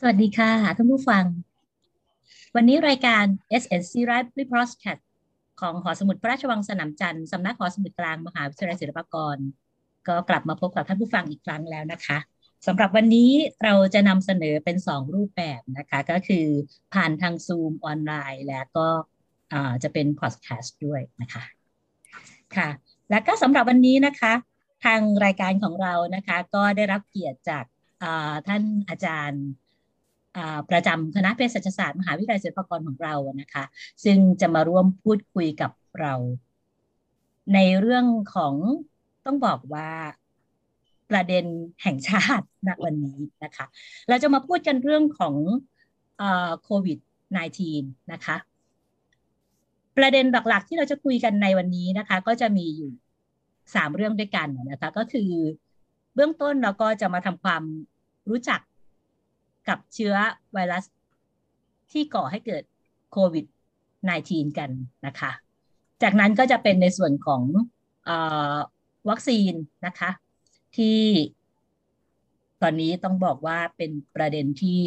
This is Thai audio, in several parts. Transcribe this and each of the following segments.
สวัสดีค่ะท่านผู้ฟัง วันนี้รายการ SNC Library Podcast ของหอสมุดพระราชวังสนามจันทร์สำนักหอสมุดกลางมหาวิทยาลัยศิลปากร ก็กลับมาพบกับท่านผู้ฟังอีกครั้งแล้วนะคะสำหรับวันนี้เราจะนำเสนอเป็น 2 รูปแบบนะคะ ก็คือผ่านทาง Zoom ออนไลน์ แล้วก็จะเป็น podcast ด้วยนะคะค่ะ และก็สำหรับวันนี้นะคะ ทางรายการของเรานะคะ ก็ได้รับเกียรติจากท่านอาจารย์ ประจำคณะเภสัชศาสตร์มหาวิทยาลัยศิลปากรของเรานะคะ ซึ่งจะมาร่วมพูดคุยกับเรา ในเรื่องของต้องบอกว่าประเด็นแห่งชาติณวันนี้นะคะ เราจะมาพูดกันเรื่องของโควิด -19 นะคะ ประเด็นหลักๆ ที่เราจะคุยกันในวันนี้นะคะ ก็จะมีอยู่สามเรื่องด้วยกันนะคะ ก็คือเบื้องต้นเราก็จะมาทำความรู้จัก กับเชื้อไวรัสที่ก่อให้เกิดโควิด -19 กันนะคะ จากนั้นก็จะเป็นในส่วนของอวัคซีนนะคะ ที่ตอนนี้ต้องบอกว่าเป็นประเด็นที่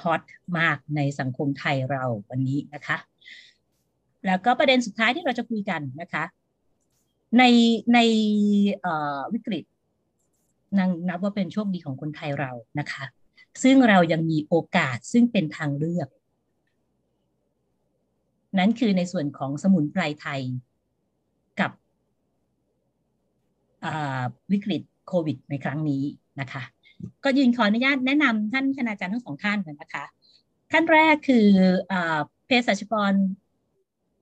ฮอตมากในสังคมไทยเราวันนี้นะคะ แล้วก็ประเด็นสุดท้ายที่เราจะคุยกันนะคะ ในในวิกฤตนันับว่าเป็นโชคดีของคนไทยเรานะคะ ซึ่งเรายังมีโอกาสซึ่งเป็นทางเลือก นั้นคือในส่วนของสมุนไพรไทยกับวิกฤตโควิดในครั้งนี้นะคะ ก็ยืนขออนุญาตแนะนำท่านคณาจารย์ทั้งสองท่านนะคะท่านแรกคือเภสัชกร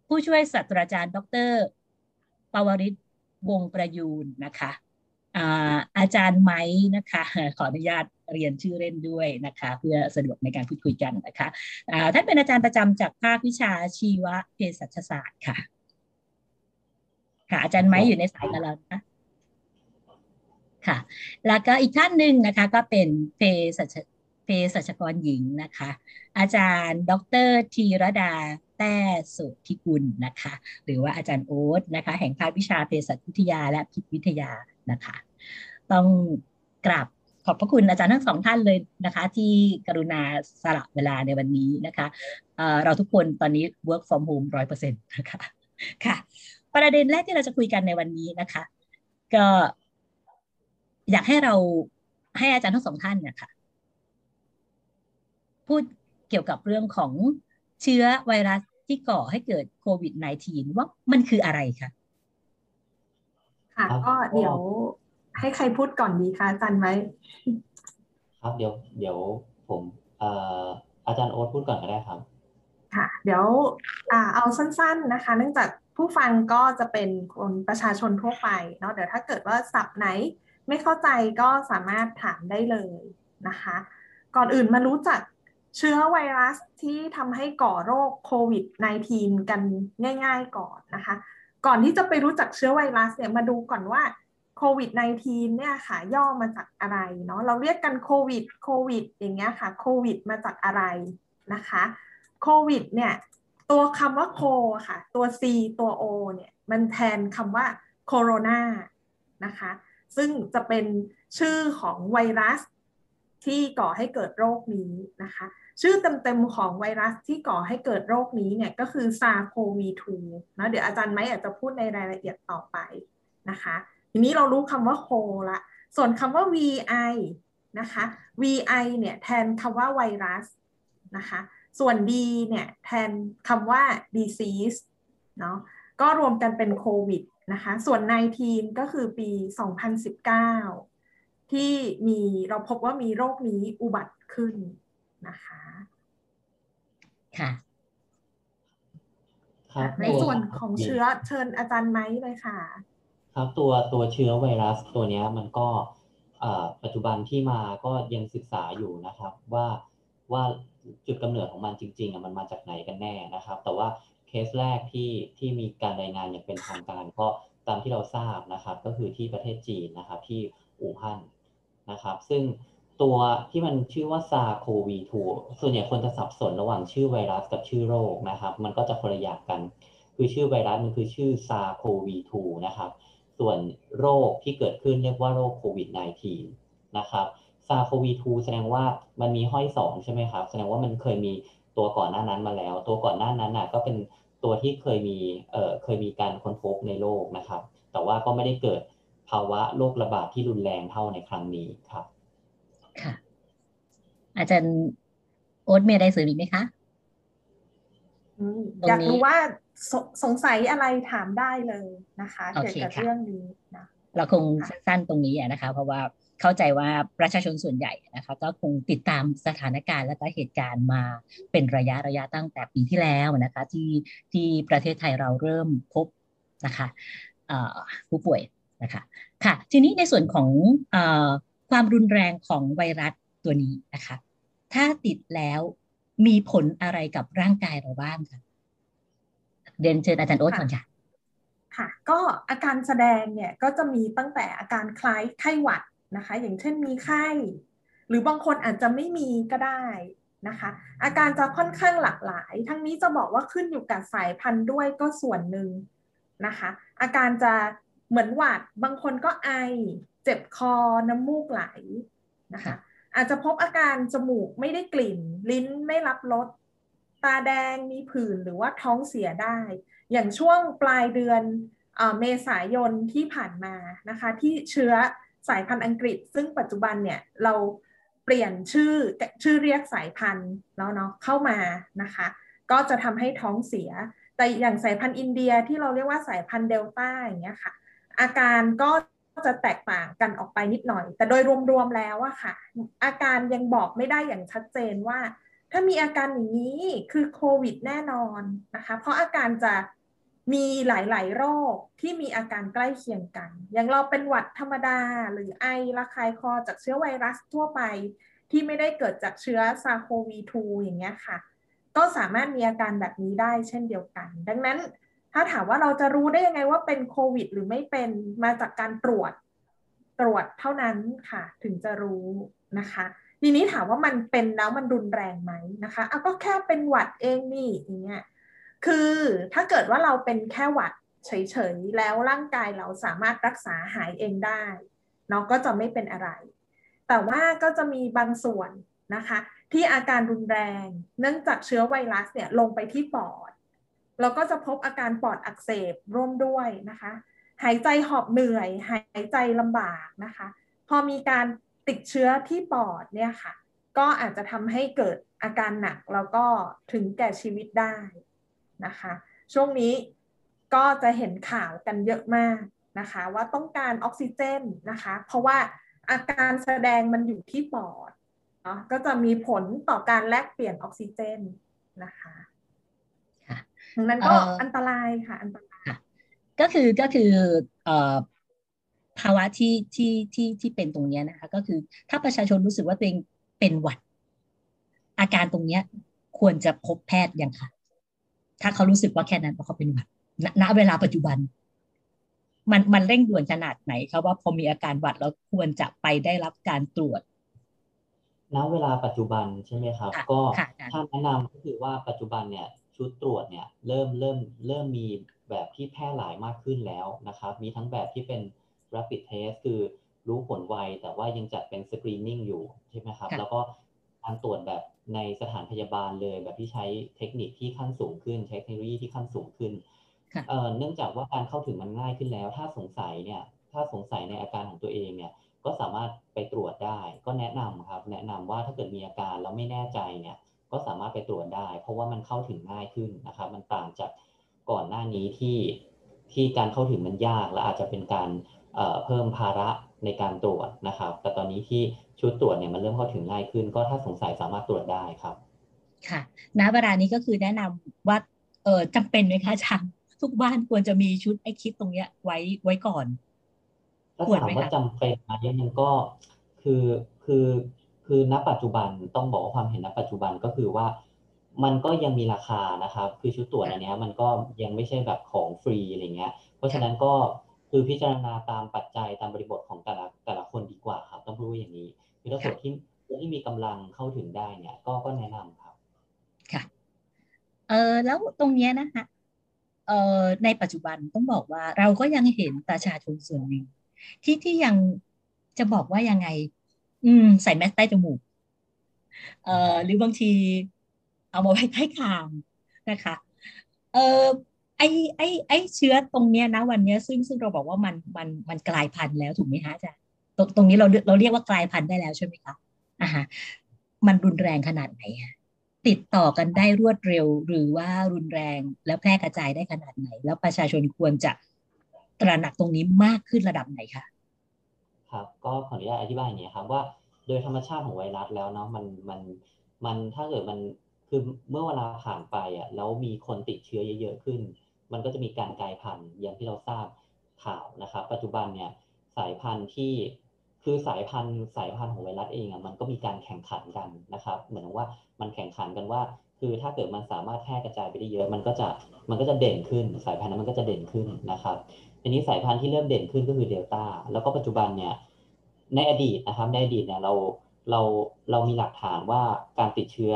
ผู้ช่วยศาสตราจารย์ ดรปวริศวงประยูนนะคะ อาจารย์ไม้นะคะ ขออนุญาตเรียนชื่อเล่นด้วยนะคะ เพื่อสะดวกในการพูดคุยกันนะคะท่านเป็นอาจารย์ประจำจากภาควิชาชีวเภสัชศาสตร์ค่ะ ค่ะ อาจารย์ไม้อยู่ในสายกับเรานะค่ะ แล้วก็อีกท่านหนึ่งนะคะ ก็เป็นเภสัชเภสัชกรหญิงนะคะ อาจารย์ ดรธีรดาแต้สุธิกุลนะคะ หรือว่าอาจารย์โอ๊ตนะคะ แห่งภาควิชาเภสัชวิทยาและพิษวิทยา นะคะ ต้องกราบขอบพระคุณอาจารย์ทั้งสองท่านเลยนะคะ ที่กรุณาสละเวลาในวันนี้นะคะเราทุกคนตอนนี้ work from home ร้อยเปอร์เซ็นต์นะคะค่ะ ประเด็นแรกที่เราจะคุยกันในวันนี้นะคะ ก็อยากให้เราให้อาจารย์ทั้งสองท่านเนี่ยค่ะพูดเกี่ยวกับเรื่องของเชื้อไวรัสที่ก่อให้เกิดโควิด -19 ว่ามันคืออะไรคะ ค่ะ ก็เดี๋ยวให้ใครพูดก่อนดีคะอาจารย์ไหมครับเดี๋ยว เดี๋ยวผมอาจารย์โอ๊ตพูดก่อนก็ได้ครับ ค่ะ เดี๋ยวเอาสั้น ๆนะคะ เนื่องจากผู้ฟังก็จะเป็นคนประชาชนทั่วไปเนาะเดี๋ยวถ้าเกิดว่าสับไหนไม่เข้าใจก็สามารถถามได้เลยนะคะ ก่อนอื่นมารู้จักเชื้อไวรัสที่ทำให้ก่อโรคโควิด -19 กันง่าย ๆ ก่อนนะคะ ก่อนที่จะไปรู้จักเชื้อไวรัสเนี่ยมาดูก่อนว่าโควิด -19 เนี่ยค่ะย่อมาจากอะไรเนาะเราเรียกกันโควิดโควิดอย่างเงี้ยค่ะโควิดมาจากอะไรนะคะโควิดเนี่ยตัวคำว่าโคค่ะ ตัว C ตัว O เนี่ยมันแทนคำว่าโคโรนานะคะ ซึ่งจะเป็นชื่อของไวรัสที่ก่อให้เกิดโรคนี้นะคะ ชื่อเต็มๆของไวรัสที่ก่อให้เกิดโรคนี้เนี่ยก็คือซาโควี2นะเดี๋ยวอาจารย์ไม้อาจจะพูดในรายละเอียดต่อไปนะคะ ทีนี้เรารู้คำว่าโคละ ส่วนคำว่า vi นะคะ vi เนี่ยแทนคำว่าไวรัสนะคะ ส่วน d เนี่ยแทนคำว่า disease เนาะก็รวมกันเป็นโควิดนะคะ ส่วน 19 ก็คือปี 2019 ที่มีเราพบว่ามีโรคนี้อุบัติขึ้น นะคะค่ะในส่วนของเชื้อเชิญอาจารย์ไม้เลยค่ะ ครับตัวตัวเชื้อไวรัสตัวนี้มันก็ปัจจุบันที่มาก็ยังศึกษาอยู่นะครับว่าว่าจุดกำเนิดของมันจริงๆอะมันมาจากไหนกันแน่นะครับ แต่ว่าเคสแรกที่ที่มีการรายงานอย่างเป็นทางการก็ตามที่เราทราบนะครับ ก็คือที่ประเทศจีนนะครับที่อู่ฮั่นนะครับ ซึ่ง ตัวที่มันชื่อว่าซาโควี2ส่วนใหญ่คนจะสับสนระหว่างชื่อไวรัสกับชื่อโรคนะครับ มันก็จะคนละอย่างกัน คือชื่อไวรัสมันคือชื่อซาโควี2นะครับ ส่วนโรคที่เกิดขึ้นเรียกว่าโรคโควิด -19 นะครับซาโควี2แสดงว่ามันมีห้อยสองใช่ไหมครับ แสดงว่ามันเคยมีตัวก่อนหน้านั้นมาแล้ว ตัวก่อนหน้านั้นน่ะก็เป็นตัวที่เคยมีเอ่อเคยมีการค้นพบในโลกนะครับ แต่ว่าก็ไม่ได้เกิดภาวะโรคระบาดที่รุนแรงเท่าในครั้งนี้ครับ ค่ะ อาจารย์โอ๊ตมีอะไรเสริมอีกไหมคะอืมตรงนี้อยากรู้ว่าสสงสัยอะไรถามได้เลยนะคะโอเกี่ยวเคกับค่ะเรื่องนี้นะเราคงค่ะสั้นๆตรงนี้อะนะคะ เพราะว่าเข้าใจว่าประชาชนส่วนใหญ่นะคะ ก็คงติดตามสถานการณ์และก็เหตุการณ์มาเป็นระยะระยะตั้งแต่ปีที่แล้วนะคะ ที่ที่ประเทศไทยเราเริ่มพบนะคะเอ่อผู้ป่วยนะคะค่ะ ทีนี้ในส่วนของเอ่อ ความรุนแรงของไวรัสตัวนี้นะคะ ถ้าติดแล้วมีผลอะไรกับร่างกายเราบ้างคะเรียนเชิญอาจารย์โอ๊ตก่อนค่ะค่ะ ก็อาการแสดงเนี่ยก็จะมีตั้งแต่อาการคล้ายไข้หวัดนะคะ อย่างเช่นมีไข้ หรือบางคนอาจจะไม่มีก็ได้นะคะ อาการจะค่อนข้างหลากหลาย ทั้งนี้จะบอกว่าขึ้นอยู่กับสายพันธุ์ด้วยก็ส่วนหนึ่งนะคะ อาการจะเหมือนหวัด บางคนก็ไอ เจ็บคอน้ำมูกไหลนะคะ อาจจะพบอาการจมูกไม่ได้กลิ่น ลิ้นไม่รับรสตาแดงมีผื่นหรือว่าท้องเสียได้ อย่างช่วงปลายเดือนเออเมษายนที่ผ่านมานะคะ ที่เชื้อสายพันธุ์อังกฤษ ซึ่งปัจจุบันเนี่ยเราเปลี่ยนชื่อชื่อเรียกสายพันธุ์แล้วเนาะเข้ามานะคะ ก็จะทำให้ท้องเสีย แต่อย่างสายพันธุ์อินเดียที่เราเรียกว่าสายพันธุ์เดลต้าอย่างเงี้ยค่ะ อาการก็ จะแตกต่างกันออกไปนิดหน่อย แต่โดยรวมๆแล้วอะค่ะ อาการยังบอกไม่ได้อย่างชัดเจนว่า ถ้ามีอาการอย่างนี้คือโควิดแน่นอนนะคะ เพราะอาการจะมีหลาย ๆ โรคที่มีอาการใกล้เคียงกัน อย่างเราเป็นหวัดธรรมดา หรือไอระคายคอจากเชื้อไวรัสทั่วไป ที่ไม่ได้เกิดจากเชื้อซาโควี2อย่างเงี้ยค่ะ ก็สามารถมีอาการแบบนี้ได้เช่นเดียวกัน ดังนั้น ถ้าถามว่าเราจะรู้ได้ยังไงว่าเป็นโควิด หรือไม่เป็นมาจากการตรวจตรวจเท่านั้นค่ะ ถึงจะรู้นะคะ ทีนี้ถามว่ามันเป็นแล้วมันรุนแรงไหมนะคะเอาก็แค่เป็นหวัดเองนี่อย่างเงี้ยคือถ้าเกิดว่าเราเป็นแค่หวัดเฉยๆแล้วร่างกายเราสามารถรักษาหายเองได้เนาะก็จะไม่เป็นอะไร แต่ว่าก็จะมีบางส่วนนะคะ ที่อาการรุนแรง เนื่องจากเชื้อไวรัสเนี่ยลงไปที่ปอด เราก็จะพบอาการปอดอักเสบร่วมด้วยนะคะ หายใจหอบเหนื่อย หายใจลำบากนะคะ พอมีการติดเชื้อที่ปอดเนี่ยค่ะ ก็อาจจะทำให้เกิดอาการหนักแล้วก็ถึงแก่ชีวิตได้นะคะ ช่วงนี้ก็จะเห็นข่าวกันเยอะมากนะคะ ว่าต้องการออกซิเจนนะคะ เพราะว่าอาการแสดงมันอยู่ที่ปอดเนาะก็จะมีผลต่อการแลกเปลี่ยนออกซิเจนนะคะค่ะ ดังนั้นก็เอ่ออัอันตรายค่ะ อันตรายก็คือก็คือเอ่อภาวะที่ที่ที่ที่เป็นตรงเนี้ยนะคะ ก็คือถ้าประชาชนรู้สึกว่าตัวเองเป็นหวัด อาการตรงเนี้ย ควรจะพบแพทย์ยังค่ะ ถ้าเขารู้สึกว่าแค่นั้นว่าเขาเป็นหวัดณณเวลาปัจจุบัน มันมันเร่งด่วนขนาดไหนครับว่าพอมีอาการหวัดแล้วควรจะไปได้รับการตรวจณเวลาปัจจุบันใช่ไหมครับค่ะก็ค่ะอาจารย์ถ้าแนะนำก็คือว่าปัจจุบันเนี่ย ชุดตรวจเนี่ยเริ่มเริ่มเริ่มมีแบบที่แพร่หลายมากขึ้นแล้วนะครับ มีทั้งแบบที่เป็น rapid test คือรู้ผลไว แต่ว่ายังจัดเป็น screening อยู่ใช่ไหมครับค่ะแล้วก็การตรวจแบบในสถานพยาบาลเลย แบบที่ใช้เทคนิคที่ขั้นสูงขึ้น ใช้เทคโนโลยีที่ขั้นสูงขึ้นค่ะเอ่อเนื่องจากว่าการเข้าถึงมันง่ายขึ้นแล้ว ถ้าสงสัยเนี่ย ถ้าสงสัยในอาการของตัวเองเนี่ย ก็สามารถไปตรวจได้ ก็แนะนำครับ แนะนำว่าถ้าเกิดมีอาการแล้วไม่แน่ใจเนี่ย ก็สามารถไปตรวจได้ เพราะว่ามันเข้าถึงง่ายขึ้นนะครับ มันต่างจากก่อนหน้านี้ที่ที่การเข้าถึงมันยาก และอาจจะเป็นการเอ่อเพิ่มภาระในการตรวจนะครับ แต่ตอนนี้ที่ชุดตรวจเนี่ยมันเริ่มเข้าถึงง่ายขึ้น ก็ถ้าสงสัยสามารถตรวจได้ครับ ค่ะณเวลานี้ก็คือแนะนำว่าเออจำเป็นไหมคะอาจารย์ทุกบ้านควรจะมีชุดไอคิดตรงเนี้ยไว้ไว้ก่อนถ้าควรถามไหมว่าคะจำเป็นไหมมันก็คือคือ คือณปัจจุบันต้องบอกว่าความเห็นณปัจจุบันก็คือว่า มันก็ยังมีราคานะครับ คือชุดตรวจอันเนี้ยมันก็ยังไม่ใช่แบบของฟรีอะไรเงี้ย เพราะฉะนั้นก็คือพิจารณาตามปัจจัยตามบริบทของแต่ละแต่ละคนดีกว่าครับ ต้องพูดว่าอย่างนี้คือถ้าคนที่คนที่มีกำลังเข้าถึงได้เนี่ย ก็ก็แนะนำครับค่ะเออแล้วตรงเนี้ยนะคะเออในปัจจุบันต้องบอกว่าเราก็ยังเห็นประชาชนส่วนหนึ่งที่ที่ยังจะบอกว่ายังไง อืม ใส่แมสใต้จมูก เอ่อหรือบางที เอามาไว้ใต้คางนะคะ เอ่อไอไอไอเชื้อตรงเนี้ยนะ วันเนี้ยซึ่งซึ่งเราบอกว่ามันมันมันกลายพันธุ์แล้วถูกไหมคะอาจารย์ตรงตรงนี้เราเราเรียกว่ากลายพันธุ์ได้แล้วใช่ไหมคะอ่าฮะมันรุนแรงขนาดไหนอะติดต่อกันได้รวดเร็วหรือว่ารุนแรงแล้วแพร่กระจายได้ขนาดไหน แล้วประชาชนควรจะตระหนักตรงนี้มากขึ้นระดับไหนคะ ครับก็ขออนุญาตอธิบายอย่างนี้ครับว่าโดยธรรมชาติของไวรัสแล้วเนาะมันมันมันถ้าเกิดมันคือเมื่อเวลาผ่านไปอะแล้วมีคนติดเชื้อเยอะๆขึ้น มันก็จะมีการกลายพันธุ์อย่างที่เราทราบข่าวนะครับปัจจุบันเนี่ยสายพันธุ์ที่คือสายพันธุ์สายพันธุ์ของไวรัสเองอะมันก็มีการแข่งขันกันนะครับ เหมือนว่ามันแข่งขันกันว่า คือถ้าเกิดมันสามารถแพร่กระจายไปได้เยอะ มันก็จะมันก็จะเด่นขึ้น สายพันธุ์นั้นมันก็จะเด่นขึ้นนะครับ ทีนี้สายพันธุ์ที่เริ่มเด่นขึ้นก็คือเดลต้าแล้วก็ปัจจุบันเนี่ยในอดีตนะครับในอดีตเนี่ยเราเราเรามีหลักฐานว่าการติดเชื้อ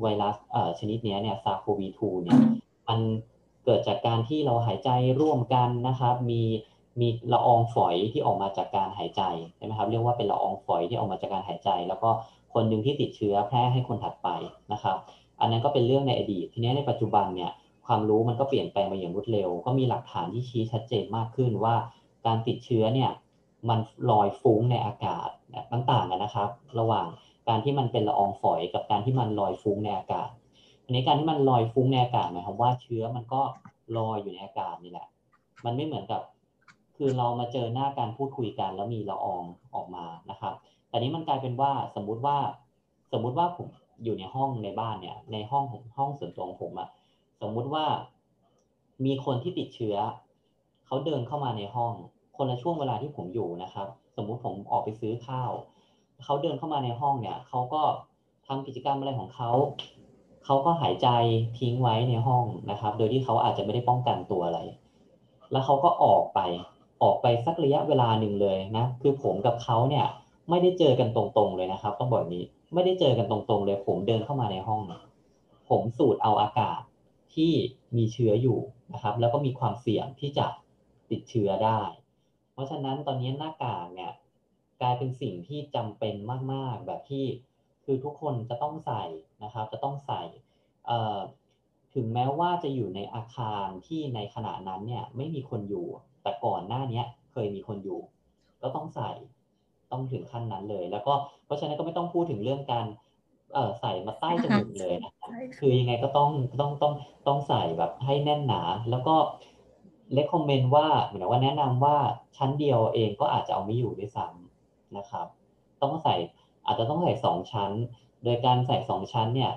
ไวรัสชนิดนี้เนี่ยซาโควี2เนี่ยมันเกิดจากการที่เราหายใจร่วมกันนะครับ มีมีละอองฝอยที่ออกมาจากการหายใจใช่ไหมครับเรียกว่าเป็นละอองฝอยที่ออกมาจากการหายใจ แล้วก็คนหนึ่งที่ติดเชื้อแพร่ให้คนถัดไปนะครับ อันนั้นก็เป็นเรื่องในอดีตทีนี้ในปัจจุบันเนี่ย ความรู้มันก็เปลี่ยนแปลงมาอย่างรวดเร็ว ก็มีหลักฐานที่ชี้ชัดเจนมากขึ้นว่าการติดเชื้อเนี่ยมันลอยฟุ้งในอากาศต่างกันนะครับ ระหว่างการที่มันเป็นละอองฝอยกับการที่มันลอยฟุ้งในอากาศอันนี้การที่มันลอยฟุ้งในอากาศหมายความว่าเชื้อมันก็ลอยอยู่ในอากาศนี่แหละ มันไม่เหมือนกับ คือเรามาเจอหน้าการพูดคุยกันแล้วมีละอองออกมานะครับ แต่นี้มันกลายเป็นว่าสมมุติว่าสมมุติว่าผมอยู่ในห้องในบ้านเนี่ย ในห้องของห้องส่วนตัวของผมอะ สมมุติว่ามีคนที่ติดเชื้อ เขาเดินเข้ามาในห้อง คนละช่วงเวลาที่ผมอยู่นะครับ สมมุติผมออกไปซื้อข้าว เขาเดินเข้ามาในห้องเนี่ย เขาก็ทำกิจกรรมอะไรของเขา เขาก็หายใจทิ้งไว้ในห้องนะครับ โดยที่เขาอาจจะไม่ได้ป้องกันตัวอะไร แล้วเขาก็ออกไป ออกไปสักระยะเวลาหนึ่งเลยนะ คือผมกับเขาเนี่ยไม่ได้เจอกันตรงๆเลยนะครับ ต้องบอกนี้ ไม่ได้เจอกันตรงๆเลย ผมเดินเข้ามาในห้อง ผมสูดเอาอากาศ ที่มีเชื้ออยู่นะครับ แล้วก็มีความเสี่ยงที่จะติดเชื้อได้ เพราะฉะนั้นตอนนี้หน้ากากเนี่ยกลายเป็นสิ่งที่จำเป็นมาก ๆ แบบที่คือทุกคนจะต้องใส่นะครับ จะต้องใส่ถึงแม้ว่าจะอยู่ในอาคารที่ในขณะนั้นเนี่ยไม่มีคนอยู่ แต่ก่อนหน้านี้เคยมีคนอยู่ ก็ต้องใส่ต้องถึงขั้นนั้นเลย แล้วก็เพราะฉะนั้นก็ไม่ต้องพูดถึงเรื่องการ ใส่มาใต้จมูกเลยนะคือยังไงก็ต้องต้องต้องต้องใส่แบบให้แน่นหนา แล้วก็เลคคอมเมนต์ว่าเหมือนว่าแนะนำว่าชั้นเดียวเองก็อาจจะเอาไม่อยู่ด้วยซ้ำนะครับ ต้องใส่อาจจะต้องใส่สองชั้น โดยการใส่สองชั้นเนี่ย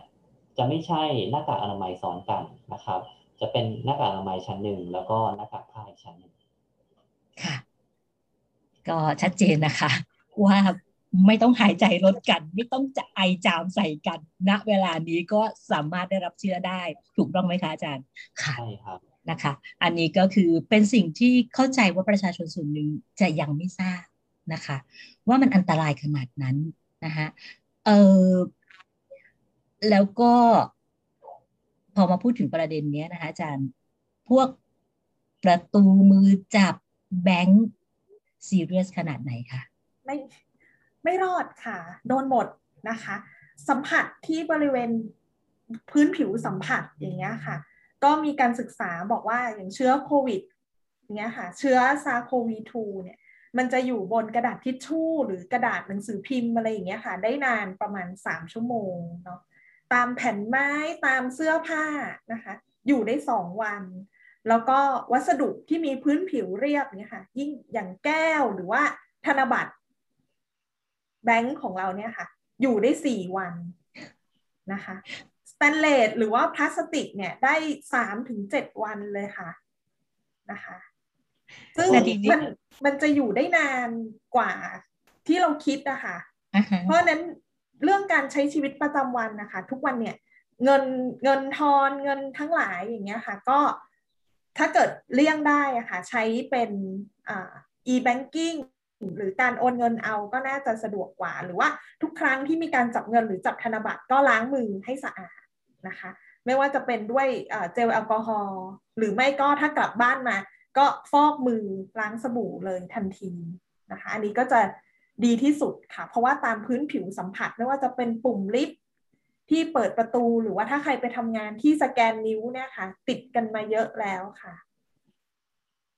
จะไม่ใช่หน้ากากอนามัยซ้อนกันนะครับ จะเป็นหน้ากากอนามัยชั้นหนึ่งแล้วก็หน้ากากผ้าอีกชั้นหนึ่งค่ะ ก็ชัดเจนนะคะว่า ไม่ต้องหายใจลดกัน ไม่ต้องจะไอจามใส่กันณเวลานี้ก็สามารถได้รับเชื้อได้ ถูกต้องไหมคะอาจารย์ค่ะใช่ครับนะคะ อันนี้ก็คือเป็นสิ่งที่เข้าใจว่าประชาชนส่วนหนึ่งจะยังไม่ทราบนะคะ ว่ามันอันตรายขนาดนั้นนะคะเออแล้วก็พอมาพูดถึงประเด็นนี้นะคะอาจารย์พวกประตูมือจับแบงค์ซีเรียสขนาดไหนคะไม่ ไม่รอดค่ะ โดนหมดนะคะ สัมผัสที่บริเวณพื้นผิวสัมผัสอย่างเงี้ยค่ะ ก็มีการศึกษาบอกว่าอย่างเชื้อโควิดอย่างเงี้ยค่ะ เชื้อซาโควี2เนี่ยมันจะอยู่บนกระดาษทิชชู่ หรือกระดาษหนังสือพิมพ์อะไรอย่างเงี้ยค่ะ ได้นานประมาณ 3 ชั่วโมงเนาะตามแผ่นไม้ตามเสื้อผ้านะคะ อยู่ได้ 2 วัน แล้วก็วัสดุที่มีพื้นผิวเรียบเนี่ยค่ะ ยิ่งอย่างแก้วหรือว่าธนบัตร แบงค์ของเราเนี่ยค่ะ อยู่ได้สี่วันนะคะสแตนเลสหรือว่าพลาสติกเนี่ยได้สามถึงเจ็ดวันเลยค่ะนะคะซึ่งมันมันจะอยู่ได้นานกว่าที่เราคิดนะคะเพราะนั้นเรื่องการใช้ชีวิตประจำวันนะคะ ทุกวันเนี่ยเงินเงินทอนเงินทั้งหลายอย่างเงี้ยค่ะ ก็ถ้าเกิดเลี่ยงได้อะค่ะ ใช้เป็นอ่า e-banking หรือการโอนเงินเอาก็น่าจะสะดวกกว่า หรือว่าทุกครั้งที่มีการจับเงินหรือจับธนบัตรก็ล้างมือให้สะอาดนะคะ ไม่ว่าจะเป็นด้วยเจลแอลกอฮอล์หรือไม่ก็ถ้ากลับบ้านมา ก็ฟอกมือล้างสบู่เลยทันทีนะคะ อันนี้ก็จะดีที่สุดค่ะ เพราะว่าตามพื้นผิวสัมผัสไม่ว่าจะเป็นปุ่มลิฟต์ที่เปิดประตูหรือว่าถ้าใครไปทำงานที่สแกนนิ้วเนี่ยค่ะ ติดกันมาเยอะแล้วค่ะ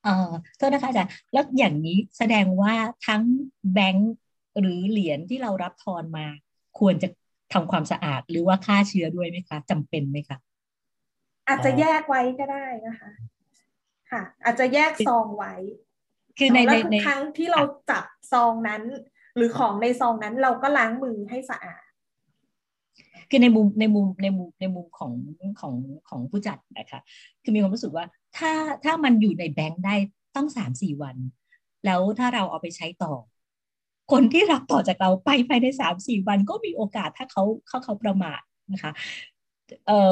เออโทษนะคะอาจารย์แล้วอย่างนี้แสดงว่าทั้งแบงค์หรือเหรียญที่เรารับทอนมา ควรจะทำความสะอาดหรือว่าฆ่าเชื้อด้วยไหมคะจำเป็นไหมคะอาจจะแยกไว้ก็ได้นะคะ ค่ะ อาจจะแยกซองไว้ คือในในทุกครั้งที่เราจับซองนั้น หรือของในซองนั้นเราก็ล้างมือให้สะอาด คือในมุมในมุมในมุมในมุมของของของผู้จัดนะคะ คือมีความรู้สึกว่า ถ้าถ้ามันอยู่ในแบงค์ได้ต้องสามสี่วัน แล้วถ้าเราเอาไปใช้ต่อ คนที่รับต่อจากเราไปภายในสามสี่วันก็มีโอกาสถ้าเขาเขาเขาประมาทนะคะเออ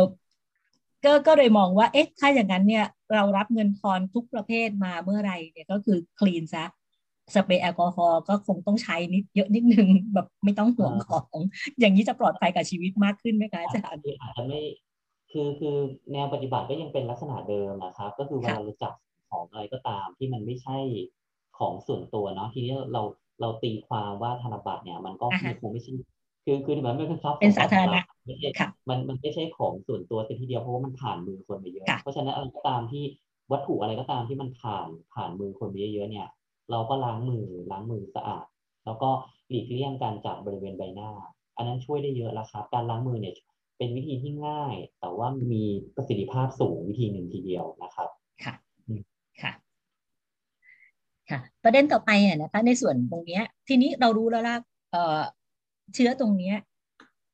ก็ก็เลยมองว่าเอ๊ะถ้าอย่างนั้นเนี่ยเรารับเงินทอนทุกประเภทมาเมื่อไรเนี่ยก็คือคลีนซะสเปรย์แอลกอฮอล์ก็คงต้องใช้นิดเยอะนิดนึงแบบไม่ต้องห่วงของ อย่างนี้จะปลอดภัยกับชีวิตมากขึ้นไหมคะอาจารย์อาจจะไม่ คือคือแนวปฏิบัติก็ยังเป็นลักษณะเดิมนะครับ ก็คือเวลาเราจับของอะไรก็ตามที่มันไม่ใช่ของส่วนตัวเนาะทีนี้เราเราตีความว่าธนบัตรเนี่ย มันก็คงไม่ใช่คือคือมันไม่เป็นทรัพย์เป็นสาธารณะไม่ใช่มันมันไม่ใช่ของส่วนตัวเสียทีเดียวเพราะว่ามันผ่านมือคนไปเยอะ เพราะฉะนั้นอะไรก็ตามที่วัตถุอะไรก็ตามที่มันผ่านผ่านมือคนไปเยอะเนี่ย เราก็ล้างมือล้างมือสะอาด แล้วก็หลีกเลี่ยงการจับบริเวณใบหน้า อันนั้นช่วยได้เยอะแล้วครับ การล้างมือเนี่ย เป็นวิธีที่ง่าย แต่ว่ามีประสิทธิภาพสูงวิธีหนึ่งทีเดียวนะครับ ค่ะ ค่ะ ค่ะ ประเด็นต่อไปอะนะคะ ในส่วนตรงนี้ทีนี้เรารู้แล้วล่ะเอ่อเชื้อตรงนี้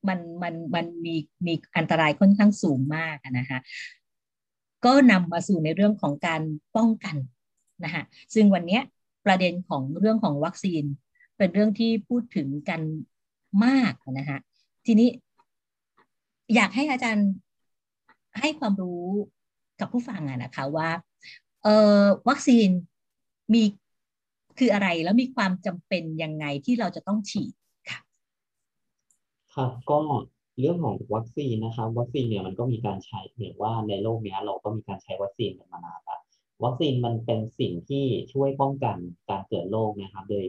มันมันมันมีมีอันตรายค่อนข้างสูงมากนะคะก็นำมาสู่ในเรื่องของการป้องกันนะคะซึ่งวันนี้ประเด็นของเรื่องของวัคซีน เป็นเรื่องที่พูดถึงกันมากนะคะทีนี้ อยากให้อาจารย์ให้ความรู้กับผู้ฟังอะนะคะว่าเออวัคซีนมีคืออะไรแล้วมีความจำเป็นยังไงที่เราจะต้องฉีดค่ะ ครับก็เรื่องของวัคซีนนะครับวัคซีนเนี่ยมันก็มีการใช้เห็นว่าในโลกนี้เราก็มีการใช้วัคซีนกันมานานแล้ววัคซีนมันเป็นสิ่งที่ช่วยป้องกันการเกิดโรคนะครับ โดย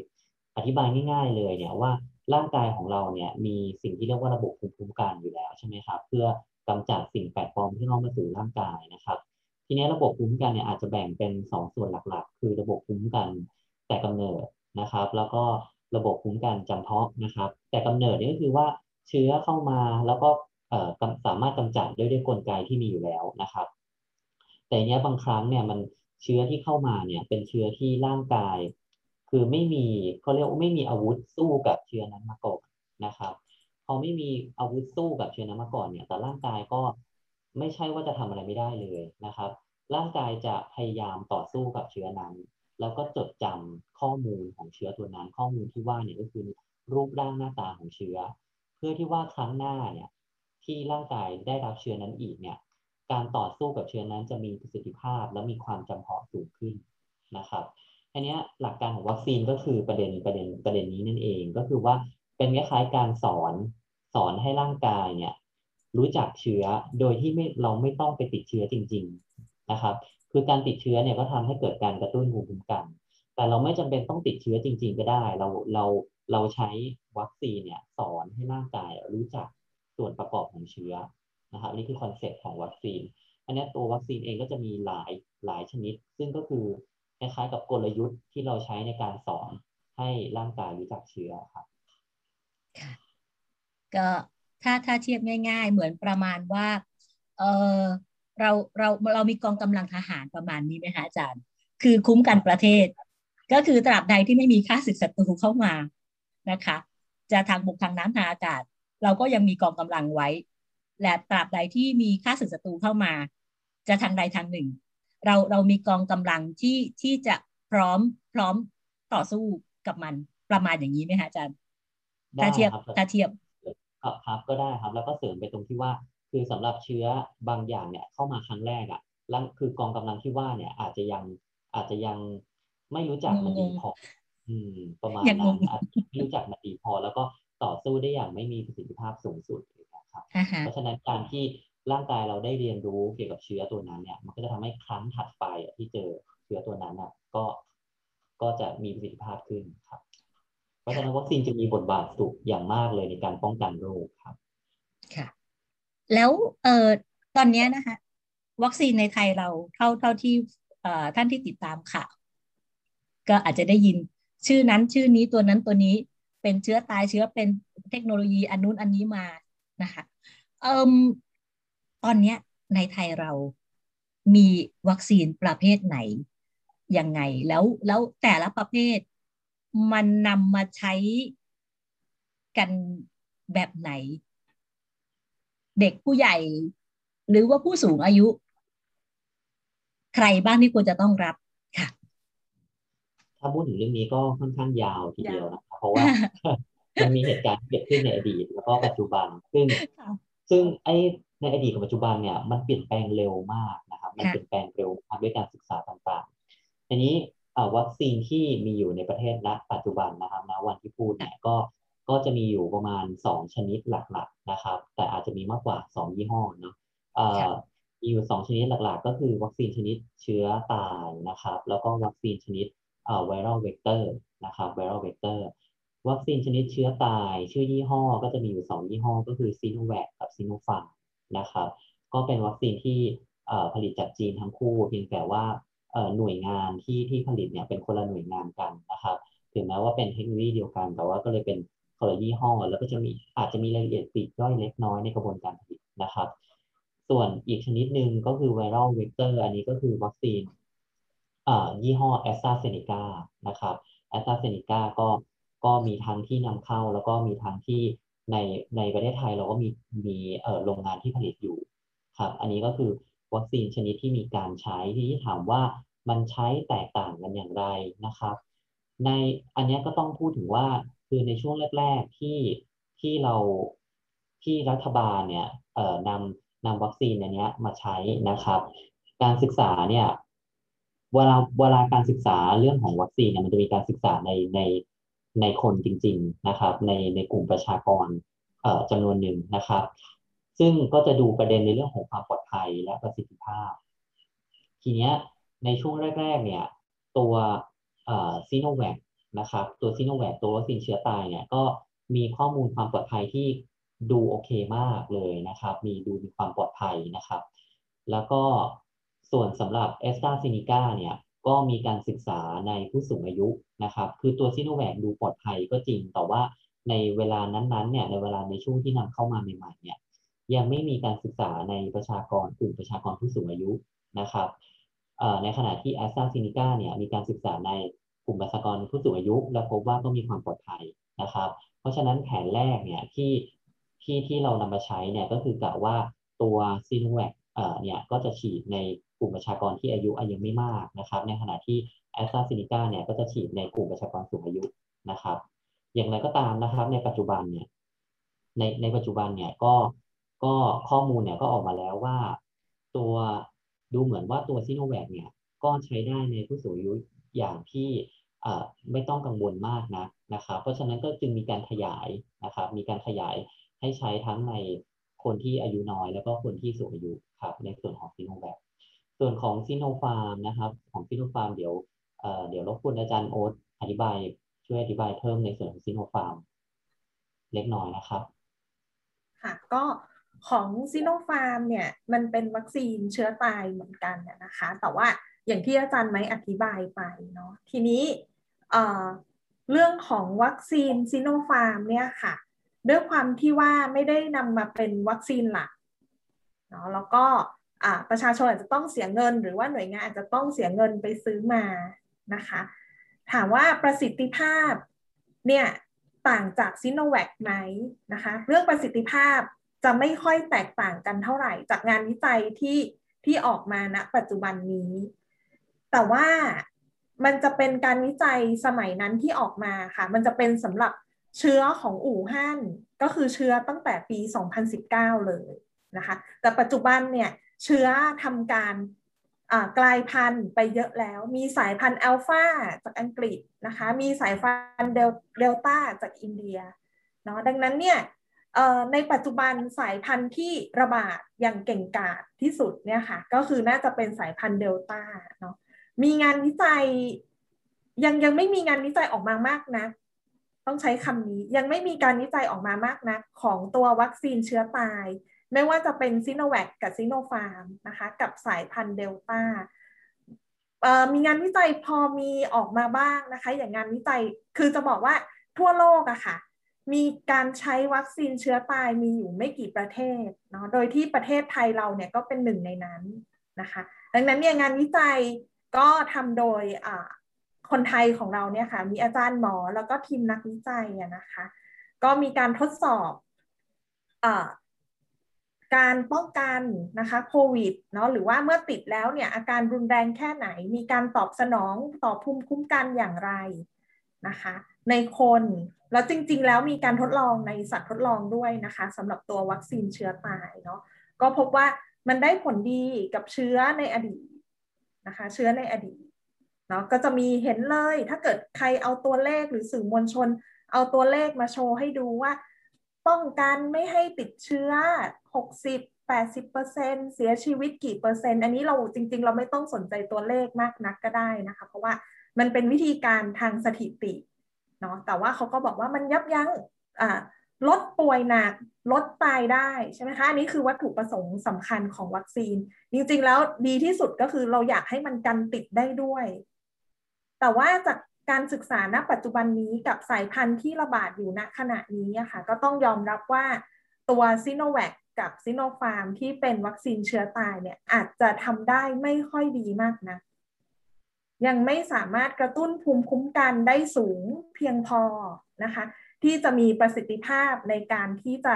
อธิบายง่าย ๆ เลยเนี่ยว่า ร่างกายของเราเนี่ยมีสิ่งที่เรียกว่าระบบภูมิคุ้มกันอยู่แล้วใช่ไหมครับเพื่อกำจัดสิ่งแปลกปลอมที่เข้ามาสู่ร่างกายนะครับ ทีนี้ระบบภูมิคุ้มกันเนี่ยอาจจะแบ่งเป็น 2 ส่วนหลักๆ คือระบบภูมิคุ้มกันแต่กำเนิดนะครับ แล้วก็ระบบภูมิคุ้มกันจำเพาะนะครับ แต่กำเนิดนี่ก็คือว่าเชื้อเข้ามาแล้วก็สามารถกำจัดด้วยด้วยกลไกที่มีอยู่แล้วนะครับ แต่เนี้ยบางครั้งเนี่ยมันเชื้อที่เข้ามาเนี่ยเป็นเชื้อที่ร่างกาย คือไม่มีเขาเรียกว่าไม่มีอาวุธสู้กับเชื้อนั้นมาก่อนนะครับ พอไม่มีอาวุธสู้กับเชื้อนั้นมาก่อนเนี่ย แต่ร่างกายก็ไม่ใช่ว่าจะทำอะไรไม่ได้เลยนะครับ ร่างกายจะพยายามต่อสู้กับเชื้อนั้น แล้วก็จดจำข้อมูลของเชื้อตัวนั้น ข้อมูลที่ว่าเนี่ยก็คือรูปร่างหน้าตาของเชื้อ เพื่อที่ว่าครั้งหน้าเนี่ยที่ร่างกายได้รับเชื้อนั้นอีกเนี่ยการต่อสู้กับเชื้อนั้นจะมีประสิทธิภาพและมีความจำเพาะสูงขึ้นนะครับ อันนี้หลักการของวัคซีนก็คือประเด็นประเด็นประเด็นนี้นั่นเองก็คือว่าเป็นคล้ายๆการสอนสอนให้ร่างกายเนี่ยรู้จักเชื้อโดยที่ไม่เราไม่ต้องไปติดเชื้อจริง ๆนะครับ คือการติดเชื้อเนี่ยก็ทำให้เกิดการกระตุ้นภูมิคุ้มกัน แต่เราไม่จำเป็นต้องติดเชื้อจริง ๆ ก็ได้ เราเราเราใช้วัคซีนเนี่ยสอนให้ร่างกายรู้จักส่วนประกอบของเชื้อนะครับนี่คือ concept ของวัคซีน อันนี้ตัววัคซีนเองก็จะมีหลายหลายชนิด ซึ่งก็คือ คล้ายๆกับกลยุทธ์ที่เราใช้ในการสอนให้ร่างกายรู้จักเชื้อครับก็ถ้าถ้าเทียบง่าย ๆ เหมือนประมาณว่าเออเราเราเรามีกองกำลังทหารประมาณนี้ไหมคะอาจารย์ คือคุ้มกันประเทศ ก็คือตราบใดที่ไม่มีค่าศึกศัตรูเข้ามานะคะ จะทางบกทางน้ำทางอากาศ เราก็ยังมีกองกำลังไว้ และตราบใดที่มีค่าศึกศัตรูเข้ามา จะทางใดทางหนึ่ง เราเรามีกองกำลังที่ที่จะพร้อมพร้อมต่อสู้กับมันประมาณอย่างนี้ไหมฮะอาจารย์ถ้าเทียบถ้าเทียบครับครับก็ได้ครับ แล้วก็เสริมไปตรงที่ว่า คือสำหรับเชื้อบางอย่างเนี่ยเข้ามาครั้งแรกอะ่ะแล้วคือกองกำลังที่ว่าเนี่ย อาจจะยังอาจจะยังไม่รู้จักมันดีพอ อืม ประมาณนั้นไม่รู้จักมาดีพอ แล้วก็ต่อสู้ได้อย่างไม่มีประสิทธิภาพสูงสุดนะครับ เพราะฉะนั้นการที่ ร่างกายเราได้เรียนรู้เกี่ยวกับเชื้อตัวนั้นเนี่ยมันก็จะทำให้ครั้งถัดไปที่เจอเชื้อตัวนั้นอะก็ก็จะมีประสิทธิภาพขึ้นครับ เพราะฉะนั้นวัคซีนจะมีบทบาทสูงอย่างมากเลยในการป้องกันโรคครับ ค่ะ แล้วเอ่อตอนนี้นะคะ วัคซีนในไทยเราเท่าเท่าที่เอ่อท่านที่ติดตามข่าวก็อาจจะได้ยินชื่อนั้นชื่อนี้ตัวนั้นตัวนี้เป็นเชื้อตายเชื้อเป็นเทคโนโลยีอันนู้นอันนี้มานะคะเอ่อ ตอนเนี้ยในไทยเรามีวัคซีนประเภทไหน ยังไงแล้วแล้วแต่ละประเภท มันนำมาใช้กันแบบไหน เด็กผู้ใหญ่ หรือว่าผู้สูงอายุ ใครบ้างที่ควรจะต้องรับค่ะถ้าพูดถึงเรื่องนี้ก็ค่อนข้างยาวทีเดียวนะครับเพราะว่ามันมีเหตุการณ์ที่เกิดขึ้นในอดีตแล้วก็ปัจจุบัน ซึ่ง ซึ่งไอ้ ในอดีตกับปัจจุบันเนี่ยมันเปลี่ยนแปลงเร็วมากนะครับ มันเปลี่ยนแปลงเร็วมากด้วยการศึกษาต่างๆทีนี้วัคซีนที่มีอยู่ในประเทศณปัจจุบันนะครับณวันที่พูดเนี่ยก็ก็จะมีอยู่ประมาณ 2 ชนิดหลักๆนะครับ แต่อาจจะมีมากกว่า 2 ยี่ห้อเนาะมีอยู่ 2 ชนิดหลักๆ ก็คือวัคซีนชนิดเชื้อตายนะครับ แล้วก็วัคซีนชนิด viral vector นะครับ viral vector วัคซีนชนิดเชื้อตาย ชื่อยี่ห้อก็จะมีอยู่ 2 ยี่ห้อ ก็คือซีโนแวคกับซีโนฟาร์ม นะครับ ก็เป็นวัคซีนที่ผลิตจากจีนทั้งคู่ เพียงแต่ว่าหน่วยงานที่ที่ผลิตเนี่ยเป็นคนละหน่วยงานกันนะครับ ถึงแม้ว่าเป็นเทคโนโลยีเดียวกัน แต่ว่าก็เลยเป็นคนละยี่ห้อ แล้วก็จะมีอาจจะมีรายละเอียดปลีกย่อยเล็กน้อยในกระบวนการผลิตนะครับ ส่วนอีกชนิดหนึ่งก็คือ viral vector อันนี้ก็คือวัคซีนยี่ห้อแอสตราเซเนกานะครับแอสตราเซเนกาก็ก็มีทั้งที่นำเข้าแล้วก็มีทั้งที่ ในในประเทศไทยเราก็มีมีเอ่อโรงงานที่ผลิตอยู่ครับ อันนี้ก็คือวัคซีนชนิดที่มีการใช้ที่ถามว่ามันใช้แตกต่างกันอย่างไรนะครับ ในอันนี้ก็ต้องพูดถึงว่าคือในช่วงแรก ๆที่ที่เราที่รัฐบาลเนี่ยเอ่อนำนำวัคซีนอันนี้มาใช้นะครับ การศึกษาเนี่ยเวลาเวลาการศึกษาเรื่องของวัคซีนเนี่ยมันจะมีการศึกษาในใน ในคนจริง ๆนะครับ ในในกลุ่มประชากรจำนวนหนึ่งนะครับ ซึ่งก็จะดูประเด็นในเรื่องของความปลอดภัยและประสิทธิภาพ ทีเนี้ยในช่วงแรก ๆ เนี่ย ตัวซีโนแวคนะครับ ตัวซีโนแวคตัววัคซีนเชื้อตายเนี่ยก็มีข้อมูลความปลอดภัยที่ดูโอเคมากเลยนะครับ มีดูมีความปลอดภัยนะครับ แล้วก็ส่วนสำหรับแอสตราเซเนกาเนี่ย ก็มีการศึกษาในผู้สูงอายุนะครับ คือตัวซีโนแวคดูปลอดภัยก็จริง แต่ว่าในเวลานั้นๆเนี่ยในเวลาในช่วงที่นำเข้ามาใหม่ๆเนี่ยยังไม่มีการศึกษาในประชากรกลุ่มประชากรผู้สูงอายุนะครับในขณะที่แอสตราซินิก้าเนี่ยมีการศึกษาในกลุ่มประชากรผู้สูงอายุ และพบว่าก็มีความปลอดภัยนะครับ เพราะฉะนั้นแผนแรกเนี่ยที่ที่ที่เรานำมาใช้เนี่ยก็คือกะว่าตัวซีโนแวค เนี่ยก็จะฉีดในกลุ่มประชากรที่อายุยังไม่มากนะครับ ในขณะที่แอสตราเซเนกาเนี่ยก็จะฉีดในกลุ่มประชากรสูงอายุนะครับ อย่างไรก็ตามนะครับ ในปัจจุบันเนี่ยในในปัจจุบันเนี่ยก็ก็ข้อมูลเนี่ยก็ออกมาแล้วว่าตัวดูเหมือนว่าตัวซีโนแวคเนี่ยก็ใช้ได้ในผู้สูงอายุอย่างที่ไม่ต้องกังวลมากนะนะครับ เพราะฉะนั้นก็จึงมีการขยายนะครับ มีการขยายให้ใช้ทั้งในคนที่อายุน้อยแล้วก็คนที่สูงอายุ ครับในส่วนของซีโนแวคส่วนของซีโนฟาร์มนะครับ ของซีโนฟาร์มเดี๋ยวเดี๋ยวรบกวนอาจารย์โอ๊ตอธิบายช่วยอธิบายเพิ่มในส่วนของซีโนฟาร์มเล็กน้อยนะครับ ค่ะก็ของซีโนฟาร์มเนี่ยมันเป็นวัคซีนเชื้อตายเหมือนกันนะคะ แต่ว่าอย่างที่อาจารย์ไม้อธิบายไปเนาะทีนี้เรื่องของวัคซีนซีโนฟาร์มเนี่ยค่ะด้วยความที่ว่าไม่ได้นำมาเป็นวัคซีนหลัก เนาะแล้วก็ประชาชนอาจจะต้องเสียเงิน หรือว่าหน่วยงานอาจจะต้องเสียเงินไปซื้อมานะคะ ถามว่าประสิทธิภาพเนี่ยต่างจากซีโนแวคไหมนะคะเรื่องประสิทธิภาพจะไม่ค่อยแตกต่างกันเท่าไหร่ จากงานวิจัยที่ที่ออกมาณนะปัจจุบันนี้ แต่ว่ามันจะเป็นการวิจัยสมัยนั้นที่ออกมาค่ะ มันจะเป็นสำหรับเชื้อของอู่ฮั่นก็คือเชื้อตั้งแต่ปี 2019 เลย นะคะ แต่ปัจจุบันเนี่ยเชื้อทำการกลายพันธุ์ไปเยอะแล้ว มีสายพันธุ์อัลฟาจากอังกฤษนะคะ มีสายพันธุ์เดลต้าจากอินเดียเนาะดังนั้นเนี่ยในปัจจุบันสายพันธุ์ที่ระบาดอย่างเก่งกาจที่สุดเนี่ยค่ะ ก็คือน่าจะเป็นสายพันธุ์เดลต้าเนาะมีงานวิจัยยังยังไม่มีงานวิจัยออกมามากนะ ต้องใช้คำนี้ยังไม่มีการวิจัยออกมามากนะของตัววัคซีนเชื้อตาย ไม่ว่าจะเป็นซิโนแวคกับซิโนฟาร์มนะคะ กับสายพันธุ์เดลต้ามีงานวิจัยพอมีออกมาบ้างนะคะ อย่างงานวิจัยคือจะบอกว่าทั่วโลกอะค่ะ มีการใช้วัคซีนเชื้อตายมีอยู่ไม่กี่ประเทศเนาะโดยที่ประเทศไทยเราเนี่ยก็เป็นหนึ่งในนั้นนะคะ ดังนั้นเนี่ยงานวิจัยก็ทำโดยคนไทยของเราเนี่ยค่ะมีอาจารย์หมอแล้วก็ทีมนักวิจัยนะคะ ก็มีการทดสอบอ การป้องกันนะคะโควิดเนาะหรือว่าเมื่อติดแล้วเนี่ยอาการรุนแรงแค่ไหน มีการตอบสนองต่อภูมิคุ้มกันอย่างไรนะคะ ในคนแล้วจริงๆ แล้วมีการทดลองในสัตว์ทดลองด้วยนะคะสำหรับตัววัคซีนเชื้อตายเนาะก็พบว่ามันได้ผลดีกับเชื้อในอดีตนะคะ เชื้อในอดีตเนาะก็จะมีเห็นเลยถ้าเกิดใครเอาตัวเลขหรือสื่อมวลชน เอาตัวเลขมาโชว์ให้ดูว่า ป้องกันไม่ให้ติดเชื้อ 60 80%เสียชีวิตกี่เปอร์เซ็นต์ อันนี้เราจริง ๆ เราไม่ต้องสนใจตัวเลขมากนักก็ได้นะคะ เพราะว่ามันเป็นวิธีการทางสถิติเนาะแต่ว่าเขาก็บอกว่ามันยับยั้งลดป่วยหนักลดตายได้ใช่ไหมคะอันนี้คือวัตถุประสงค์สำคัญของวัคซีน จริง ๆ แล้วดีที่สุดก็คือเราอยากให้มันกันติดได้ด้วย แต่ว่าจาก การศึกษาณปัจจุบันนี้กับสายพันธุ์ที่ระบาดอยู่ณขณะนี้ค่ะก็ต้องยอมรับว่าตัวซิโนแวคกับซิโนฟาร์มที่เป็นวัคซีนเชื้อตายเนี่ยอาจจะทำได้ไม่ค่อยดีมากนะยังไม่สามารถกระตุ้นภูมิคุ้มกันได้สูงเพียงพอนะคะที่จะมีประสิทธิภาพในการที่จะ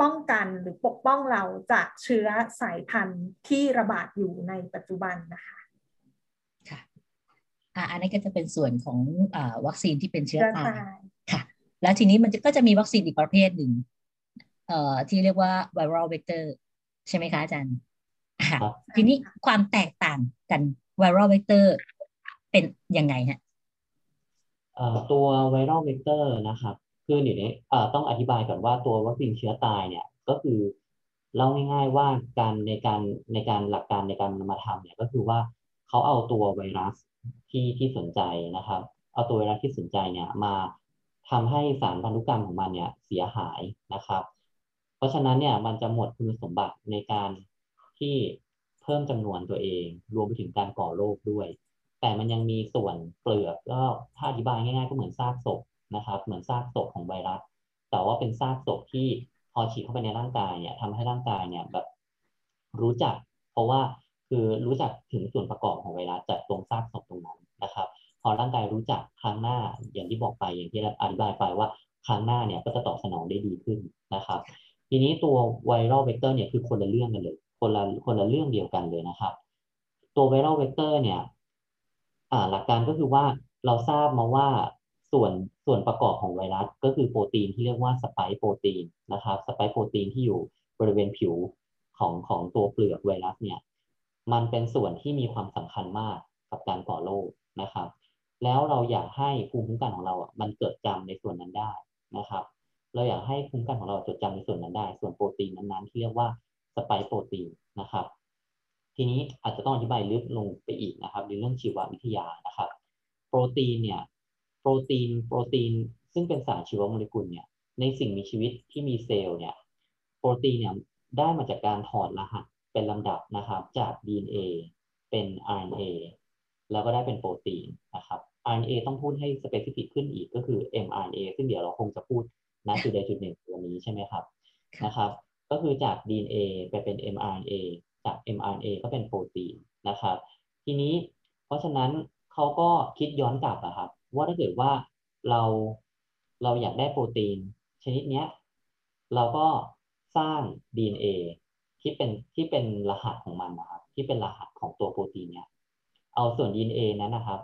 ป้องกันหรือปกป้องเราจากเชื้อสายพันธุ์ที่ระบาดอยู่ในปัจจุบันนะคะ อันนี้ก็จะเป็นส่วนของอวัคซีนที่เป็นเชื้อตายค่ะ แล้วทีนี้มันก็จะมีวัคซีนอีกประเภทหนึ่งเอ่อที่เรียกว่า viral vector ใช่ไหมคะอาจารย์ทีนี้ความแตกต่างกัน viral vector เป็นยังไงฮะตัว viral vector นะครับคือเดี๋ยวนี้ต้องอธิบายก่อนว่าตัววัคซีนเชื้อตายเนี่ยก็คือเล่าง่ายๆว่าการในการในการหลักการในการมาทำเนี่ยก็คือว่าเขาเอาตัวไวรัส ที่ที่สนใจนะครับ เอาตัวไวรัสที่สนใจเนี่ยมาทำให้สารพันธุกรรมของมันเนี่ยเสียหายนะครับ เพราะฉะนั้นเนี่ยมันจะหมดคุณสมบัติในการที่เพิ่มจำนวนตัวเอง รวมไปถึงการก่อโรคด้วย แต่มันยังมีส่วนเปลือกก็ถ้าอธิบายง่ายๆก็เหมือนซากศพนะครับ เหมือนซากศพของไวรัส แต่ว่าเป็นซากศพที่พอฉีดเข้าไปในร่างกายเนี่ยทำให้ร่างกายเนี่ยแบบรู้จัก เพราะว่า คือรู้จักถึงส่วนประกอบของไวรัสจากตรงซากศพตรงนั้นนะครับ พอร่างกายรู้จักครั้งหน้าอย่างที่บอกไปอย่างที่อธิบายไปว่าครั้งหน้าเนี่ยก็จะตอบสนองได้ดีขึ้นนะครับ ทีนี้ตัว viral vector เนี่ยคือคนละเรื่องกันเลย คนละคนละเรื่องเดียวกันเลยนะครับ ตัว viral vector เนี่ยหลักการก็คือว่าเราทราบมาว่าส่วนส่วนประกอบของไวรัสก็คือโปรตีนที่เรียกว่า spike protein นะครับ spike protein ที่อยู่บริเวณผิวของของตัวเปลือกไวรัสเนี่ย มันเป็นส่วนที่มีความสำคัญมากกับการก่อโรคนะครับ แล้วเราอยากให้ภูมิคุ้มกันของเราอะมันเกิดจำในส่วนนั้นได้นะครับ เราอยากให้ภูมิคุ้มกันของเราจดจำในส่วนนั้นได้ ส่วนโปรตีนนั้นๆที่เรียกว่าสไปโปรตีนนะครับ ทีนี้อาจจะต้องอธิบายลึกลงไปอีกนะครับในเรื่องชีววิทยานะครับ โปรตีนเนี่ยโปรตีนโปรตีน ซึ่งเป็นสารชีวโมเลกุลเนี่ยในสิ่งมีชีวิตที่มีเซลล์เนี่ยโปรตีนเนี่ยได้มาจากการถอดรหัส เป็นลำดับนะครับจาก DNA เป็น RNA แล้วก็ได้เป็นโปรตีนนะครับ RNA ต้องพูดให้สเปซิฟิกขึ้นอีกก็คือ mRNA ซึ่งเดี๋ยวเราคงจะพูดณจุดใดจุดหนึ่งวันนี้ใช่ไหมครับนะครับ ก็คือจาก DNA ไปเป็น mRNA จาก mRNA ก็เป็นโปรตีนนะครับ ทีนี้เพราะฉะนั้นเขาก็คิดย้อนกลับนะครับว่าถ้าเกิดว่าเราเราอยากได้โปรตีน ชนิดนี้เราก็สร้าง DNA ที่เป็นที่เป็นรหัสของมันนะครับ ที่เป็นรหัสของตัวโปรตีนเนี่ย เอาส่วน DNA นั้นนะครับ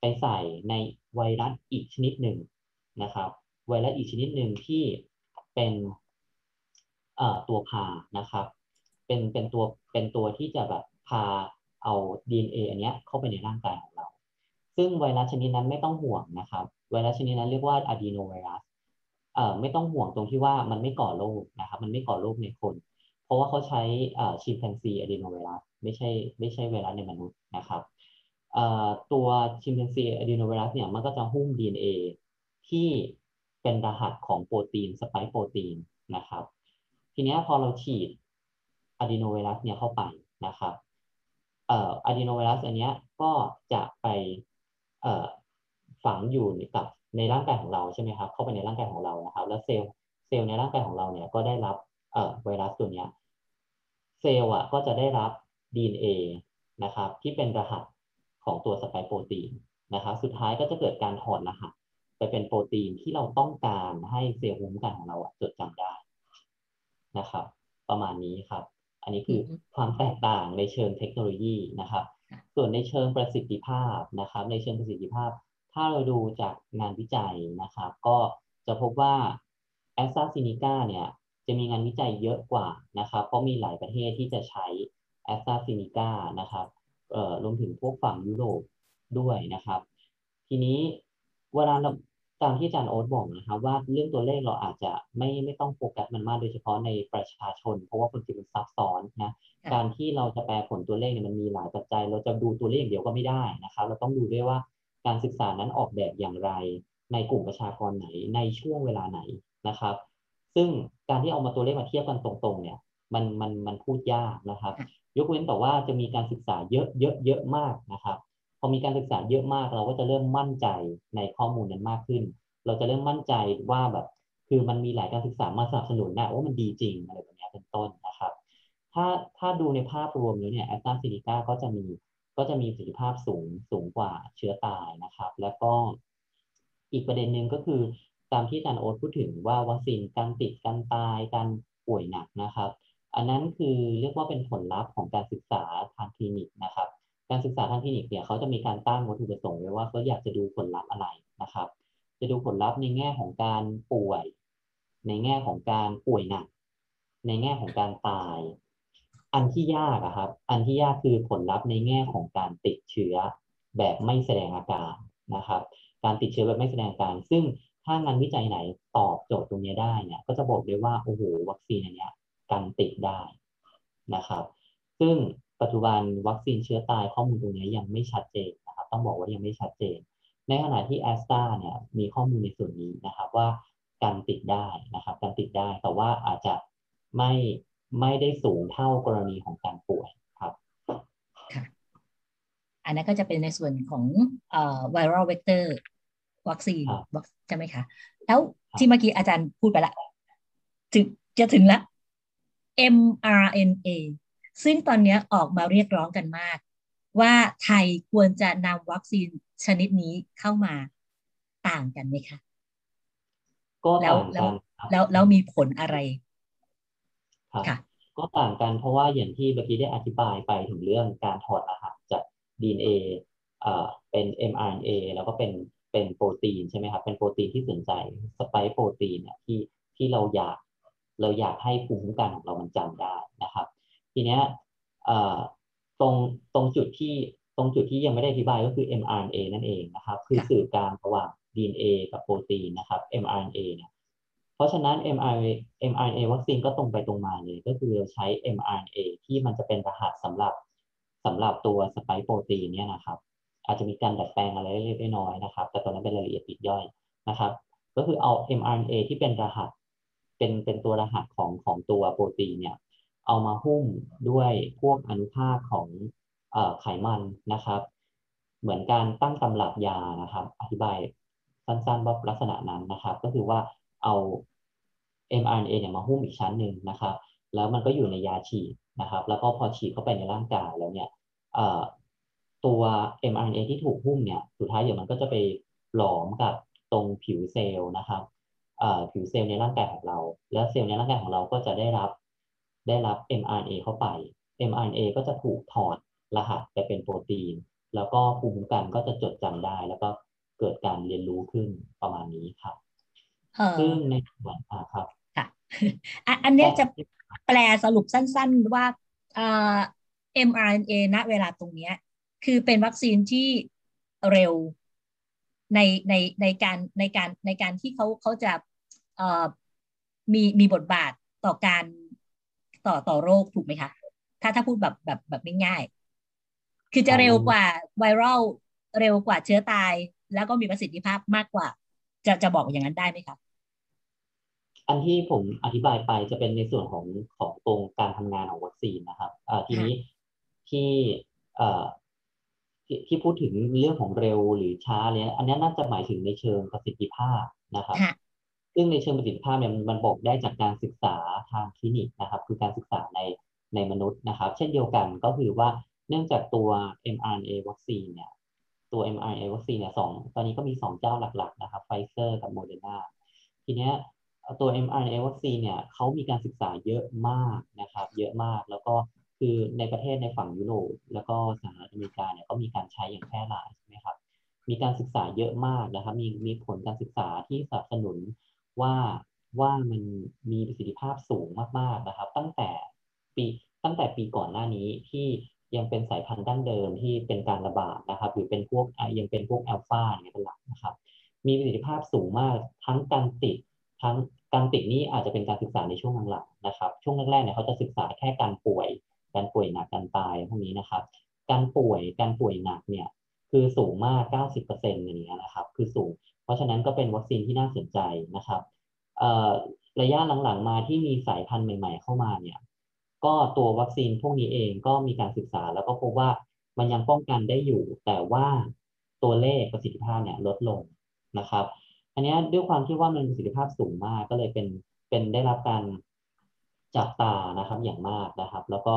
ไปใส่ในไวรัสอีกชนิดหนึ่งนะครับ ไวรัสอีกชนิดหนึ่งที่เป็นตัวพานะครับ เป็นเป็นตัวเป็นตัวที่จะแบบพาเอา DNA อันนี้เข้าไปในร่างกายของเรา ซึ่งไวรัสชนิดนั้นไม่ต้องห่วงนะครับ ไวรัสชนิดนั้นเรียกว่าอะดีโนไวรัสเอ่อไม่ต้องห่วงตรงที่ว่ามันไม่ก่อโรคนะครับ มันไม่ก่อโรคในคน เพราะว่าเขาใช้ชิมแปนซีอะดีโนไวรัสไม่ใช่ไม่ใช่ไวรัสในมนุษย์นะครับตัวชิมแปนซีอะดีโนไวรัสเนี่ยมันก็จะหุ้ม DNA ที่เป็นรหัสของโปรตีนสไปค์โปรตีนนะครับ ทีนี้พอเราฉีดอะดีโนไวรัสเนี่ยเข้าไปนะครับเอ่ออะดีโนไวรัสอันเนี้ยก็จะไปเอ่อฝังอยู่กับในร่างกายของเราใช่ไหมครับเข้าไปในร่างกายของเรานะครับ แล้วเซลล์เซลล์ในร่างกายของเราเนี่ยก็ได้รับ ไวรัสตัวเนี้ยเซลล์อะก็จะได้รับ DNA นะครับที่เป็นรหัสของตัวสไปค์โปรตีนนะครับสุดท้ายก็จะเกิดการถอดรหัสไปเป็นโปรตีนที่เราต้องการให้เซลล์ภูมิคุ้มกันของเราจดจำได้นะครับ ประมาณนี้ครับ อันนี้คือความแตกต่างในเชิงเทคโนโลยีนะครับ ส่วนในเชิงประสิทธิภาพนะครับ ในเชิงประสิทธิภาพ ถ้าเราดูจากงานวิจัยนะครับ ก็จะพบว่าแอสตราเซเนกาเนี่ย จะมีงานวิจัยเยอะกว่านะครับ เพราะมีหลายประเทศที่จะใช้แอสตราเซเนกานะครับเอ่อรวมถึงพวกฝั่งยุโรปด้วยนะครับ ทีนี้เวลาเราตามที่อาจารย์โอ๊ตบอกนะครับว่าเรื่องตัวเลขเราอาจจะไม่ไม่ต้องโฟกัสมันมากโดยเฉพาะในประชาชน เพราะว่าคนที่มันซับซ้อนนะการที่เราจะแปลผลตัวเลขเนี่ยมันมีหลายปัจจัย เราจะดูตัวเลขเดียวก็ไม่ได้นะครับ เราต้องดูด้วยว่าการศึกษานั้นออกแบบอย่างไร ในกลุ่มประชากรไหนในช่วงเวลาไหนนะครับ ซึ่งการที่เอามาตัวเลขมาเทียบกันตรงๆ เนี่ย มันมันมันพูดยากนะครับ ยกเว้นแต่ว่าจะมีการศึกษาเยอะเยอะเยอะมากนะครับ พอมีการศึกษาเยอะมากเราก็จะเริ่มมั่นใจในข้อมูลนั้นมากขึ้น เราจะเริ่มมั่นใจว่าแบบคือมันมีหลายการศึกษามาสนับสนุนนะว่ามันดีจริงอะไรแบบนี้เป็นต้นนะครับ ถ้าถ้าดูในภาพรวมแล้วเนี่ยแอสตราเซเนกาก็จะมีก็จะมีประสิทธิภาพสูงสูงกว่าเชื้อตายนะครับ แล้วก็อีกประเด็นหนึ่งก็คือ ตามที่อาจารย์โอ๊ตพูดถึงว่าวัคซีนการติดการตายการป่วยหนักนะครับ อันนั้นคือเรียกว่าเป็นผลลัพธ์ของการศึกษาทางคลินิกนะครับ การศึกษาทางคลินิกเนี่ยเขาจะมีการตั้งวัตถุประสงค์ไว้ว่าเขาอยากจะดูผลลัพธ์อะไรนะครับ จะดูผลลัพธ์ในแง่ของการป่วย ในแง่ของการป่วยหนัก ในแง่ของการตาย อันที่ยากอะครับ อันที่ยากคือผลลัพธ์ในแง่ของการติดเชื้อแบบไม่แสดงอาการนะครับ การติดเชื้อแบบไม่แสดงอาการ ซึ่ง ถ้างานวิจัยไหนตอบโจทย์ตรงนี้ได้เนี่ย ก็จะบอกได้ว่าโอ้โหวัคซีนอันเนี้ยกันติดได้นะครับ ซึ่งปัจจุบันวัคซีนเชื้อตายข้อมูลตรงนี้ยังไม่ชัดเจนนะครับ ต้องบอกว่ายังไม่ชัดเจน ในขณะที่แอสตราเนี่ยมีข้อมูลในส่วนนี้นะครับว่าการติดได้นะครับการติดได้แต่ว่าอาจจะไม่ไม่ได้สูงเท่ากรณีของการป่วยครับค่ะอันนั้นก็จะเป็นในส่วนของเอ่อไวรัลเวกเตอร์ วัคซีนใช่ไหมคะ แล้วที่เมื่อกี้อาจารย์พูดไปละถึงจะถึงละ mRNA ซึ่งตอนนี้ออกมาเรียกร้องกันมาก ว่าไทยควรจะนำวัคซีนชนิดนี้เข้ามาต่างกันไหมคะก็แล้วต่างแล้วกันแล้วแล้วมีผลอะไรครับค่ะก็ต่างกันเพราะว่าอย่างที่เมื่อกี้ได้อธิบายไปถึงเรื่องการถอดรหัสจาก DNA เอ่อเป็น mRNA แล้วก็เป็น เป็นโปรตีนใช่ไหมครับ เป็นโปรตีนที่สนใจสไปค์โปรตีนเนี่ยที่ที่เราอยากเราอยากให้ภูมิคุ้มกันของเรามันจำได้นะครับ ทีเนี้ยเอ่อตรงตรงจุดที่ตรงจุดที่ยังไม่ได้อธิบายก็คือ mRNA นั่นเองนะครับ คือค่ะสื่อกลางระหว่าง DNA กับโปรตีนนะครับ mRNA เนี่ยเพราะฉะนั้น mRNA mRNA วัคซีนก็ตรงไปตรงมาเลย ก็คือเราใช้ mRNA ที่มันจะเป็นรหัสสำหรับสำหรับตัวสไปค์โปรตีนเนี่ยนะครับ อาจจะมีการดัดแปลงอะไรเล็กน้อยนะครับ แต่ตอนนั้นเป็นรายละเอียดปลีกย่อยนะครับ ก็คือเอา mRNA ที่เป็นรหัส เป็นเป็นตัวรหัสของของตัวโปรตีนเนี่ยเอามาหุ้มด้วยพวกอนุภาคของไขมันนะครับ เหมือนการตั้งตำรับยานะครับ อธิบายสั้นๆว่าลักษณะนั้นนะครับ ก็คือว่าเอา mRNA เนี่ยมาหุ้มอีกชั้นหนึ่งนะครับ แล้วมันก็อยู่ในยาฉีดนะครับ แล้วก็พอฉีดเข้าไปในร่างกายแล้วเนี่ย ตัว mRNA ที่ถูกหุ้มเนี่ยสุดท้ายเดี๋ยวมันก็จะไปหลอมกับตรงผิวเซลล์นะครับเอ่อผิวเซลล์ในร่างกายของเรา แล้วเซลล์ในร่างกายของเราก็จะได้รับได้รับ mRNA เข้าไป mRNA ก็จะถูกถอดรหัสไปเป็นโปรตีน แล้วก็ภูมิคุ้มกันก็จะจดจำได้ แล้วก็เกิดการเรียนรู้ขึ้นประมาณนี้ครับเอ่อซึ่งในส่วนอ่าครับค่ะอะอันเนี้ยจะแปลสรุปสั้น ๆ ว่าเอ่อ mRNA ณเวลาตรงเนี้ย คือเป็นวัคซีนที่เร็วในในในการในการในการที่เขาเขาจะเอ่อมีมีบทบาทต่อการต่อต่อโรคถูกไหมคะ ถ้าถ้าพูดแบบแบบแบบง่ายๆคือจะเร็วกว่าไวรัลเร็วกว่าเชื้อตาย แล้วก็มีประสิทธิภาพมากกว่า จะจะบอกอย่างนั้นได้ไหมคะอันที่ผมอธิบายไปจะเป็นในส่วนของของตรงการทำงานของวัคซีนนะครับทีนี้ที่ ที่พูดถึงเรื่องของเร็วหรือช้าเนี่ยอันนี้น่าจะหมายถึงในเชิงประสิทธิภาพนะครับ ซึ่งในเชิงประสิทธิภาพเนี่ยมันบอกได้จากการศึกษาทางคลินิกนะครับ คือการศึกษาในในมนุษย์นะครับ เช่นเดียวกันก็คือว่าเนื่องจากตัว mRNA วัคซีนเนี่ยตัว mRNA วัคซีนเนี่ยสองตอนนี้ก็มีสองเจ้าหลัก ๆ นะครับไฟเซอร์กับโมเดอร์นาทีเนี้ยตัว mRNA วัคซีนเนี่ยเขามีการศึกษาเยอะมากนะครับ เยอะมากแล้วก็ คือในประเทศในฝั่งยุโรปแล้วก็สหรัฐอเมริกาเนี่ยก็มีการใช้อย่างแพร่หลายใช่ไหมครับมีการศึกษาเยอะมากนะครับ มีมีผลการศึกษาที่สนับสนุนว่าว่ามันมีประสิทธิภาพสูงมากๆนะครับ ตั้งแต่ปีตั้งแต่ปีก่อนหน้านี้ที่ยังเป็นสายพันธุ์ดั้งเดิมที่เป็นการระบาดนะครับ หรือเป็นพวกยังเป็นพวกอัลฟาเนี่ยเป็นหลักนะครับ มีประสิทธิภาพสูงมากทั้งการติดทั้งการติดนี้อาจจะเป็นการศึกษาในช่วงหลังๆนะครับ ช่วงแรกๆเนี่ยเขาจะศึกษาแค่การป่วย การป่วยหนักการตายพวกนี้นะครับ การป่วยการป่วยหนักเนี่ยคือสูงมาก 90%อย่างเงี้ยนะครับ คือสูง เพราะฉะนั้นก็เป็นวัคซีนที่น่าสนใจนะครับระยะหลังๆมาที่มีสายพันธุ์ใหม่ ๆ เข้ามาเนี่ยก็ตัววัคซีนพวกนี้เองก็มีการศึกษาแล้วก็พบว่ามันยังป้องกันได้อยู่ แต่ว่าตัวเลขประสิทธิภาพเนี่ยลดลงนะครับ อันนี้ด้วยความที่ว่ามันประสิทธิภาพสูงมากก็เลยเป็นเป็นได้รับการจับตานะครับอย่างมากนะครับ แล้วก็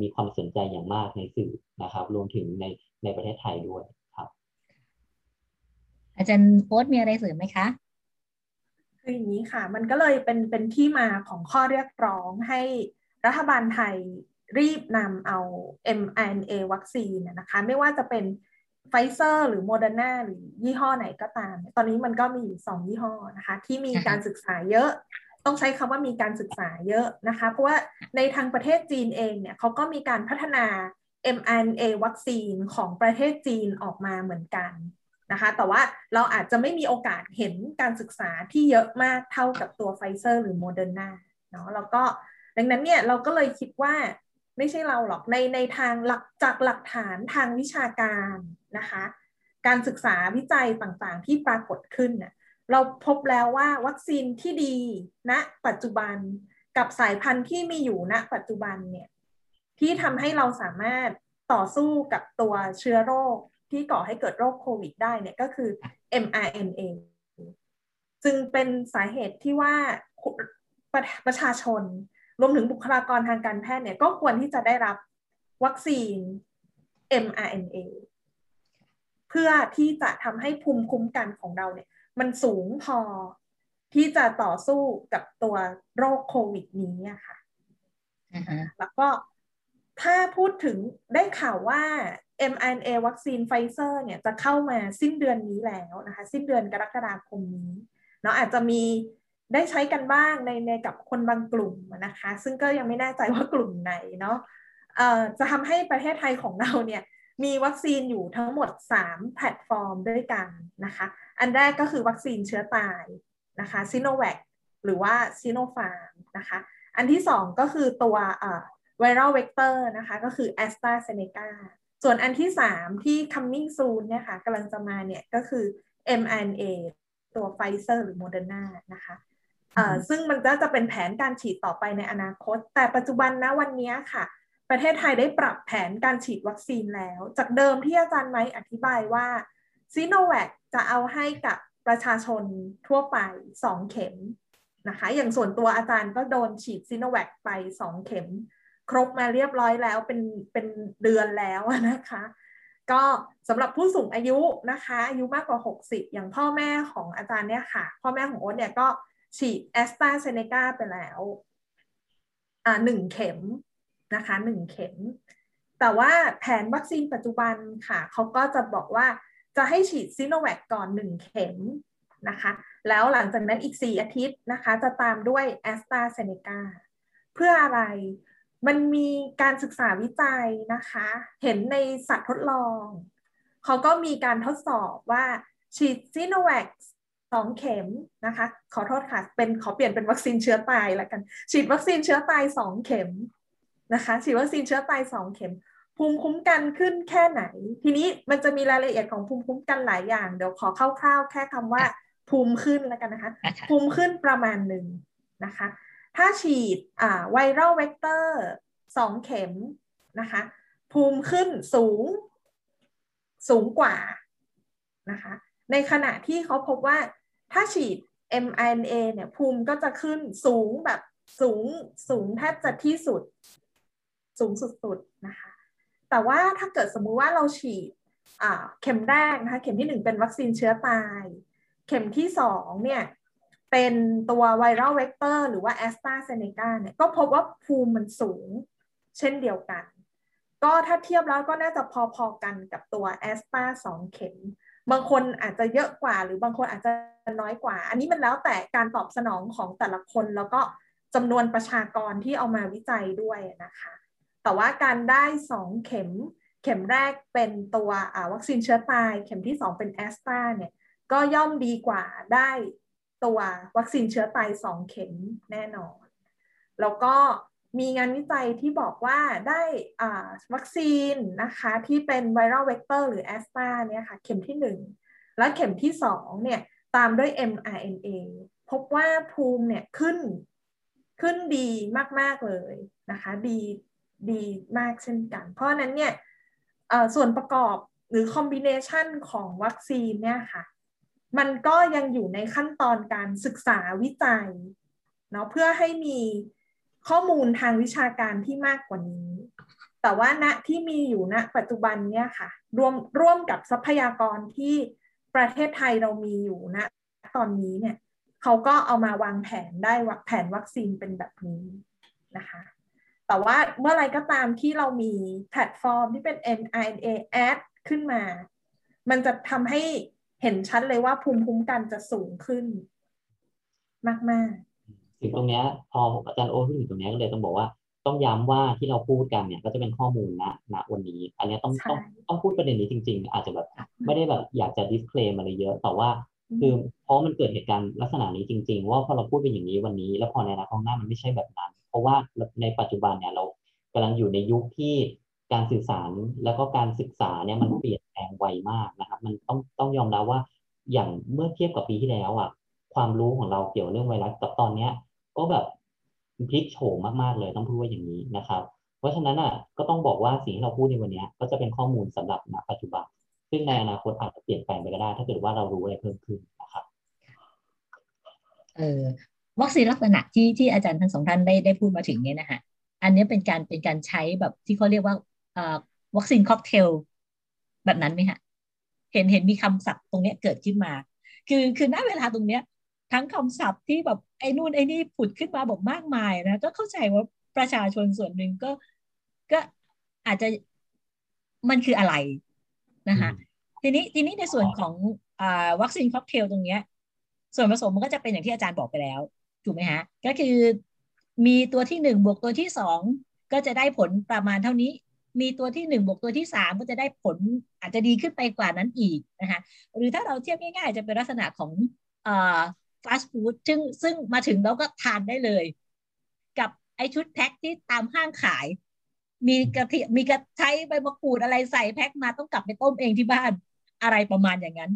มีความสนใจอย่างมากในสื่อนะครับ รวมถึงในในประเทศไทยด้วยครับ อาจารย์โพสมีอะไรเสริมไหมคะคืออย่างนี้ค่ะ มันก็เลยเป็นเป็นที่มาของข้อเรียกร้องให้รัฐบาลไทยรีบนำเอา mRNA วัคซีนนะคะ ไม่ว่าจะเป็นไฟเซอร์หรือโมเดอร์นาหรือยี่ห้อไหนก็ตาม ตอนนี้มันก็มีสองยี่ห้อนะคะ ที่มีการศึกษาเยอะ ต้องใช้คำว่ามีการศึกษาเยอะนะคะ เพราะว่าในทางประเทศจีนเองเนี่ยเขาก็มีการพัฒนา mRNA วัคซีนของประเทศจีนออกมาเหมือนกันนะคะ แต่ว่าเราอาจจะไม่มีโอกาสเห็นการศึกษาที่เยอะมากเท่ากับตัวไฟเซอร์หรือโมเดอร์นาเนาะแล้วก็ดังนั้นเนี่ยเราก็เลยคิดว่าไม่ใช่เราหรอกในในทางหลักจากหลักฐานทางวิชาการนะคะ การศึกษาวิจัยต่างๆที่ปรากฏขึ้นเนี่ย เราพบแล้วว่าวัคซีนที่ดีณนะปัจจุบันกับสายพันธุ์ที่มีอยู่ณปัจจุบันเนี่ยที่ทำให้เราสามารถต่อสู้กับตัวเชื้อโรคที่ก่อให้เกิดโรคโควิดได้เนี่ยก็คือ mRNA จึงเป็นสาเหตุที่ว่าประประชาชน รวมถึงบุคลากรทางการแพทย์เนี่ยก็ควรที่จะได้รับวัคซีน mRNA เพื่อที่จะทำให้ภูมิคุ้มกันของเราเนี่ย มันสูงพอที่จะต่อสู้กับตัวโรคโควิดนี้อะค่ะ uh-huh. แล้วก็ถ้าพูดถึงได้ข่าวว่า mRNA วัคซีนไฟเซอร์เนี่ยจะเข้ามาสิ้นเดือนนี้แล้วนะคะ สิ้นเดือนกรกฎาคมนี้เนาะอาจจะมีได้ใช้กันบ้างในในกับคนบางกลุ่มนะคะ ซึ่งก็ยังไม่แน่ใจว่ากลุ่มไหนเนาะจะทำให้ประเทศไทยของเราเนี่ย มีวัคซีนอยู่ทั้งหมด 3 แพลตฟอร์มด้วยกันนะคะ อันแรกก็คือวัคซีนเชื้อตายนะคะซีโนแวคหรือว่าซีโนฟาร์มนะคะ อันที่ 2 ก็คือตัว viral vector นะคะ ก็คือแอสตราเซเนกาส่วนอันที่ 3 ที่ coming soon เนี่ยค่ะกำลังจะมาเนี่ยก็คือ mRNA ตัวไฟเซอร์หรือโมเดอร์นานะคะซึ่งมันก็จะเป็นแผนการฉีดต่อไปในอนาคต แต่ปัจจุบันนะวันนี้ค่ะ ประเทศไทยได้ปรับแผนการฉีดวัคซีนแล้ว จากเดิมที่อาจารย์ไม้อธิบายว่าซีโนแวคจะเอาให้กับประชาชนทั่วไป 2 เข็มนะคะ อย่างส่วนตัวอาจารย์ก็โดนฉีดซีโนแวคไป 2 เข็ม ครบมาเรียบร้อยแล้วเป็นเป็นเดือนแล้วนะคะ ก็สำหรับผู้สูงอายุนะคะ อายุมากกว่า 60 อย่างพ่อแม่ของอาจารย์เนี่ยค่ะ พ่อแม่ของโอ๊ตเนี่ยก็ฉีดแอสตราเซเนกาไปแล้วอ่าหนึ่งเข็ม นะคะหนึ่งเข็ม แต่ว่าแผนวัคซีนปัจจุบันค่ะเขาก็จะบอกว่าจะให้ฉีดซิโนแวคก่อนหนึ่งเข็มนะคะแล้วหลังจากนั้นอีก 4 อาทิตย์นะคะจะตามด้วยแอสตราเซเนกาเพื่ออะไรมันมีการศึกษาวิจัยนะคะ เห็นในสัตว์ทดลอง เขาก็มีการทดสอบว่าฉีดซิโนแวคสองเข็มนะคะ ขอโทษค่ะ เป็นขอเปลี่ยนเป็นวัคซีนเชื้อตายละกัน ฉีดวัคซีนเชื้อตายสองเข็ม นะคะฉีดวัคซีนเชื้อตายสองเข็ม ภูมิคุ้มกันขึ้นแค่ไหน ทีนี้มันจะมีรายละเอียดของภูมิคุ้มกันหลายอย่าง เดี๋ยวขอคร่าวๆ แค่คำว่า ภูมิขึ้นแล้วกันนะคะอะค่ะภูมิขึ้นประมาณหนึ่งนะคะ ถ้าฉีดอ่าไวรัลเวกเตอร์สองเข็มนะคะ ภูมิขึ้นสูงสูงกว่านะคะ ในขณะที่เขาพบว่าถ้าฉีด mRNA เนี่ยภูมิก็จะขึ้นสูงแบบสูงสูงแทบจะที่สุด สูงสุดๆนะคะ แต่ว่าถ้าเกิดสมมุติว่าเราฉีดเข็มแรกนะคะ เข็มที่หนึ่งเป็นวัคซีนเชื้อตาย เข็มที่สองเนี่ย เป็นตัวไวรัลเวกเตอร์หรือว่าแอสตราเซเนกาเนี่ย ก็พบว่าภูมิมันสูงเช่นเดียวกัน ก็ถ้าเทียบแล้วก็น่าจะพอๆกันกับตัวแอสตราสองเข็ม บางคนอาจจะเยอะกว่า หรือบางคนอาจจะน้อยกว่า อันนี้มันแล้วแต่การตอบสนองของแต่ละคนแล้วก็จำนวนประชากรที่เอามาวิจัยด้วยนะคะ แต่ว่าการได้สองเข็ม เข็มแรกเป็นตัววัคซีนเชื้อตาย เข็มที่สองเป็นแอสตราเนี่ยก็ย่อมดีกว่าได้ตัววัคซีนเชื้อตายสองเข็มแน่นอน แล้วก็มีงานวิจัยที่บอกว่าได้วัคซีนนะคะที่เป็น viral vector หรือแอสตราเนี่ยค่ะเข็มที่ 1 และเข็มที่ 2 เนี่ยตามด้วย mRNA พบว่าภูมิเนี่ยขึ้นขึ้นดีมาก ๆ เลยนะคะ ดี ดีมากเช่นกัน เพราะนั้นเนี่ยส่วนประกอบหรือคอมบิเนชันของวัคซีนเนี่ยค่ะ มันก็ยังอยู่ในขั้นตอนการศึกษาวิจัยเนาะเพื่อให้มีข้อมูลทางวิชาการที่มากกว่านี้ แต่ว่าณที่มีอยู่ณปัจจุบันเนี่ยค่ะรวมร่วมกับทรัพยากรที่ประเทศไทยเรามีอยู่ณตอนนี้เนี่ยเขาก็เอามาวางแผนได้แผนวัคซีนเป็นแบบนี้นะคะ แต่ว่าเมื่อไรก็ตามที่เรามีแพลตฟอร์มที่เป็น mRNA ad ขึ้นมา มันจะทำให้เห็นชัดเลยว่าภูมิคุ้มกันจะสูงขึ้น มาก ๆ ถึงตรงเนี้ยพออาจารย์โอ้พูดถึงตรงเนี้ยก็เลยต้องบอกว่าต้องย้ำว่าที่เราพูดกันเนี่ยก็จะเป็นข้อมูลณณวันนี้ อันนี้ต้องต้องต้องพูดประเด็นนี้จริง ๆ อาจจะแบบไม่ได้แบบอยากจะ disclaim อะไรเยอะ แต่ว่าคือเพราะมันเกิดเหตุการณ์ลักษณะนี้จริง ๆ ว่าพอเราพูดเป็นอย่างนี้วันนี้ แล้วพอในอนาคตหน้ามันไม่ใช่แบบนั้น เพราะว่าในปัจจุบันเนี่ยเรากำลังอยู่ในยุคที่การสื่อสารแล้วก็การศึกษาเนี่ยมันเปลี่ยนแปลงไวมากนะครับ มันต้องต้องยอมรับว่าอย่างเมื่อเทียบกับปีที่แล้วอะความรู้ของเราเกี่ยวเรื่องไวรัสกับตอนเนี้ยก็แบบพลิกโฉมมากๆเลยต้องพูดว่าอย่างนี้นะครับ เพราะฉะนั้นอะก็ต้องบอกว่าสิ่งที่เราพูดในวันนี้ก็จะเป็นข้อมูลสำหรับณปัจจุบัน ซึ่งในอนาคตอาจจะเปลี่ยนแปลงไปก็ได้ ถ้าเกิดว่าเรารู้อะไรเพิ่มขึ้นนะครับเออ วัคซีนลักษณะที่ที่อาจารย์ทั้งสองท่านได้ได้พูดมาถึงเนี่ยนะฮะอันนี้เป็นการเป็นการใช้แบบที่เขาเรียกว่าเอ่อวัคซีนค็อกเทลแบบนั้นไหมฮะเห็นเห็นมีคำศัพท์ตรงเนี้ยเกิดขึ้นมา คือคือณเวลาตรงเนี้ย ทั้งคำศัพท์ที่แบบไอ้นู่นไอ้นี่ผุดขึ้นมาบอกมากมายนะก็เข้าใจว่าประชาชนส่วนหนึ่งก็ก็อาจจะมันคืออะไรนะคะทีนี้ทีนี้ในส่วนของอวัคซีนค็อกเทลตรงเนี้ยส่วนผสมมันก็จะเป็นอย่างที่อาจารย์บอกไปแล้ว ถูกไหมฮะก็คือมีตัวที่หนึ่งบวกตัวที่สองก็จะได้ผลประมาณเท่านี้ มีตัวที่หนึ่งบวกตัวที่สามก็จะได้ผลอาจจะดีขึ้นไปกว่านั้นอีกนะคะหรือถ้าเราเทียบง่ายๆ จะเป็นลักษณะของฟาสต์ฟู้ดซึ่งซึ่งมาถึงแล้วก็ทานได้เลย กับไอชุดแพ็คที่ตามห้างขาย มีกระเทียมมีกระใช้ใบมะกรูดอะไรใส่แพ็คมาต้องกลับไปต้มเองที่บ้านอะไรประมาณอย่างนั้น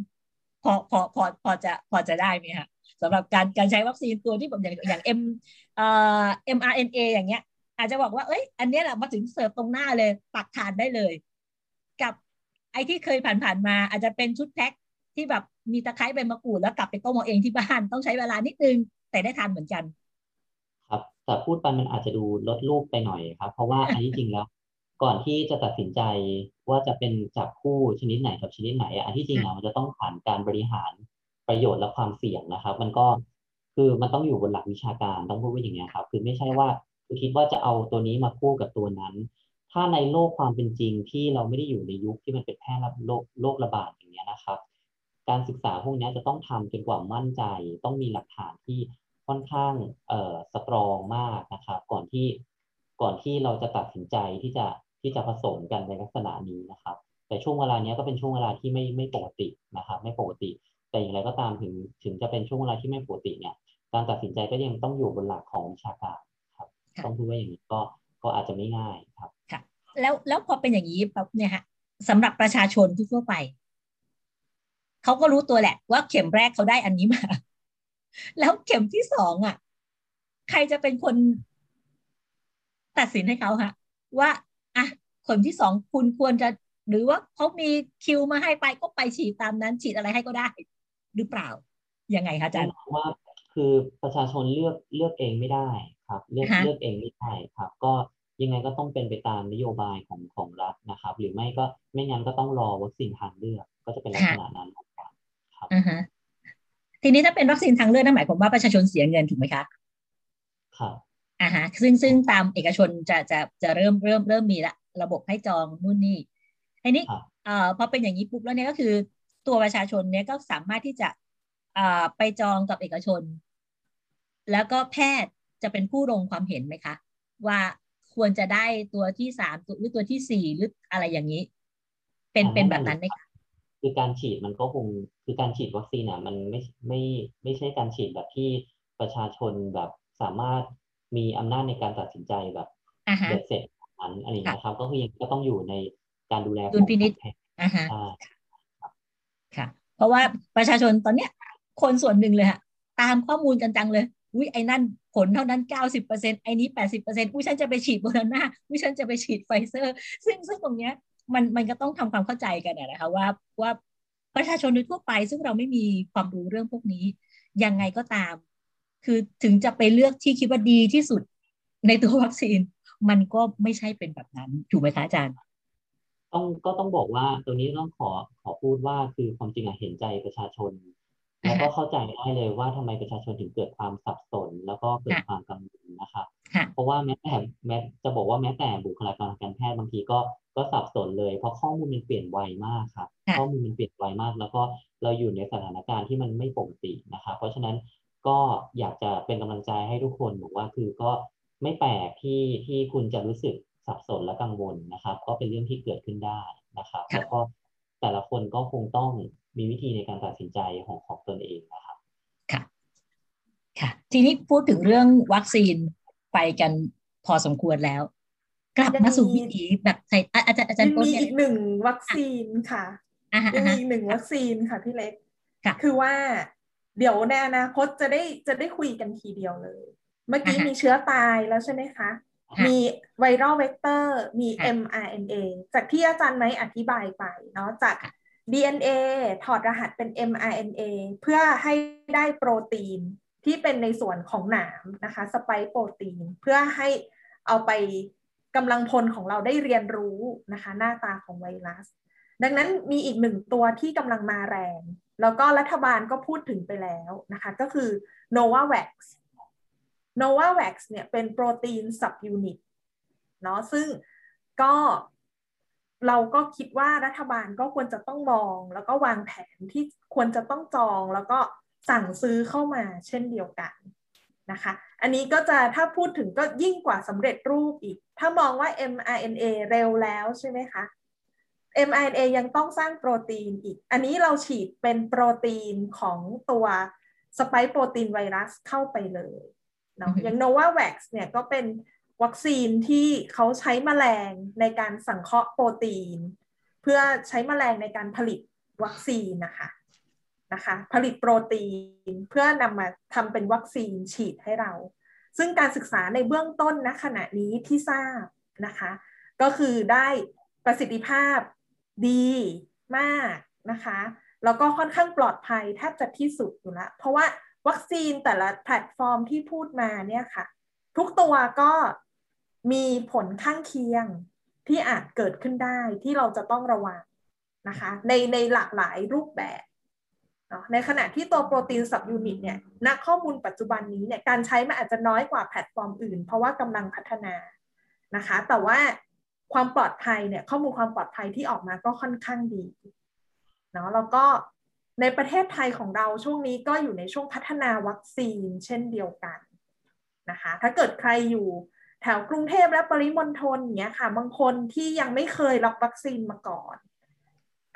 พอพอพอพอจะพอจะได้ไหมคะสำหรับการการใช้วัคซีนตัวที่แบบอย่างอย่าง M เอ่อ mRNA อย่างเงี้ย อาจจะบอกว่าเอ้ย อันนี้แหละมาถึงเสิร์ฟตรงหน้าเลยตักทานได้เลย กับไอที่เคยผ่านๆมา อาจจะเป็นชุดแพ็คที่แบบมีตะไคร้ใบมะกรูดแล้วกลับไปต้มเอาเองที่บ้านต้องใช้เวลานิดนึง แต่ได้ทานเหมือนกัน ครับแต่พูดไปมันอาจจะดูลดรูปไปหน่อยครับ เพราะว่าอันนี้จริงแล้ว ก่อนที่จะตัดสินใจว่าจะเป็นจับคู่ชนิดไหนกับชนิดไหนอันที่จริงอะมันจะต้องผ่านการบริหารประโยชน์และความเสี่ยงนะครับ มันก็คือมันต้องอยู่บนหลักวิชาการต้องพูดว่าอย่างนี้ครับคือไม่ใช่ว่าคิดว่าจะเอาตัวนี้มาคู่กับตัวนั้น ถ้าในโลกความเป็นจริงที่เราไม่ได้อยู่ในยุคที่มันเป็นแพร่ระโรคโรคระบาดอย่างเงี้ยนะครับ การศึกษาพวกนี้จะต้องทำจนกว่ามั่นใจ ต้องมีหลักฐานที่ค่อนข้างเอ่อสตรองมากนะครับ ก่อนที่ก่อนที่เราจะตัดสินใจที่จะ ที่จะผสมกันในลักษณะนี้นะครับ แต่ช่วงเวลานี้ก็เป็นช่วงเวลาที่ไม่ไม่ปกตินะครับ ไม่ปกติ แต่อย่างไรก็ตามถึงถึงจะเป็นช่วงเวลาที่ไม่ปกติเนี่ยการตัดสินใจก็ยังต้องอยู่บนหลักของวิชาการครับ ต้องพูดว่าอย่างนี้ก็ก็อาจจะไม่ง่ายครับค่ะแล้วแล้วพอเป็นอย่างนี้แบบเนี่ยฮะสำหรับประชาชนทั่วไปเขาก็รู้ตัวแหละ ว่าเข็มแรกเขาได้อันนี้มา แล้วเข็มที่สองอะ ใครจะเป็นคนตัดสินให้เขาฮะว่า อะเข็มที่สองคุณควรจะหรือว่าเขามีคิวมาให้ไปก็ไปฉีดตามนั้นฉีดอะไรให้ก็ได้ หรือเปล่ายังไงคะอาจารย์ว่าคือประชาชนเลือกเลือกเองไม่ได้ครับ เลือกฮะเลือกเองไม่ได้ครับ ก็ยังไงก็ต้องเป็นไปตามนโยบายของของรัฐนะครับ หรือไม่ก็ไม่งั้นก็ต้องรอวัคซีนทางเลือก ก็จะเป็นลักษณะนั้นครับครับอ่าฮะทีนี้ถ้าเป็นวัคซีนทางเลือกนั่นหมายความว่าประชาชนเสียเงินถูกไหมคะครับ อ่าฮะซึ่งซึ่งตามเอกชนจะจะจะเริ่มเริ่มเริ่มมีละระบบให้จองนู่นนี่อันนี้ครับเอ่อพอเป็นอย่างนี้ปุ๊บแล้วเนี่ยก็คือตัวประชาชนเนี่ยก็สามารถที่จะเอ่อไปจองกับเอกชน แล้วก็แพทย์จะเป็นผู้ลงความเห็นไหมคะ ว่าควรจะได้ตัวที่สามตัวหรือตัวที่สี่หรืออะไรอย่างนี้ เป็นอ่าเป็นแบบนั้นไหมคะคือการฉีดมันก็คงคือการฉีดวัคซีนอะมันไม่ไม่ไม่ใช่การฉีดแบบที่ประชาชนแบบสามารถ มีอำนาจในการตัดสินใจแบบอ่าฮะเบ็ดเสร็จนั้นอะไรอย่างเงี้ยครับ ก็คือยังก็ต้องอยู่ในการดูแลขดุองลพินิจแพทย์อ่าฮะใช่ค่ะ เพราะว่าประชาชนตอนเนี้ย คนส่วนหนึ่งเลยฮะตามข้อมูลกันจังเลยอุ้ยไอ้นั่นผลเท่านั้นเก้าสิบเปอร์เซ็นต์ไอ้นี้แปดสิบเปอร์เซ็นต์อุ้ยฉันจะไปฉีดโมเดอร์นาอุ้ยฉันจะไปฉีดไฟเซอร์ ซึ่งซึ่งตรงเนี้ยมันมันก็ต้องทำความเข้าใจกันอะนะคะว่าว่าประชาชนโดยทั่วไป ซึ่งเราไม่มีความรู้เรื่องพวกนี้ ยังไงก็ตาม คือถึงจะไปเลือกที่คิดว่าดีที่สุดในตัววัคซีน มันก็ไม่ใช่เป็นแบบนั้นถูกไหมคะอาจารย์ต้องก็ต้องบอกว่าตัวนี้ต้องขอขอพูดว่าคือความจริงอะเห็นใจประชาชน แล้วก็เข้าใจได้เลยว่าทำไมประชาชนถึงเกิดความสับสน แล้วก็เกิดค่ะความกังวลนะครับค่ะเพราะว่าแม้แต่แม้จะบอกว่าแม้แต่บุคลากรทางการแพทย์บางทีก็ก็สับสนเลย เพราะข้อมูลมันเปลี่ยนไวมากครับค่ะข้อมูลมันเปลี่ยนไวมาก แล้วก็เราอยู่ในสถานการณ์ที่มันไม่ปกตินะครับเพราะฉะนั้น ก็อยากจะเป็นกำลังใจให้ทุกคนบอกว่าคือก็ไม่แปลกที่ที่คุณจะรู้สึกสับสนและกังวลนะครับ ก็เป็นเรื่องที่เกิดขึ้นได้นะครับค่ะแล้วก็แต่ละคนก็คงต้องมีวิธีในการตัดสินใจของของตนเองนะครับค่ะค่ะ ทีนี้พูดถึงเรื่องวัคซีนไปกันพอสมควรแล้ว กลับมาสู่วิถีแบบไทยอะอาจารย์อาจารยัย์งโต้นมีเนี่ยอีกหนึ่งวัคซีนค่ะอ่าฮะยัอ่างมีฮะอีกหนึ่งวัคซีนค่ะพี่เล็กค่ะคือว่า เดี๋ยวในอนาคตจะได้จะได้คุยกันทีเดียวเลย เมื่อกี้อ่าฮะมีเชื้อตายแล้วใช่ไหมคะค่ะมีไวรัลเวกเตอร์ มีค่ะ mRNA จากที่อาจารย์ไม้อธิบายไปเนาะจากค่ะ DNA ถอดรหัสเป็น mRNA เพื่อให้ได้โปรตีนที่เป็นในส่วนของหนามนะคะสไปโปรตีน เพื่อให้เอาไปกำลังพลของเราได้เรียนรู้นะคะ หน้าตาของไวรัส ดังนั้นมีอีกหนึ่งตัวที่กำลังมาแรง แล้วก็รัฐบาลก็พูดถึงไปแล้วนะคะ ก็คือ Novavax Novavax เนี่ยเป็นโปรตีนสับยูนิตเนาะซึ่งก็เราก็คิดว่ารัฐบาลก็ควรจะต้องมอง แล้วก็วางแผนที่ควรจะต้องจองแล้วก็สั่งซื้อเข้ามาเช่นเดียวกันนะคะ อันนี้ก็จะถ้าพูดถึงก็ยิ่งกว่าสำเร็จรูปอีก ถ้ามองว่า mRNA เร็วแล้วใช่ไหมคะ mRNA ยังต้องสร้างโปรตีนอีก อันนี้เราฉีดเป็นโปรตีนของตัวสไปค์โปรตีนไวรัสเข้าไปเลยเนาะอือฮึอย่าง Novavax เนี่ยก็เป็นวัคซีนที่เขาใช้แมลงในการสังเคราะห์โปรตีน เพื่อใช้แมลงในการผลิตวัคซีนนะคะนะคะผลิตโปรตีนเพื่อนำมาทำเป็นวัคซีนฉีดให้เรา ซึ่งการศึกษาในเบื้องต้นณขณะนี้ที่ทราบนะคะ ก็คือได้ประสิทธิภาพ ดีมากนะคะ แล้วก็ค่อนข้างปลอดภัยแทบจะที่สุดอยู่แล้วเพราะว่าวัคซีนแต่ละแพลตฟอร์มที่พูดมาเนี่ยค่ะ ทุกตัวก็มีผลข้างเคียงที่อาจเกิดขึ้นได้ที่เราจะต้องระวังนะคะในในหลากหลายรูปแบบในขณะที่ตัวโปรตีน subunit เนี่ยณข้อมูลปัจจุบันนี้เนี่ยการใช้มันอาจจะน้อยกว่าแพลตฟอร์มอื่น เพราะว่ากำลังพัฒนานะคะ แต่ว่า ความปลอดภัยเนี่ยข้อมูลความปลอดภัยที่ออกมาก็ค่อนข้างดีเนาะแล้วก็ในประเทศไทยของเราช่วงนี้ก็อยู่ในช่วงพัฒนาวัคซีนเช่นเดียวกันนะคะถ้าเกิดใครอยู่แถวกรุงเทพและปริมณฑลอย่างเงี้ยค่ะ บางคนที่ยังไม่เคยรับวัคซีนมาก่อน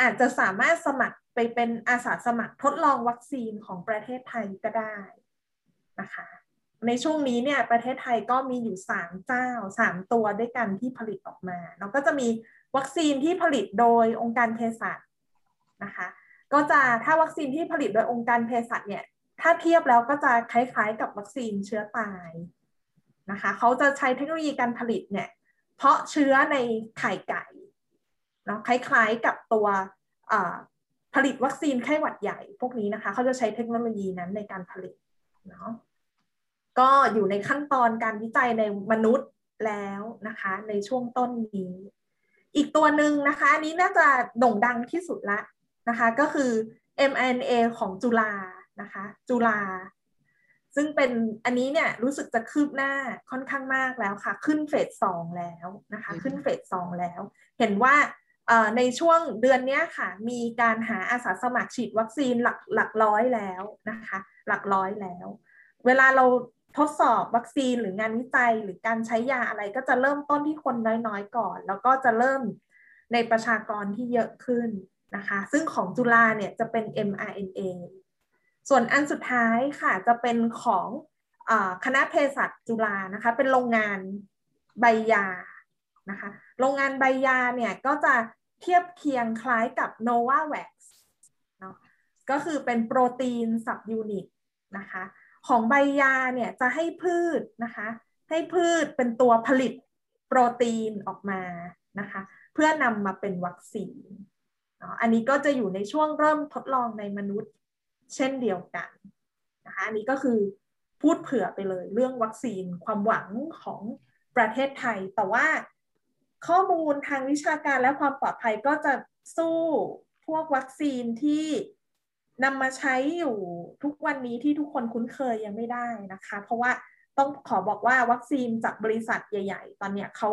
อาจจะสามารถสมัครไปเป็นอาสาสมัครทดลองวัคซีนของประเทศไทยก็ได้นะคะ ในช่วงนี้เนี่ยประเทศไทยก็มีอยู่สามเจ้าสามตัวด้วยกันที่ผลิตออกมาแล้วก็จะมีวัคซีนที่ผลิตโดยองค์การเภสัชนะคะ ก็จะถ้าวัคซีนที่ผลิตโดยองค์การเภสัชเนี่ย ถ้าเทียบแล้วก็จะคล้ายๆกับวัคซีนเชื้อตายนะคะเขาจะใช้เทคโนโลยีการผลิตเนี่ย เพราะเชื้อในไข่ไก่เนาะคล้ายๆกับตัวผลิตวัคซีนไข้หวัดใหญ่พวกนี้นะคะเขาจะใช้เทคโนโลยีนั้นในการผลิตเนาะ ก็อยู่ในขั้นตอนการวิจัยในมนุษย์แล้วนะคะ ในช่วงต้นนี้ อีกตัวหนึ่งนะคะอันนี้น่าจะโด่งดังที่สุดละนะคะ ก็คือ mRNA ของจุลานะคะ จุลา ซึ่งเป็นอันนี้เนี่ยรู้สึกจะคืบหน้าค่อนข้างมากแล้วค่ะ ขึ้นเฟสสองแล้วนะคะ ขึ้นเฟสสองแล้ว เห็นว่าในช่วงเดือนนี้ค่ะ มีการหาอาสาสมัครฉีดวัคซีนหลักหลักร้อยแล้วนะคะ หลักร้อยแล้ว เวลาเรา ทดสอบวัคซีนหรืองานวิจัยหรือการใช้ยาอะไรก็จะเริ่มต้นที่คนน้อยๆก่อน แล้วก็จะเริ่มในประชากรที่เยอะขึ้นนะคะ ซึ่งของจุฬาเนี่ยจะเป็น mRNA ส่วนอันสุดท้ายค่ะจะเป็นของอคณะเภสัชจุฬานะคะ เป็นโรงงานใบยานะคะ โรงงานใบยาเนี่ยก็จะเทียบเคียงคล้ายกับ Novavax เนาะก็คือเป็นโปรตีนสับยูนิตนะคะ ของใบยาเนี่ยจะให้พืชนะคะ ให้พืชเป็นตัวผลิตโปรตีนออกมานะคะ เพื่อนำมาเป็นวัคซีน อันนี้ก็จะอยู่ในช่วงเริ่มทดลองในมนุษย์เช่นเดียวกันนะคะอันนี้ก็คือพูดเผื่อไปเลยเรื่องวัคซีนความหวังของประเทศไทย แต่ว่าข้อมูลทางวิชาการและความปลอดภัยก็จะสู้พวกวัคซีนที่ นำมาใช้อยู่ทุกวันนี้ที่ทุกคนคุ้นเคยยังไม่ได้นะคะ เพราะว่าต้องขอบอกว่าวัคซีนจากบริษัทใหญ่ ๆ ตอนเนี้ยเขา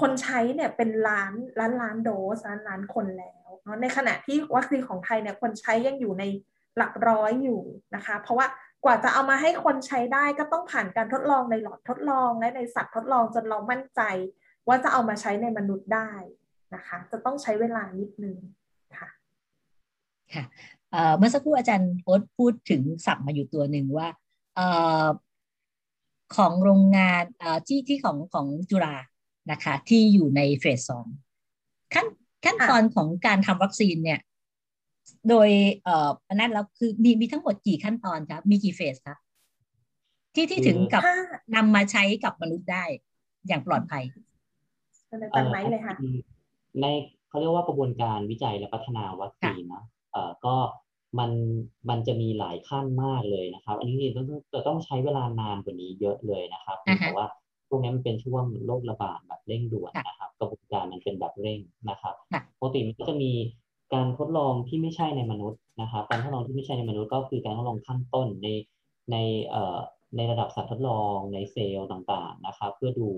คนใช้เนี่ยเป็นล้านล้านล้านโดสล้านล้านคนแล้วเนาะในขณะที่วัคซีนของไทยเนี่ยคนใช้ยังอยู่ในหลักร้อยอยู่นะคะ เพราะว่ากว่าจะเอามาให้คนใช้ได้ก็ต้องผ่านการทดลองในหลอดทดลองและในสัตว์ทดลองจนเรามั่นใจ ว่าจะเอามาใช้ในมนุษย์ได้นะคะ จะต้องใช้เวลานิดนึงค่ะค่ะ เมื่อสักครู่อาจารย์โอ๊ตพูดถึงสับมาอยู่ตัวหนึ่งว่าของโรงงานที่ที่ของของจุฬานะคะ ที่อยู่ในเฟสสองขั้นขั้นตอนของการทำวัคซีนเนี่ย โดยเอ่ออันนั้นแล้วคือมีมีทั้งหมดกี่ขั้นตอนครับมีกี่เฟสครับที่ที่ถึงกับนำมาใช้กับมนุษย์ได้อย่างปลอดภัยตันไหมเลยค่ะในเขาเรียกว่ากระบวนการวิจัยและพัฒนาวัคซีนนะเอ่อ ก็มันมันจะมีหลายขั้นมากเลยนะครับ อันนี้ต้องจะต้องใช้เวลานานกว่านี้เยอะเลยนะครับ แต่ว่าพวกนี้มันเป็นช่วงโรคระบาดแบบเร่งด่วนนะครับ กระบวนการมันเป็นแบบเร่งนะครับปกติมันก็จะมีการทดลองที่ไม่ใช่ในมนุษย์นะครับ การทดลองที่ไม่ใช่ในมนุษย์ก็คือการทดลองขั้นต้นในในเอ่อในระดับสัตว์ทดลองในเซลล์ต่างๆนะครับ เพื่อดู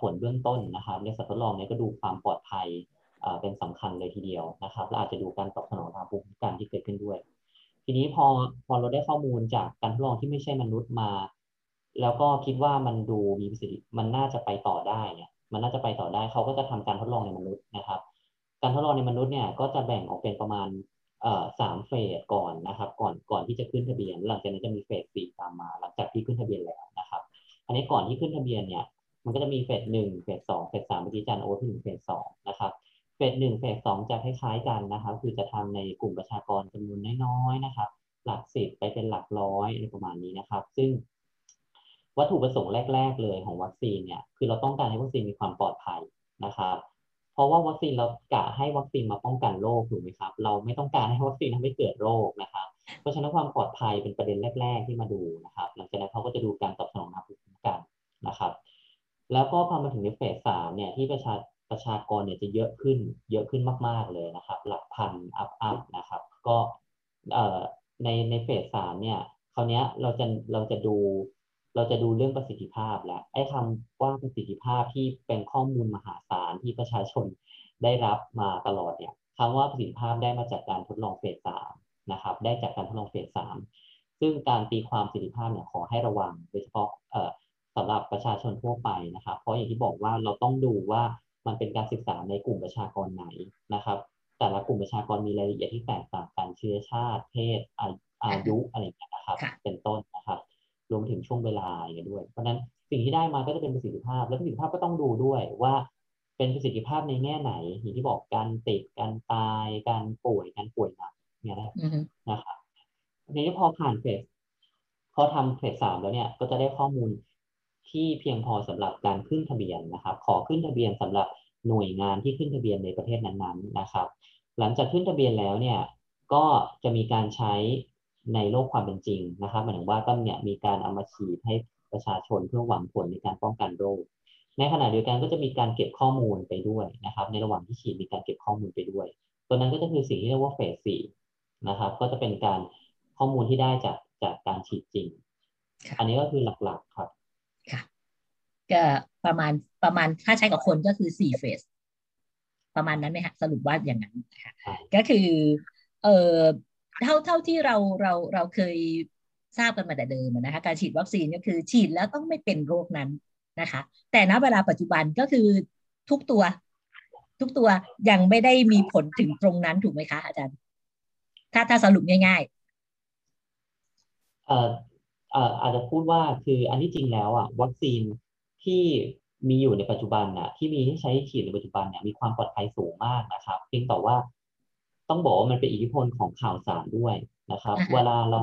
ผลเบื้องต้นนะครับในสัตว์ทดลองนี้ก็ดูความปลอดภัย เป็นสำคัญเลยทีเดียวนะครับและอาจจะดูการตอบสนองทางภูมิคุ้มกันที่เกิดขึ้นด้วย ทีนี้พอพอเราได้ข้อมูลจากการทดลองที่ไม่ใช่มนุษย์มา แล้วก็คิดว่ามันดูมีประสิทธิมันน่าจะไปต่อได้เนี่ยมันน่าจะไปต่อได้เขาก็จะทำการทดลองในมนุษย์นะครับ การทดลองในมนุษย์เนี่ยก็จะแบ่งออกเป็นประมาณสามเฟสก่อนนะครับ ก่อนก่อนที่จะขึ้นทะเบียน หลังจากนั้นจะมีเฟสสี่ตามมา หลังจากที่ขึ้นทะเบียนแล้วนะครับ อันนี้ก่อนที่ขึ้นทะเบียนเนี่ยมันก็จะมีเฟสหนึ่งเฟสสองเฟสสามเมื่อกี้จารย์โอ๊ตพูดถึงเฟสสองนะครับ เฟสหนึ่งเฟสสองจะคล้ายๆกันนะครับ คือจะทำในกลุ่มประชากรจำนวนน้อยๆนะครับ หลักสิบไปเป็นหลักร้อยอะไรประมาณนี้นะครับ ซึ่งวัตถุประสงค์แรก ๆ เลยของวัคซีนเนี่ยคือเราต้องการให้วัคซีนมีความปลอดภัยนะครับ เพราะว่าวัคซีนเรากะให้วัคซีนมาป้องกันโรคถูกไหมครับ เราไม่ต้องการให้วัคซีนทำให้เกิดโรคนะครับ เพราะฉะนั้นความปลอดภัยเป็นประเด็นแรก ๆ ที่มาดูนะครับ หลังจากนั้นเขาก็จะดูการตอบสนองทางภูมิคุ้มกันนะครับ แล้วก็พอมาถึงในเฟสสามเนี่ยที่ประชา ประชากรเนี่ยจะเยอะขึ้น เยอะขึ้นมาก ๆเลยนะครับ หลักพันอัพอัพนะครับ ก็ในในเฟสสามเนี่ยคราวนี้เราจะเราจะดูเราจะดูเรื่องประสิทธิภาพแล้วไอ้คำว่าประสิทธิภาพที่เป็นข้อมูลมหาศาลที่ประชาชนได้รับมาตลอดเนี่ยคำว่าประสิทธิภาพได้มาจากการทดลองเฟสสามนะครับ ได้จากการทดลองเฟสสามซึ่งการตีความประสิทธิภาพเนี่ยขอให้ระวังโดยเฉพาะสำหรับประชาชนทั่วไปนะครับ เพราะอย่างที่บอกว่าเราต้องดูว่า มันเป็นการศึกษาในกลุ่มประชากรไหนนะครับ แต่ละกลุ่มประชากรมีรายละเอียดที่แตกต่างกันเชื้อชาติ เพศอายุอะไรอย่างเงี้ยนะครับ เป็นต้นนะครับ รวมถึงช่วงเวลาอย่างเงี้ยด้วย เพราะนั้นสิ่งที่ได้มาก็จะเป็นประสิทธิภาพ และประสิทธิภาพก็ต้องดูด้วยว่าเป็นประสิทธิภาพในแง่ไหนอย่างที่บอกการติดการตายการป่วยการป่วยหนักเนี่ยนะอือฮึนะครับทีนี้พอผ่านเฟสพอทำเฟสสามแล้วเนี่ยก็จะได้ข้อมูล ที่เพียงพอสำหรับการขึ้นทะเบียนนะครับ ขอขึ้นทะเบียนสำหรับหน่วยงานที่ขึ้นทะเบียนในประเทศนั้นๆนะครับ หลังจากขึ้นทะเบียนแล้วเนี่ยก็จะมีการใช้ในโลกความเป็นจริงนะครับหมายถึงว่าก็เนี่ยมีการเอามาฉีดให้ประชาชนเพื่อหวังผลในการป้องกันโรค ในขณะเดียวกันก็จะมีการเก็บข้อมูลไปด้วยนะครับ ในระหว่างที่ฉีดมีการเก็บข้อมูลไปด้วย ตัวนั้นก็จะคือสิ่งที่เรียกว่าเฟสสี่นะครับ ก็จะเป็นการข้อมูลที่ได้จากจากการฉีดจริงค่ะอันนี้ก็คือหลักๆครับค่ะ ก็ประมาณประมาณถ้าใช้กับคนก็คือสี่เฟสประมาณนั้นไหมฮะสรุปว่าอย่างนั้นนะคะใช่ก็คือเอ่อเท่าเท่าที่เราเราเราเคยทราบกันมาแต่เดิมนะคะการฉีดวัคซีนก็คือฉีดแล้วต้องไม่เป็นโรคนั้นนะคะ แต่ณเวลาปัจจุบันก็คือทุกตัว ทุกตัวยังไม่ได้มีผลถึงตรงนั้นถูกไหมคะ อาจารย์ ถ้าถ้าสรุปง่ายเอ่อเอ่ออาจจะพูดว่าคืออันที่จริงแล้วอะวัคซีน ที่มีอยู่ในปัจจุบันน่ะที่มีให้ใช้ฉีดในปัจจุบันเนี่ยมีความปลอดภัยสูงมากนะครับ เพียงแต่ว่าต้องบอกว่ามันเป็นอิทธิพลของข่าวสารด้วยนะครับอ่าฮะเวลาเรา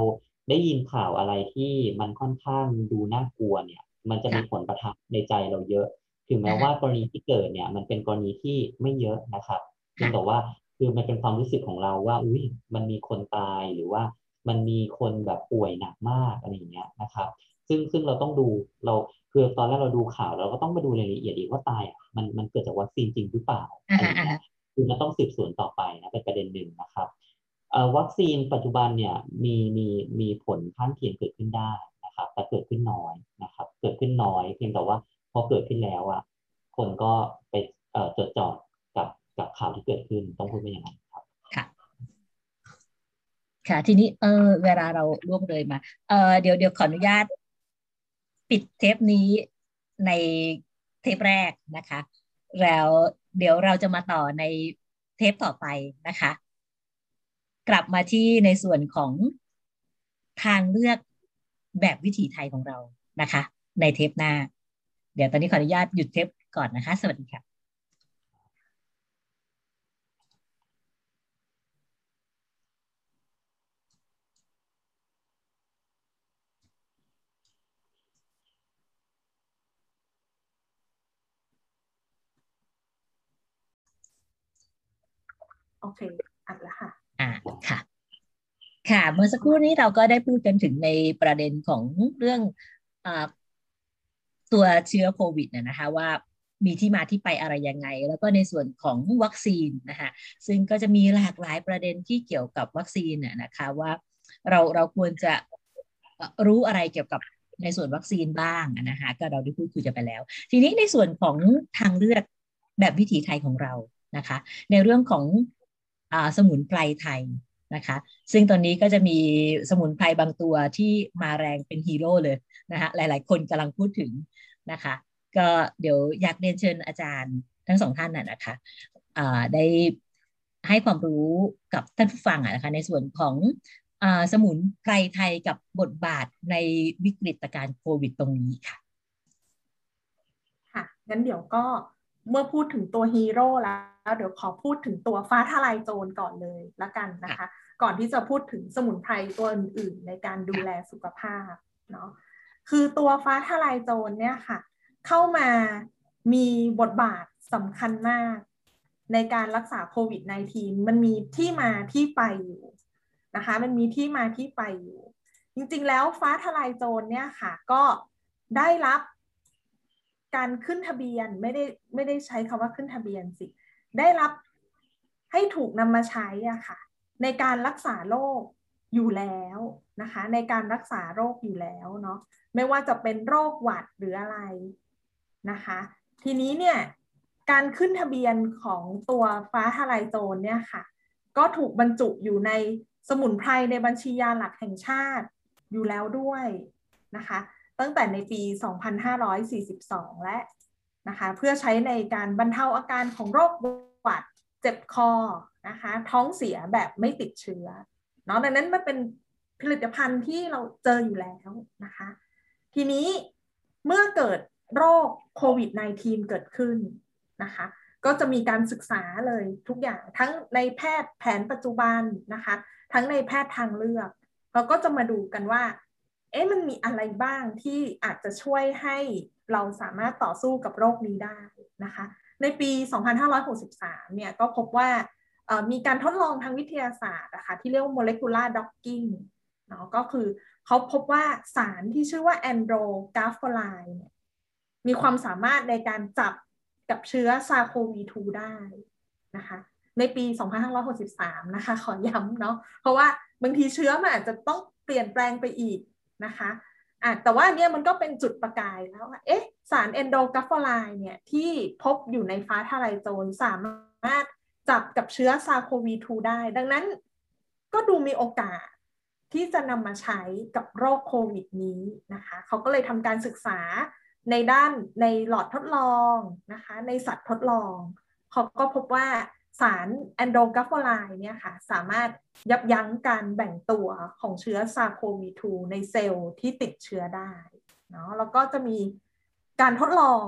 ได้ยินข่าวอะไรที่มันค่อนข้างดูน่ากลัวเนี่ย มันจะมีค่ะผลประทับในใจเราเยอะ ถึงแม้อ่าฮะว่ากรณีที่เกิดเนี่ย มันเป็นกรณีที่ไม่เยอะนะครับเพียงแต่ว่าคือมันเป็นความรู้สึกของเราว่า อุ้ยมันมีคนตายหรือว่ามันมีคนแบบป่วยหนักมากอะไรอย่างเงี้ยนะครับ ซึ่งซึ่งเราต้องดูเรา คือตอนแรกเราดูข่าวเราก็ต้องมาดูรายละเอียดอีกว่าตายอะมันมันเกิดจากวัคซีนจริงหรือเปล่าๆอ่าอะไรอฮะย่างอ่าเงี้ฮะยคือมันต้องสืบสวนต่อไปนะเป็นประเด็นหนึ่งนะครับเอ่อวัคซีนปัจจุบันเนี่ยมีมีมีผลข้างเคียงเกิดขึ้นได้นะครับ แต่เกิดขึ้นน้อยนะครับ เกิดขึ้นน้อยเพียงแต่ว่าพอเกิดขึ้นแล้วอะคนก็ไปเอ่อจดจ่อกับกับข่าวที่เกิดขึ้นต้องพูดว่าอย่างนั้นครับค่ะ ค่ะ ทีนี้เออเวลาเราล่วงเลยมาเออเดี๋ยวเดี๋ยวขออนุญาต ปิดเทปนี้ในเทปแรกนะคะ แล้วเดี๋ยวเราจะมาต่อในเทปต่อไปนะคะ กลับมาที่ในส่วนของทางเลือกแบบวิถีไทยของเรานะคะ ในเทปหน้า เดี๋ยวตอนนี้ขออนุญาตหยุดเทปก่อนนะคะ สวัสดีค่ะ โอเค อัดแล้วค่ะ อ่าค่ะ ค่ะเมื่อสักครู่นี้เราก็ได้พูดกันถึงในประเด็นของเรื่องอตัวเชื้อโควิดนะนะคะว่ามีที่มาที่ไปอะไรยังไง แล้วก็ในส่วนของวัคซีนนะคะซึ่งก็จะมีหลากหลายประเด็นที่เกี่ยวกับวัคซีนน่ะนะคะว่าเราเราควรจะรู้อะไรเกี่ยวกับในส่วนวัคซีนบ้างนะคะก็เราได้พูดคุยกันไปแล้ว ทีนี้ในส่วนของทางเลือกแบบวิถีไทยของเรานะคะ ในเรื่องของ สมุนไพรไทยนะคะซึ่งตอนนี้ก็จะมีสมุนไพรบางตัวที่มาแรงเป็นฮีโร่เลยนะคะหลาย ๆ คนกำลังพูดถึงนะคะก็เดี๋ยวอยากเรียนเชิญอาจารย์ทั้งสองท่านน่ะนะคะได้ให้ความรู้กับท่านผู้ฟังอะนะคะในส่วนของอสมุนไพรไทยกับบทบาทในวิกฤตการณ์โควิดตรงนี้ค่ะค่ะงั้นเดี๋ยวก็เมื่อพูดถึงตัวฮีโร่แล้ว เดี๋ยวขอพูดถึงตัวฟ้าทลายโจรก่อนเลยละกันนะคะ ก่อนที่จะพูดถึงสมุนไพรตัวอื่นๆ ในการดูแลสุขภาพเนาะคือตัวฟ้าทลายโจรเนี่ยค่ะ เข้ามามีบทบาทสำคัญมาก ในการรักษาโควิด -19 มันมีที่มาที่ไปอยู่นะคะ มันมีที่มาที่ไปอยู่ จริงๆ แล้วฟ้าทลายโจรเนี่ยค่ะ ก็ได้รับการขึ้นทะเบียนไม่ได้ไม่ได้ใช้คำว่าขึ้นทะเบียนสิ ได้รับให้ถูกนำมาใช้อะค่ะ ในการรักษาโรคอยู่แล้วนะคะ ในการรักษาโรคอยู่แล้วเนาะไม่ว่าจะเป็นโรคหวัดหรืออะไรนะคะ ทีนี้เนี่ยการขึ้นทะเบียนของตัวฟ้าทลายโจรเนี่ยค่ะ ก็ถูกบรรจุอยู่ในสมุนไพรในบัญชียาหลักแห่งชาติอยู่แล้วด้วยนะคะ ตั้งแต่ในปี 2542 และ นะคะเพื่อใช้ในการบรรเทาอาการของโรคหวัดเจ็บคอนะคะท้องเสียแบบไม่ติดเชื้อเนาะดังนั้นมันเป็นผลิตภัณฑ์ที่เราเจออยู่แล้วนะคะทีนี้เมื่อเกิดโรคโควิด -19 เกิดขึ้นนะคะก็จะมีการศึกษาเลยทุกอย่างทั้งในแพทย์แผนปัจจุบันนะคะทั้งในแพทย์ทางเลือก เราก็จะมาดูกันว่า เอ๊ะมันมีอะไรบ้างที่อาจจะช่วยให้เราสามารถต่อสู้กับโรคนี้ได้นะคะ ในปี 2563 เนี่ยก็พบว่ามีการทดลองทางวิทยาศาสตร์นะคะที่เรียกว่า molecular docking เนาะก็คือเขาพบว่าสารที่ชื่อว่า androgaffoline เนี่ยมีความสามารถในการจับกับเชื้อซาโควี2ได้นะคะในปี 2563 นะคะ ขอย้ำเนาะเพราะว่าบางทีเชื้อมันอาจจะต้องเปลี่ยนแปลงไปอีก นะคะอะแต่ว่าเนี่ยมันก็เป็นจุดประกายแล้วเอ๊ะสารเอนโดกัฟฟอไลน์เนี่ยที่พบอยู่ในฟ้าทลายโจรสามารถจับกับเชื้อซาโควี2ได้ ดังนั้นก็ดูมีโอกาสที่จะนำมาใช้กับโรคโควิดนี้นะคะเขาก็เลยทำการศึกษาในด้านในหลอดทดลองนะคะในสัตว์ทดลอง เขาก็พบว่า สารแอนโดกัฟโฟไลน์เนี่ยค่ะสามารถยับยั้งการแบ่งตัวของเชื้อซาโควี2ในเซลล์ที่ติดเชื้อได้เนาะแล้วก็จะมีการทดลอง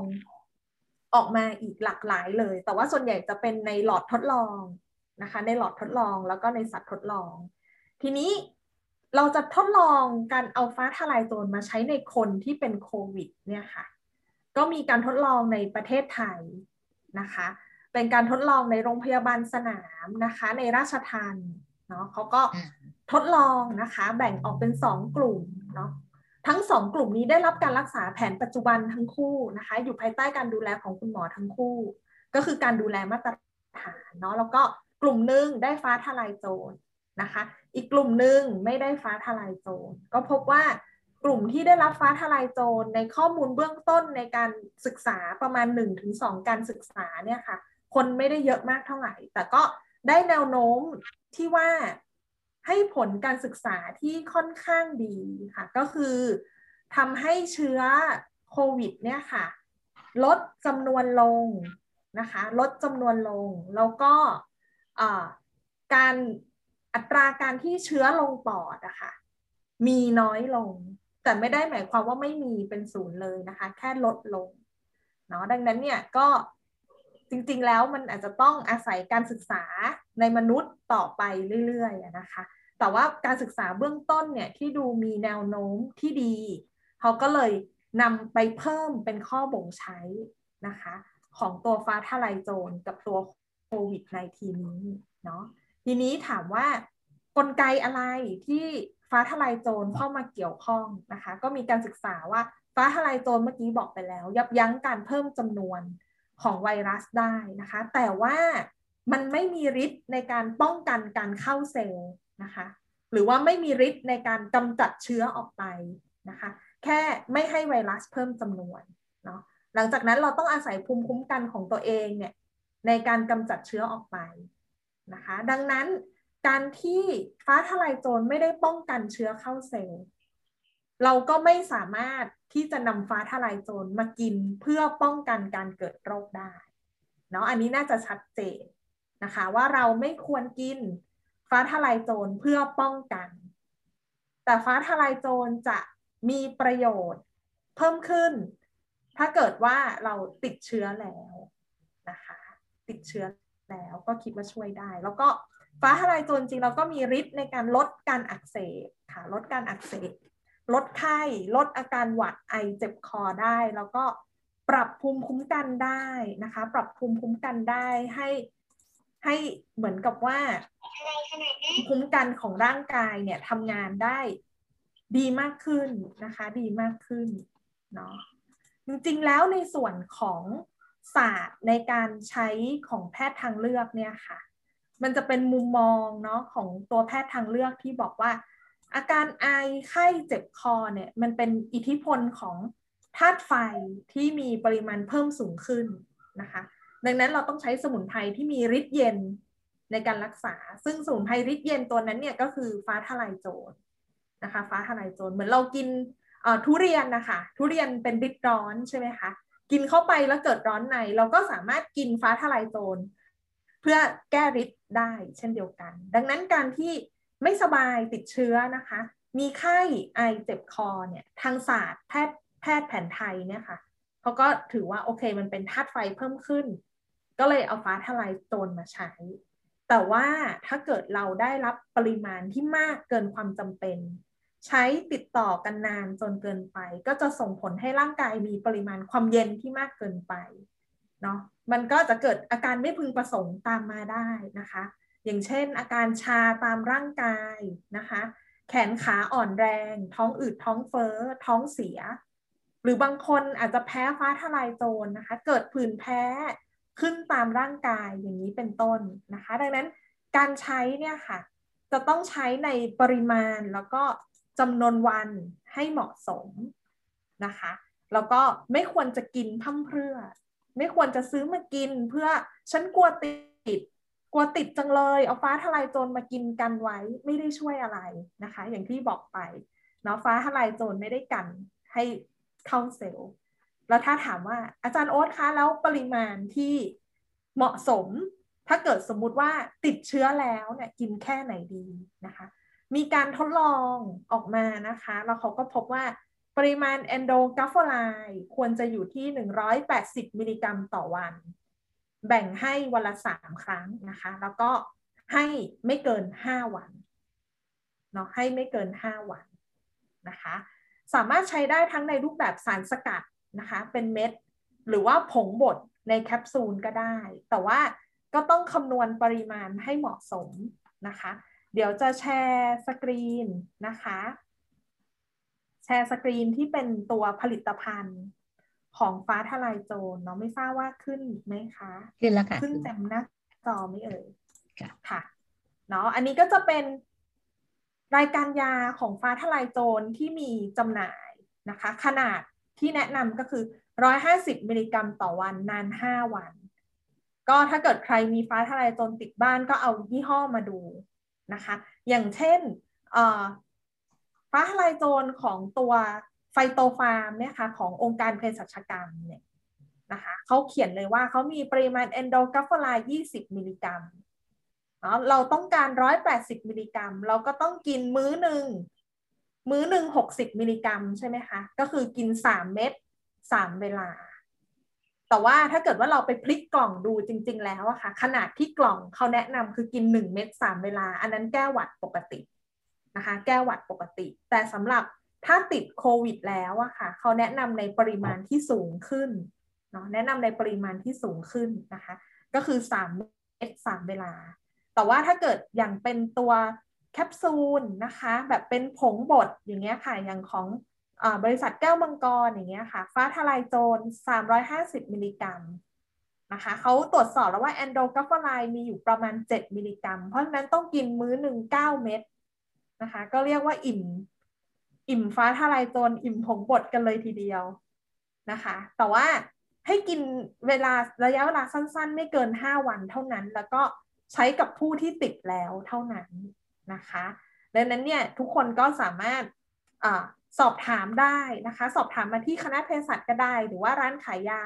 ออกมาอีกหลากหลายเลย แต่ว่าส่วนใหญ่จะเป็นในหลอดทดลองนะคะ ในหลอดทดลองแล้วก็ในสัตว์ทดลอง ทีนี้เราจะทดลองการเอาฟ้าทลายโจรมาใช้ในคนที่เป็นโควิดเนี่ยค่ะ ก็มีการทดลองในประเทศไทยนะคะ เป็นการทดลองในโรงพยาบาลสนามนะคะ ในราชทันเนาะเขาก็ทดลองนะคะ แบ่งออกเป็น 2 กลุ่มเนาะทั้งสองกลุ่มนี้ได้รับการรักษาแผนปัจจุบันทั้งคู่นะคะ อยู่ภายใต้การดูแลของคุณหมอทั้งคู่ ก็คือการดูแลมาตรฐานเนาะแล้วก็กลุ่มหนึ่งได้ฟ้าทลายโจรนะคะ อีกกลุ่มหนึ่งไม่ได้ฟ้าทลายโจรก็พบว่ากลุ่มที่ได้รับฟ้าทลายโจรในข้อมูลเบื้องต้นในการศึกษาประมาณ 1-2 การศึกษาเนี่ยค่ะ คนไม่ได้เยอะมากเท่าไหร่ แต่ก็ได้แนวโน้มที่ว่าให้ผลการศึกษาที่ค่อนข้างดีค่ะ ก็คือทำให้เชื้อโควิดเนี่ยค่ะ ลดจำนวนลงนะคะ ลดจำนวนลง แล้วก็การอัตราการที่เชื้อลงปอดอะคะ่ะมีน้อยลง แต่ไม่ได้หมายความว่าไม่มีเป็นศูนย์เลยนะคะ แค่ลดลงเนาะดังนั้นเนี่ยก็ จริงๆ แล้วมันอาจจะต้องอาศัยการศึกษาในมนุษย์ต่อไปเรื่อยๆนะคะ แต่ว่าการศึกษาเบื้องต้นเนี่ยที่ดูมีแนวโน้มที่ดี เขาก็เลยนำไปเพิ่มเป็นข้อบ่งใช้นะคะ ของตัวฟ้าทลายโจรกับตัวโควิด -19 นี้เนาะทีนี้ถามว่ากลไกอะไรที่ฟ้าทลายโจรเข้ามาเกี่ยวข้องนะคะ ก็มีการศึกษาว่าฟ้าทลายโจรเมื่อกี้บอกไปแล้ว ยับยั้งการเพิ่มจำนวน ของไวรัสได้นะคะ แต่ว่ามันไม่มีฤทธิ์ในการป้องกันการเข้าเซลล์นะคะ หรือว่าไม่มีฤทธิ์ในการกำจัดเชื้อออกไปนะคะ แค่ไม่ให้ไวรัสเพิ่มจำนวนเนาะหลังจากนั้นเราต้องอาศัยภูมิคุ้มกันของตัวเองเนี่ยในการกำจัดเชื้อออกไปนะคะ ดังนั้นการที่ฟ้าทลายโจรไม่ได้ป้องกันเชื้อเข้าเซลล์ เราก็ไม่สามารถ ที่จะนำฟ้าทลายโจรมากินเพื่อป้องกันการเกิดโรคได้เนาะอันนี้น่าจะชัดเจนนะคะว่าเราไม่ควรกินฟ้าทลายโจรเพื่อป้องกัน แต่ฟ้าทลายโจรจะมีประโยชน์เพิ่มขึ้น ถ้าเกิดว่าเราติดเชื้อแล้วนะคะติดเชื้อแล้วก็คิดว่าช่วยได้ แล้วก็ฟ้าทลายโจรจริงเราก็มีฤทธิ์ในการลดการอักเสบค่ะลดการอักเสบ ลดไข้ ลดอาการหวัดไอเจ็บคอได้ แล้วก็ปรับภูมิคุ้มกันได้นะคะ ปรับภูมิคุ้มกันได้ให้ให้เหมือนกับว่าคุ้มกันของร่างกายเนี่ยทำงานได้ดีมากขึ้นนะคะ ดีมากขึ้นเนาะจริงๆแล้วในส่วนของศาสตร์ในการใช้ของแพทย์ทางเลือกเนี่ยค่ะ มันจะเป็นมุมมองเนาะของตัวแพทย์ทางเลือกที่บอกว่า อาการไอไข้เจ็บคอเนี่ยมันเป็นอิทธิพลของธาตุไฟที่มีปริมาณเพิ่มสูงขึ้นนะคะ ดังนั้นเราต้องใช้สมุนไพรที่มีฤทธิ์เย็นในการรักษา ซึ่งสมุนไพรฤทธิ์เย็นตัวนั้นเนี่ยก็คือฟ้าทลายโจรนะคะ ฟ้าทลายโจรเหมือนเรากินทุเรียนนะคะ ทุเรียนเป็นฤทธิ์ร้อนใช่ไหมคะกินเข้าไปแล้วเกิดร้อนใน เราก็สามารถกินฟ้าทลายโจรเพื่อแก้ฤทธิ์ได้เช่นเดียวกัน ดังนั้นการที่ ไม่สบายติดเชื้อนะคะ มีไข้ไอเจ็บคอเนี่ยทางศาสตร์แพทย์แพทย์แผนไทยเนี่ยค่ะเขาก็ถือว่าโอเคมันเป็นธาตุไฟเพิ่มขึ้น ก็เลยเอาฟ้าทลายโจรมาใช้ แต่ว่าถ้าเกิดเราได้รับปริมาณที่มากเกินความจำเป็น ใช้ติดต่อกันนานจนเกินไป ก็จะส่งผลให้ร่างกายมีปริมาณความเย็นที่มากเกินไปเนาะมันก็จะเกิดอาการไม่พึงประสงค์ตามมาได้นะคะ อย่างเช่น อาการชาตามร่างกายนะคะ แขนขาอ่อนแรง ท้องอืดท้องเฟ้อ ท้องเสีย หรือบางคนอาจจะแพ้ฟ้าทลายโจรนะคะ เกิดผื่นแพ้ขึ้นตามร่างกายอย่างนี้เป็นต้นนะคะ ดังนั้นการใช้เนี่ยค่ะ จะต้องใช้ในปริมาณแล้วก็จำนวนวันให้เหมาะสมนะคะ แล้วก็ไม่ควรจะกินพั่มเพรื่อ ไม่ควรจะซื้อมากินเพื่อฉันกลัวติด กลัวติดจังเลยเอาฟ้าทลายโจรมากินกันไว้ไม่ได้ช่วยอะไรนะคะ อย่างที่บอกไปเนาะฟ้าทลายโจรไม่ได้กันให้เข้าเซลล์แล้วถ้าถามว่าอาจารย์โอ๊ตคะแล้วปริมาณที่เหมาะสม ถ้าเกิดสมมุติว่าติดเชื้อแล้วเนี่ยกินแค่ไหนดีนะคะ มีการทดลองออกมานะคะ แล้วเขาก็พบว่าปริมาณแอนโดกัฟโฟไลควรจะอยู่ที่ 180 มิลลิกรัมต่อวัน แบ่งให้วันละ3ครั้งนะคะ แล้วก็ให้ไม่เกิน5วันเนาะให้ไม่เกิน5วันนะคะ สามารถใช้ได้ทั้งในรูปแบบสารสกัดนะคะ เป็นเม็ด หรือว่าผงบดในแคปซูลก็ได้ แต่ว่าก็ต้องคำนวณปริมาณให้เหมาะสมนะคะ เดี๋ยวจะแชร์สกรีนนะคะ แชร์สกรีนที่เป็นตัวผลิตภัณฑ์ ของฟ้าทลายโจรเนาะไม่ทราบว่าขึ้นไหมคะ ขึ้นแล้วค่ะ ขึ้นเต็มหน้าจอไม่เอ่ยค่ะค่ะเนาะอันนี้ก็จะเป็นรายการยาของฟ้าทลายโจรที่มีจำหน่ายนะคะ ขนาดที่แนะนำก็คือ 150 มิลลิกรัมต่อวันนาน 5 วัน ก็ถ้าเกิดใครมีฟ้าทลายโจรติดบ้านก็เอายี่ห้อมาดูนะคะ อย่างเช่นฟ้าทลายโจรของตัว ไฟโตฟาร์มเนี่ยค่ะขององค์การเภสัชกรรมเนี่ยนะคะเขาเขียนเลยว่าเขามีปริมาณ andrographolide 20 มิลลิกรัมเนาะเราต้องการ 180 มิลลิกรัม เราก็ต้องกินมื้อหนึ่งมื้อหนึ่ง60 มิลลิกรัมใช่ไหมคะ ก็คือกิน 3 เม็ด3 เวลา แต่ว่าถ้าเกิดว่าเราไปพลิกกล่องดูจริง ๆ แล้วอะค่ะ ขนาดที่กล่องเขาแนะนำคือกิน 1 เม็ด3 เวลา อันนั้นแก้หวัดปกตินะคะ แก้หวัดปกติ แต่สำหรับ ถ้าติดโควิดแล้วอะค่ะเขาแนะนำในปริมาณที่สูงขึ้นเนาะแนะนำในปริมาณที่สูงขึ้นนะคะ ก็คือ3เม็ด3เวลา แต่ว่าถ้าเกิดอย่างเป็นตัวแคปซูลนะคะ แบบเป็นผงบดอย่างเงี้ยค่ะอย่างของเอ่อบริษัทแก้วมังกรอย่างเงี้ยค่ะ ฟ้าทลายโจร 350 มิลลิกรัมนะคะเขาตรวจสอบแล้วว่า andrographolide มีอยู่ประมาณ 7 มิลลิกรัม เพราะฉะนั้นต้องกินมื้อหนึ่ง9เม็ดนะคะ ก็เรียกว่าอิ่ม อิ่มฟ้าทลายโจรอิ่มผงบดกันเลยทีเดียวนะคะ แต่ว่าให้กินเวลาระยะเวลาสั้นๆ ไม่เกิน 5 วันเท่านั้น แล้วก็ใช้กับผู้ที่ติดแล้วเท่านั้นนะคะดังนั้นเนี่ยทุกคนก็สามารถอสอบถามได้นะคะ สอบถามมาที่คณะเภสัชก็ได้ หรือว่าร้านขายยา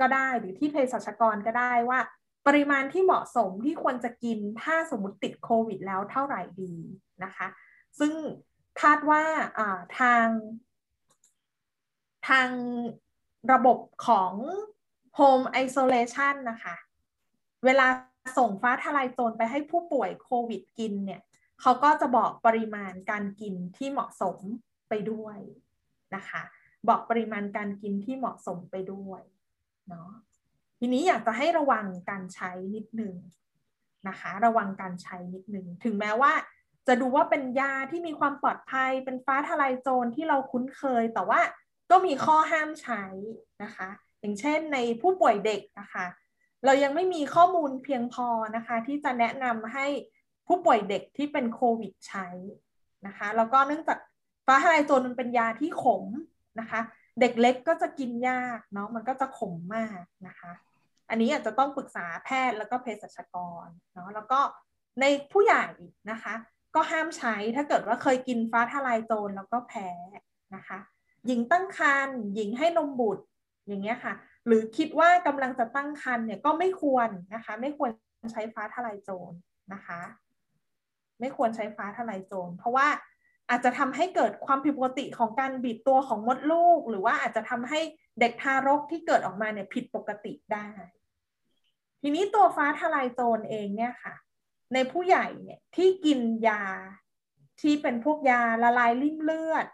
ก็ได้ หรือที่เภสัชกรก็ได้ว่า ปริมาณที่เหมาะสมที่ควรจะกินถ้าสมมติติดโควิดแล้วเท่าไหร่ดีนะคะ ซึ่ง คาดว่าทางทางระบบของ Home Isolation นะคะ เวลาส่งฟ้าทลายโจรไปให้ผู้ป่วยโควิดกินเนี่ยเขาก็จะบอกปริมาณการกินที่เหมาะสมไปด้วยนะคะ บอกปริมาณการกินที่เหมาะสมไปด้วยเนาะทีนี้อยากจะให้ระวังการใช้นิดนึงนะคะ ระวังการใช้นิดนึงถึงแม้ว่า จะดูว่าเป็นยาที่มีความปลอดภัย เป็นฟ้าทลายโจรที่เราคุ้นเคย แต่ว่าก็มีข้อห้ามใช้นะคะ อย่างเช่นในผู้ป่วยเด็กนะคะ เรายังไม่มีข้อมูลเพียงพอนะคะ ที่จะแนะนำให้ผู้ป่วยเด็กที่เป็นโควิดใช้นะคะ แล้วก็เนื่องจากฟ้าทลายโจรมันเป็นยาที่ขมนะคะ เด็กเล็กก็จะกินยากเนาะมันก็จะขมมากนะคะ อันนี้อาจจะต้องปรึกษาแพทย์แล้วก็เภสัชกรเนาะแล้วก็ในผู้ใหญ่นะคะ ก็ห้ามใช้ถ้าเกิดว่าเคยกินฟ้าทลายโจรแล้วก็แพ้นะคะ หญิงตั้งครรภ์หญิงให้นมบุตรอย่างเงี้ยค่ะ หรือคิดว่ากำลังจะตั้งครรภ์เนี่ยก็ไม่ควรนะคะ ไม่ควรใช้ฟ้าทลายโจรนะคะ ไม่ควรใช้ฟ้าทลายโจรเพราะว่าอาจจะทำให้เกิดความผิดปกติของการบีบตัวของมดลูก หรือว่าอาจจะทำให้เด็กทารกที่เกิดออกมาเนี่ยผิดปกติได้ ทีทีนี้ตัวฟ้าทลายโจรเองเนี่ยค่ะ ในผู้ใหญ่เนี่ยที่กินยาที่เป็นพวกยาละลายริ่มเลือด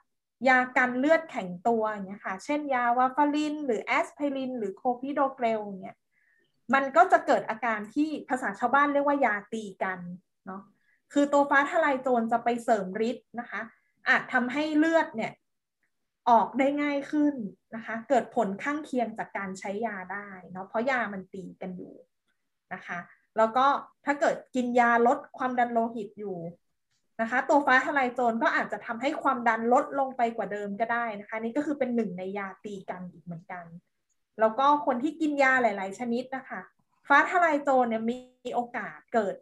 ยากันเลือดแข็งตัวเนี่ยค่ะ เช่นยาวาฟาริน หรือแอสไพริน หรือโคพิโดเกรลเนี่ยมันก็จะเกิดอาการที่ภาษาชาวบ้านเรียกว่ายาตีกันเนาะคือตัวฟ้าทลายโจรจะไปเสริมฤทธิ์นะคะ อาจทำให้เลือดเนี่ยออกได้ง่ายขึ้นนะคะ เกิดผลข้างเคียงจากการใช้ยาได้เนาะเพราะยามันตีกันอยู่นะคะ แล้วก็ถ้าเกิดกินยาลดความดันโลหิตอยู่นะคะ ตัวฟ้าทลายโจรก็อาจจะทำให้ความดันลดลงไปกว่าเดิมก็ได้นะคะ นี่ก็คือเป็นหนึ่งในยาตีกันอีกเหมือนกัน แล้วก็คนที่กินยาหลาย ๆ ชนิดนะคะ ฟ้าทลายโจรเนี่ยมีโอกาสเกิด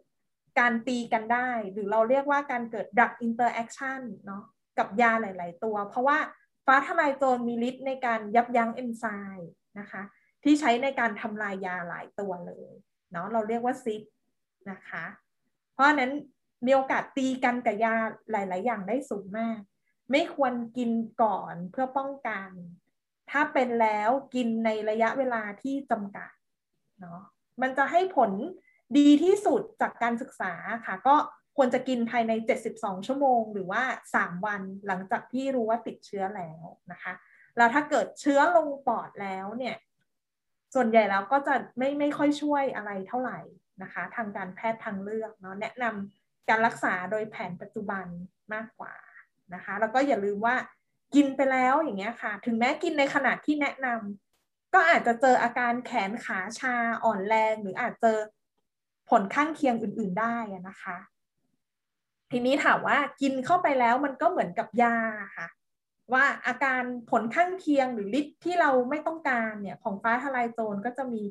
การตีกันได้ หรือเราเรียกว่าการเกิด drug interaction เนาะกับยาหลาย ๆ ตัว เพราะว่าฟ้าทลายโจรมีฤทธิ์ในการยับยั้งเอนไซม์นะคะ ที่ใช้ในการทำลายยาหลายตัวเลย เนาะเราเรียกว่าซิปนะคะ เพราะนั้นมีโอกาสตีกันกับยาหลาย ๆ อย่างได้สูงมาก ไม่ควรกินก่อนเพื่อป้องกัน ถ้าเป็นแล้วกินในระยะเวลาที่จำกัดเนาะมันจะให้ผลดีที่สุดจากการศึกษาค่ะ ก็ควรจะกินภายใน 72 ชั่วโมง หรือว่า 3 วันหลังจากที่รู้ว่าติดเชื้อแล้วนะคะ แล้วถ้าเกิดเชื้อลงปอดแล้วเนี่ย ส่วนใหญ่แล้วก็จะไม่ไม่ค่อยช่วยอะไรเท่าไหร่นะคะ ทางการแพทย์ทางเลือกเนาะแนะนำการรักษาโดยแผนปัจจุบันมากกว่านะคะ แล้วก็อย่าลืมว่ากินไปแล้วอย่างเงี้ยค่ะ ถึงแม้กินในขนาดที่แนะนำก็อาจจะเจออาการแขนขาชาอ่อนแรง หรืออาจเจอผลข้างเคียงอื่น ๆได้นะคะ ทีนี้ถามว่ากินเข้าไปแล้วมันก็เหมือนกับยาค่ะ ว่าอาการผลข้างเคียงหรือฤทธิ์ที่เราไม่ต้องการเนี่ยของฟ้าทลายโจรก็จะมี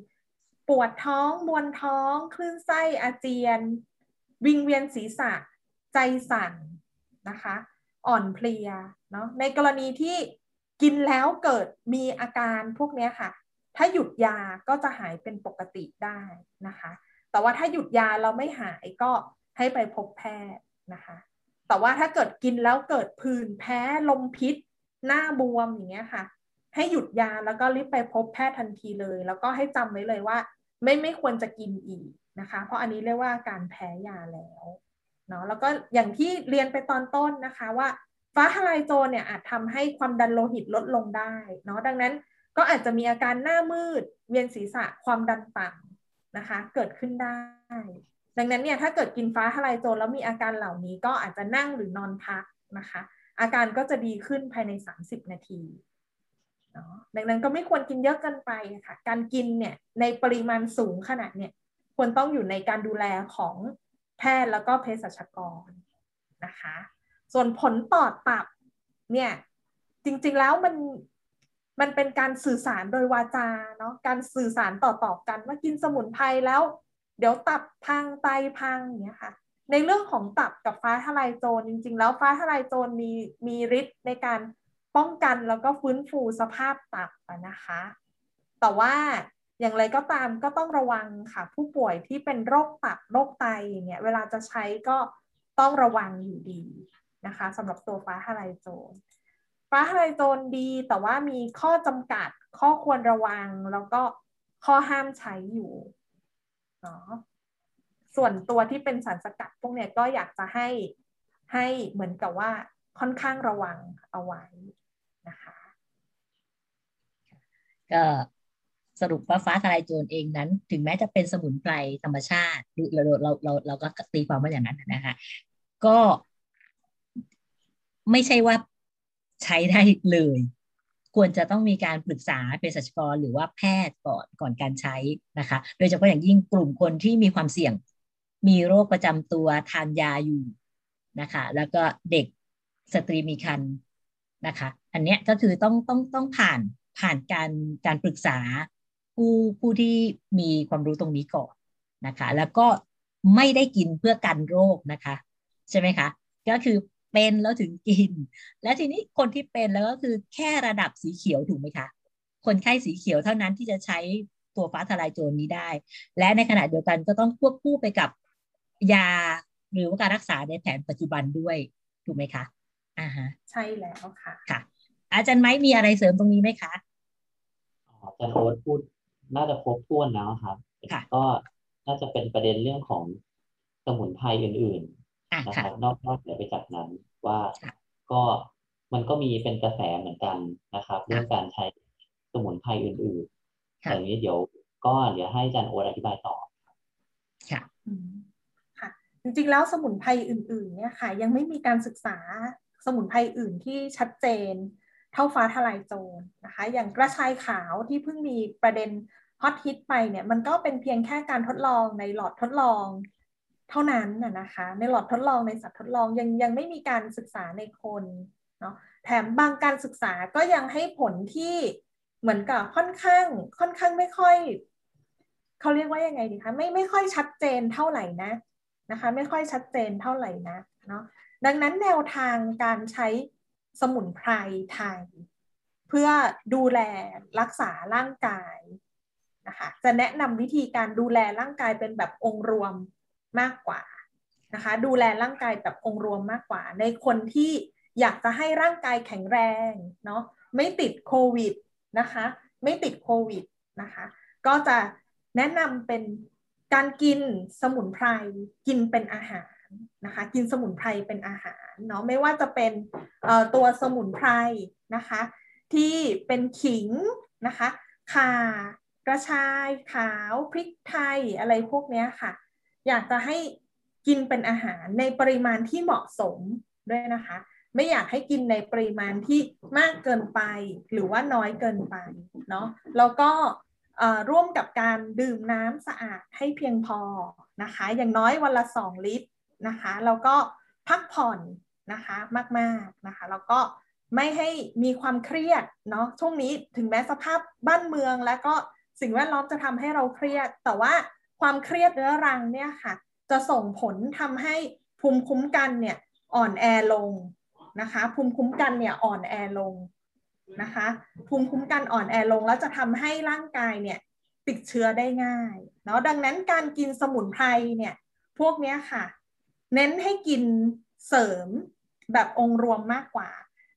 ปวดท้องมวนท้อง คลื่นไส้อาเจียน วิงเวียนศีรษะ ใจสั่นนะคะ อ่อนเพลียเนาะในกรณีที่กินแล้วเกิดมีอาการพวกนี้ค่ะ ถ้าหยุดยาก็จะหายเป็นปกติได้นะคะ แต่ว่าถ้าหยุดยาเราไม่หายก็ให้ไปพบแพทย์นะคะ แต่ว่าถ้าเกิดกินแล้วเกิดผื่นแพ้ลมพิษ หน้าบวมอย่างเงี้ยค่ะ ให้หยุดยาแล้วก็รีบไปพบแพทย์ทันทีเลย แล้วก็ให้จำไว้เลยว่า ไม่ไม่ควรจะกินอีกนะคะ เพราะอันนี้เรียกว่าการแพ้ยาแล้วเนาะแล้วก็อย่างที่เรียนไปตอนต้นนะคะว่าฟ้าทลายโจรเนี่ยอาจทำให้ความดันโลหิตลดลงได้เนาะดังนั้นก็อาจจะมีอาการหน้ามืด เวียนศีรษะความดันต่ำนะคะ เกิดขึ้นได้ ดังนั้นเนี่ยถ้าเกิดกินฟ้าทลายโจรแล้วมีอาการเหล่านี้ก็อาจจะนั่งหรือนอนพักนะคะ อาการก็จะดีขึ้นภายใน 30 นาทีเนาะดังนั้นก็ไม่ควรกินเยอะเกินไปนะคะการกินเนี่ยในปริมาณสูงขนาดเนี่ยควรต้องอยู่ในการดูแลของแพทย์แล้วก็เภสัชกรนะคะ ส่วนผลต่อตับเนี่ยจริงๆแล้วมันมันเป็นการสื่อสารโดยวาจาเนาะการสื่อสารต่อๆกันว่ากินสมุนไพรแล้ว เดี๋ยวตับพังไตพังอย่างเงี้ยค่ะ ในเรื่องของตับกับฟ้าทลายโจรจริง ๆ แล้วฟ้าทลายโจรมีมีฤทธิ์ในการป้องกันแล้วก็ฟื้นฟูสภาพตับนะคะ แต่ว่าอย่างไรก็ตามก็ต้องระวังค่ะ ผู้ป่วยที่เป็นโรคตับโรคไตเงี้ยเวลาจะใช้ก็ต้องระวังอยู่ดีนะคะสำหรับตัวฟ้าทลายโจรฟ้าทลายโจรดีแต่ว่ามีข้อจำกัดข้อควรระวังแล้วก็ข้อห้ามใช้อยู่เนาะ ส่วนตัวที่เป็นสารสกัดพวกเนี้ยก็อยากจะให้ให้เหมือนกับว่าค่อนข้างระวังเอาไว้นะคะก็สรุปว่าฟ้าทลายโจรเองนั้น ถึงแม้จะเป็นสมุนไพรธรรมชาติเราเราเราเราก็ตีความว่าอย่างนั้นนะคะก็ไม่ใช่ว่าใช้ได้เลย ควรจะต้องมีการปรึกษาเภสัชกรหรือว่าแพทย์ก่อนก่อนการใช้นะคะ โดยเฉพาะอย่างยิ่งกลุ่มคนที่มีความเสี่ยง มีโรคประจำตัวทานยาอยู่นะคะ แล้วก็เด็กสตรีมีครรภ์นะคะ อันเนี้ยก็คือต้องต้องต้องผ่านผ่านการการปรึกษาผู้ผู้ที่มีความรู้ตรงนี้ก่อนนะคะ แล้วก็ไม่ได้กินเพื่อกันโรคนะคะ ใช่ไหมคะ ก็คือเป็นแล้วถึงกิน และทีนี้คนที่เป็นแล้วก็คือแค่ระดับสีเขียวถูกไหมคะ คนไข้สีเขียวเท่านั้นที่จะใช้ตัวฟ้าทลายโจรนี้ได้ และในขณะเดียวกันก็ต้องควบคู่ไปกับ ยาหรือว่าการรักษาในแผนปัจจุบันด้วยถูกไหมคะอ่าฮะใช่แล้วค่ะค่ะ อาจารย์ไม้มีอะไรเสริมตรงนี้ไหมคะอาจารย์โอ๊ตพูดน่าจะครบถ้วนแล้วครับก็น่าจะเป็นประเด็นเรื่องของสมุนไพรอื่นอะๆนะคค่ะรับนอกนอกเหนือไปจากนั้นว่าค่ะก็มันก็มีเป็นกระแสเหมือนกันนะครับ เรื่องการใช้สมุนไพรอื่นๆค่ะแต่นี้เดี๋ยวก็เดี๋ยวให้อาจารย์โอตอธิบายต่อค่ะอืมค่ะ จริงๆ แล้วสมุนไพรอื่นๆเนี่ยค่ะยังไม่มีการศึกษาสมุนไพรอื่นที่ชัดเจน เท่าฟ้าทลายโจรนะคะ อย่างกระชายขาวที่เพิ่งมีประเด็นฮอตฮิตไปเนี่ยมันก็เป็นเพียงแค่การทดลองในหลอดทดลองเท่านั้นน่ะนะคะ ในหลอดทดลองในสัตว์ทดลองยังยังไม่มีการศึกษาในคนเนาะแถมบางการศึกษาก็ยังให้ผลที่เหมือนกับค่อนข้างค่อนข้างไม่ค่อยเขาเรียกว่ายังไงดีคะไม่ไม่ค่อยชัดเจนเท่าไหร่นะ นะคะไม่ค่อยชัดเจนเท่าไหร่นะเนาะดังนั้นแนวทางการใช้สมุนไพรไทย เพื่อดูแลรักษาร่างกายนะคะจะแนะนำวิธีการดูแลร่างกายเป็นแบบองค์รวมมากกว่านะคะดูแลร่างกายแบบองค์รวมมากกว่า ในคนที่อยากจะให้ร่างกายแข็งแรงเนาะไม่ติดโควิดนะคะไม่ติดโควิดนะคะก็จะแนะนำเป็น การกินสมุนไพรกินเป็นอาหารนะคะกินสมุนไพรเป็นอาหารเนาะไม่ว่าจะเป็นตัวสมุนไพรนะคะที่เป็นขิงนะคะข่ากระชายขาวพริกไทยอะไรพวกนี้ค่ะ อยากจะให้กินเป็นอาหารในปริมาณที่เหมาะสมด้วยนะคะ ไม่อยากให้กินในปริมาณที่มากเกินไปหรือว่าน้อยเกินไปเนาะแล้วก็ ร่วมกับการดื่มน้ำสะอาดให้เพียงพอนะคะ อย่างน้อยวันละ 2 ลิตรนะคะแล้วก็พักผ่อนนะคะมากๆนะคะแล้วก็ไม่ให้มีความเครียดเนาะช่วงนี้ถึงแม้สภาพบ้านเมือง แล้วก็สิ่งแวดล้อมจะทำให้เราเครียด แต่ว่าความเครียดเรื้อรังเนี่ยค่ะ จะส่งผลทำให้ภูมิคุ้มกันเนี่ยอ่อนแอลงนะคะ ภูมิคุ้มกันเนี่ยอ่อนแอลง นะคะ ภูมิคุ้มกันอ่อนแอลงแล้วจะทำให้ร่างกายเนี่ยติดเชื้อได้ง่ายเนาะดังนั้นการกินสมุนไพรเนี่ยพวกนี้ค่ะ เน้นให้กินเสริมแบบองค์รวมมากกว่า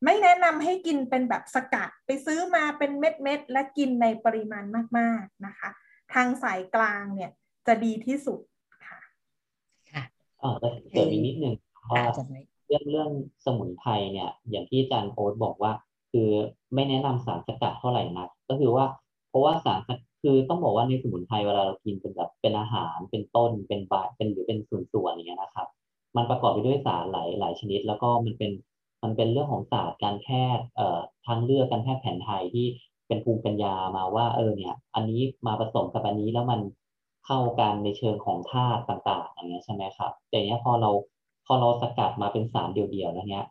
ไม่แนะนำให้กินเป็นแบบสกัดไปซื้อมาเป็นเม็ดเม็ดและกินในปริมาณมากๆนะคะ ทางสายกลางเนี่ยจะดีที่สุดค่ะค่ะอ่าแต่เสริมอีกนิดนึงว่าจะไหมเรื่องเรื่องสมุนไพรเนี่ย อย่างที่อาจารย์โอ๊ตบอกว่า คือไม่แนะนำสารสกัดเท่าไหร่นัก ก็คือว่า เพราะว่าสารคือต้องบอกว่าในสมุนไพรเวลาเรากินเป็นแบบเป็นอาหารเป็นต้นเป็นใบเป็นหรือเป็นส่วนๆอย่างเงี้ยนะครับ มันประกอบไปด้วยสารหลายหลายชนิด แล้วก็มันเป็นมันเป็นเรื่องของศาสตร์การแพทย์เอ่อทางเลือกการแพทย์แผนไทยที่เป็นภูมิปัญญามาว่าเออเนี่ยอันนี้มาผสมกับอันนี้แล้วมันเข้ากันในเชิงของธาตุต่างๆอย่างเงี้ยใช่ไหมครับแต่เนี้ยพอเราพอเราสกัดมาเป็นสารเดียวๆแล้วเนี้ย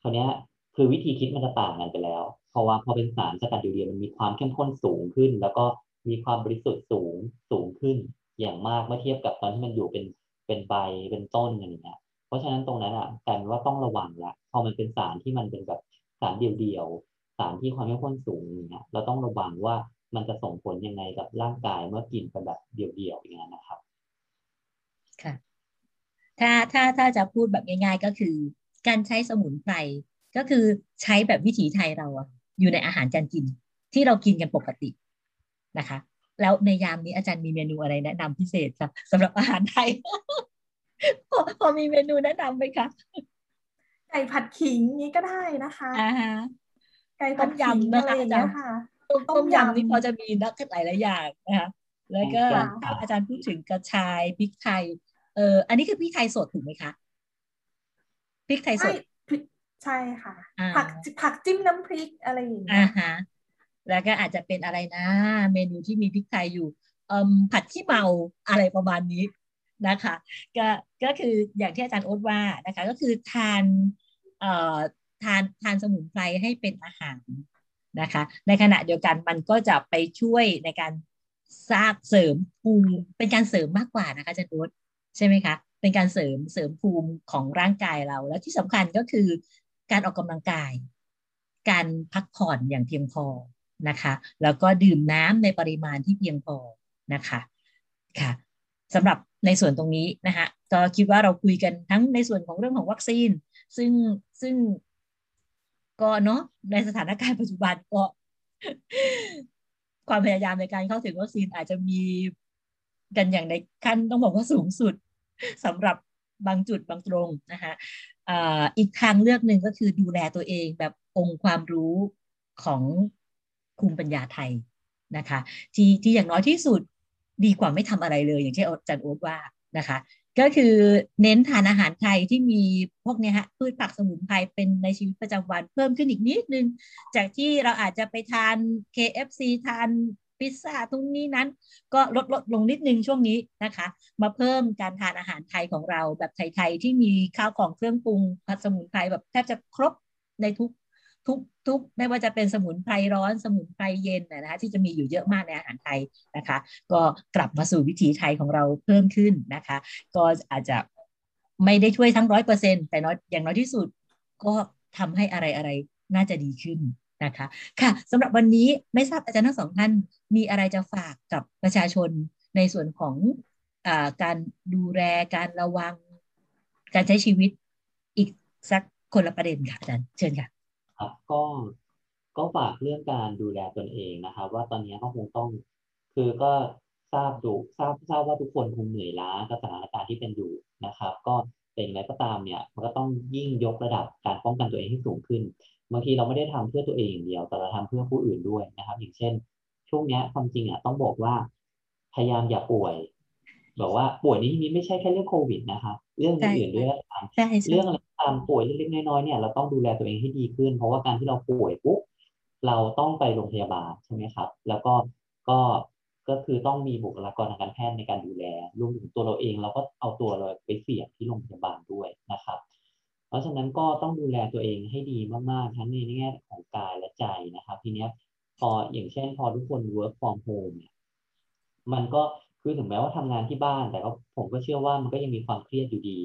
คราวเนี้ย คือวิธีคิดมันจะต่างกันไปแล้ว เพราะว่าพอเป็นสารสกัดเดียวๆมันมีความเข้มข้นสูงขึ้น แล้วก็มีความบริสุทธิ์สูงสูงขึ้นอย่างมากเมื่อเทียบกับตอนที่มันอยู่เป็นเป็นใบเป็นต้นอย่างเงี้ยเพราะฉะนั้นตรงนั้นอะกลายเป็นว่าต้องระวังละพอมันเป็นสารที่มันเป็นแบบสารเดียวๆสารที่ความเข้มข้นสูงอย่างเงี้ยเราต้องระวังว่ามันจะส่งผลยังไงกับร่างกายเมื่อกินไปแบบเดียวๆอย่างเงี้ยนะครับค่ะถ้าถ้าถ้าจะพูดแบบง่าย ๆ ก็คือ การใช้สมุนไพร ก็คือใช้แบบวิถีไทยเราอะอยู่ในอาหารการกินที่เรากินกันปกตินะคะ แล้วในยามนี้อาจารย์มีเมนูอะไรแนะนำพิเศษคะสำหรับอาหารไทยพอพอมีเมนูแนะนำไหมคะไก่ผัดขิงนี้ก็ได้นะคะอ่าฮะไก่ผัดขิงต้มยำนะคะอะไรอย่างเงี้ยค่ะต้มต้ต้มมยำยำนี่พอจะมีนักหลายหลายๆอย่างนะคะแล้วก็ค่ะถ้าอาจารย์พูดถึงกระชายพริกไทย เอออันนี้คือพริกไทยสดถูกไหมคะพริกไทยสใช่ดพริก ใช่ค่ะอ่าผักผักจิ้มน้ำพริกอะไรอย่างเงี้อ่ายฮะแล้วก็อาจจะเป็นอะไรนะ เมนูที่มีพริกไทยอยู่เอ่มผัดขี้เมาอะไรประมาณนี้นะคะก็ก็คืออย่างที่อาจารย์โอ๊ตว่านะคะ ก็คือทานเอ่อทานทานสมุนไพรให้เป็นอาหารนะคะ ในขณะเดียวกันมันก็จะไปช่วยในการสร้างเสริมภูมิเป็นการเสริมมากกว่านะคะอาจารย์โอ๊ตใช่ไหมคะเป็นการเสริมเสริมภูมิของร่างกายเรา แล้วที่สำคัญก็คือ การออกกำลังกาย การพักผ่อนอย่างเพียงพอนะคะ แล้วก็ดื่มน้ำในปริมาณที่เพียงพอนะคะค่ะสำหรับในส่วนตรงนี้นะคะก็คิดว่าเราคุยกันทั้งในส่วนของเรื่องของวัคซีน ซึ่งซึ่งก็เนาะในสถานการณ์ปัจจุบันก็ความพยายามในการเข้าถึงวัคซีนอาจจะมีกันอย่างในขั้นต้องบอกว่าสูงสุดสำหรับ บางจุดบางตรงนะคะอีกทางเลือกหนึ่งก็คือดูแลตัวเองแบบองค์ความรู้ของคุมปัญญาไทยนะคะที่ที่อย่างน้อยที่สุดดีกว่าไม่ทำอะไรเลย อย่างที่อาจารย์โอ๊ตว่านะคะ ก็คือเน้นทานอาหารไทยที่มีพวกนี้ฮะพืชผักสมุนไพรเป็นในชีวิตประจำวันเพิ่มขึ้นอีกนิดนึง จากที่เราอาจจะไปทาน KFC ทาน พิซซ่าตรงนี้นั้น ก็ลดลดลงนิดนึงช่วงนี้นะคะ มาเพิ่มการทานอาหารไทยของเราแบบไทยๆที่มีข้าวของเครื่องปรุงผัดสมุนไพรแบบแทบจะครบในทุกทุกทุกไม่ว่าจะเป็นสมุนไพรร้อนสมุนไพรเย็นนะคะที่จะมีอยู่เยอะมากในอาหารไทยนะคะ ก็กลับมาสู่วิถีไทยของเราเพิ่มขึ้นนะคะ ก็อาจจะไม่ได้ช่วยทั้งร้อยเปอร์เซ็นแต่น้อยอย่างน้อยที่สุด ก็ทำให้อะไรอะไรน่าจะดีขึ้น นะคะค่ะสำหรับวันนี้ไม่ทราบอาจารย์ทั้งสองท่านมีอะไรจะฝากกับประชาชนในส่วนของอการดูแลการระวัง การใช้ชีวิตอีกสักคนละประเด็นค่ะอาจารย์เชิญค่ะครับก็ก็ฝากเรื่องการดูแลตนเองนะครับ ว่าตอนนี้ก็คงต้องคือก็ทราบดูทราบทราบว่าทุกคนคงเหนื่อยล้ากับสถานการณ์ที่เป็นอยู่นะครับ ก็เป็นอะไรก็ตามเนี่ยมันก็ต้องยิ่งยกระดับการป้องกันตัวเองให้สูงขึ้น บางทีเราไม่ได้ทำเพื่อตัวเองอย่างเดียว แต่เราทำเพื่อผู้อื่นด้วยนะครับ อย่างเช่น ช่วงนี้ความจริงอะต้องบอกว่าพยายามอย่าป่วยบอกว่าป่วยนี้นี้ไม่ใช่แค่เรื่องโควิดนะครับเรื่องอื่นด้วยตามเรื่องอะไรตามป่วยเล็กๆน้อยๆเนี่ยเราต้องดูแลตัวเองให้ดีขึ้น เพราะว่าการที่เราป่วยปุ๊บเราต้องไปโรงพยาบาลใช่ไหมครับ แล้วก็ก็ก็คือต้องมีบุคลากรทางการแพทย์ในการดูแลรวมถึงตัวเราเองเราก็เอาตัวเราไปเสี่ยงที่โรงพยาบาลด้วยนะครับ เพราะฉะนั้นก็ต้องดูแลตัวเองให้ดีมากๆ ทั้งในแง่ของกายและใจนะครับ ทีนี้พออย่างเช่นพอทุกคน work from home เนี่ยมันก็คือถึงแม้ว่าทำงานที่บ้าน แต่ก็ผมก็เชื่อว่ามันก็ยังมีความเครียดอยู่ดี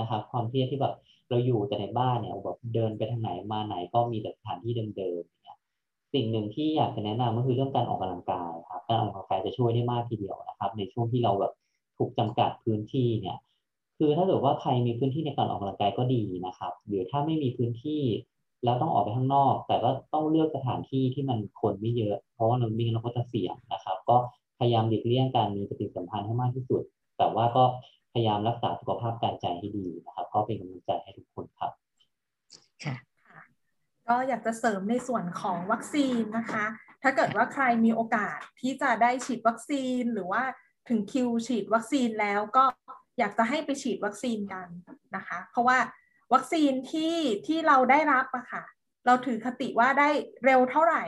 นะครับ ความเครียดที่แบบเราอยู่แต่ในบ้านเนี่ยแบบเดินไปทางไหนมาไหนก็มีแต่สถานที่เดิมๆเนี่ยสิ่งหนึ่งที่อยากจะแนะนำก็คือเรื่องการออกกำลังกายครับการออกกำลังกายจะช่วยได้มากทีเดียวนะครับ ในช่วงที่เราแบบถูกจำกัดพื้นที่เนี่ย คือถ้าเกิดว่าใครมีพื้นที่ในการออกกำลังกายก็ดีนะครับ หรือถ้าไม่มีพื้นที่แล้วต้องออกไปข้างนอก แต่ก็ต้องเลือกสถานที่ที่มันคนไม่เยอะ เพราะว่าเราไม่งั้นเราก็จะเสี่ยงนะครับ ก็พยายามหลีกเลี่ยงการมีปฏิสัมพันธ์ให้มากที่สุด แต่ว่าก็พยายามรักษาสุขภาพการใจให้ดีนะครับ ก็เป็นกำลังใจให้ทุกคนครับ ค่ะก็อยากจะเสริมในส่วนของวัคซีนนะคะ ถ้าเกิดว่าใครมีโอกาสที่จะได้ฉีดวัคซีนหรือว่าถึงคิวฉีดวัคซีนแล้วก็ อยากจะให้ไปฉีดวัคซีนกันนะคะ เพราะว่าวัคซีนที่ที่เราได้รับอะค่ะ เราถือคติว่าได้เร็วเท่าไหร่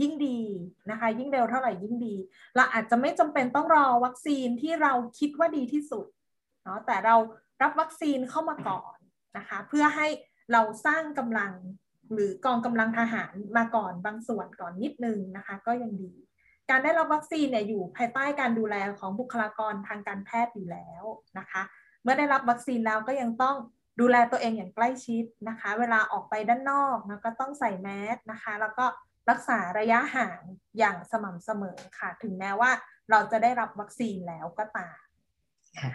ยิ่งดีนะคะ ยิ่งเร็วเท่าไหร่ยิ่งดีเราอาจจะไม่จำเป็นต้องรอวัคซีนที่เราคิดว่าดีที่สุดเนาะแต่เรารับวัคซีนเข้ามาก่อนนะคะ เพื่อให้เราสร้างกำลังหรือกองกำลังทหารมาก่อนบางส่วนก่อนนิดนึงนะคะ ก็ยังดี การได้รับวัคซีนเนี่ยอยู่ภายใต้การดูแลของบุคลากรทางการแพทย์อยู่แล้วนะคะ เมื่อได้รับวัคซีนแล้วก็ยังต้องดูแลตัวเองอย่างใกล้ชิดนะคะ เวลาออกไปด้านนอกนะก็ต้องใส่แมสนะคะ แล้วก็รักษาระยะห่างอย่างสม่ำเสมอค่ะ ถึงแม้ว่าเราจะได้รับวัคซีนแล้วก็ตามค่ะ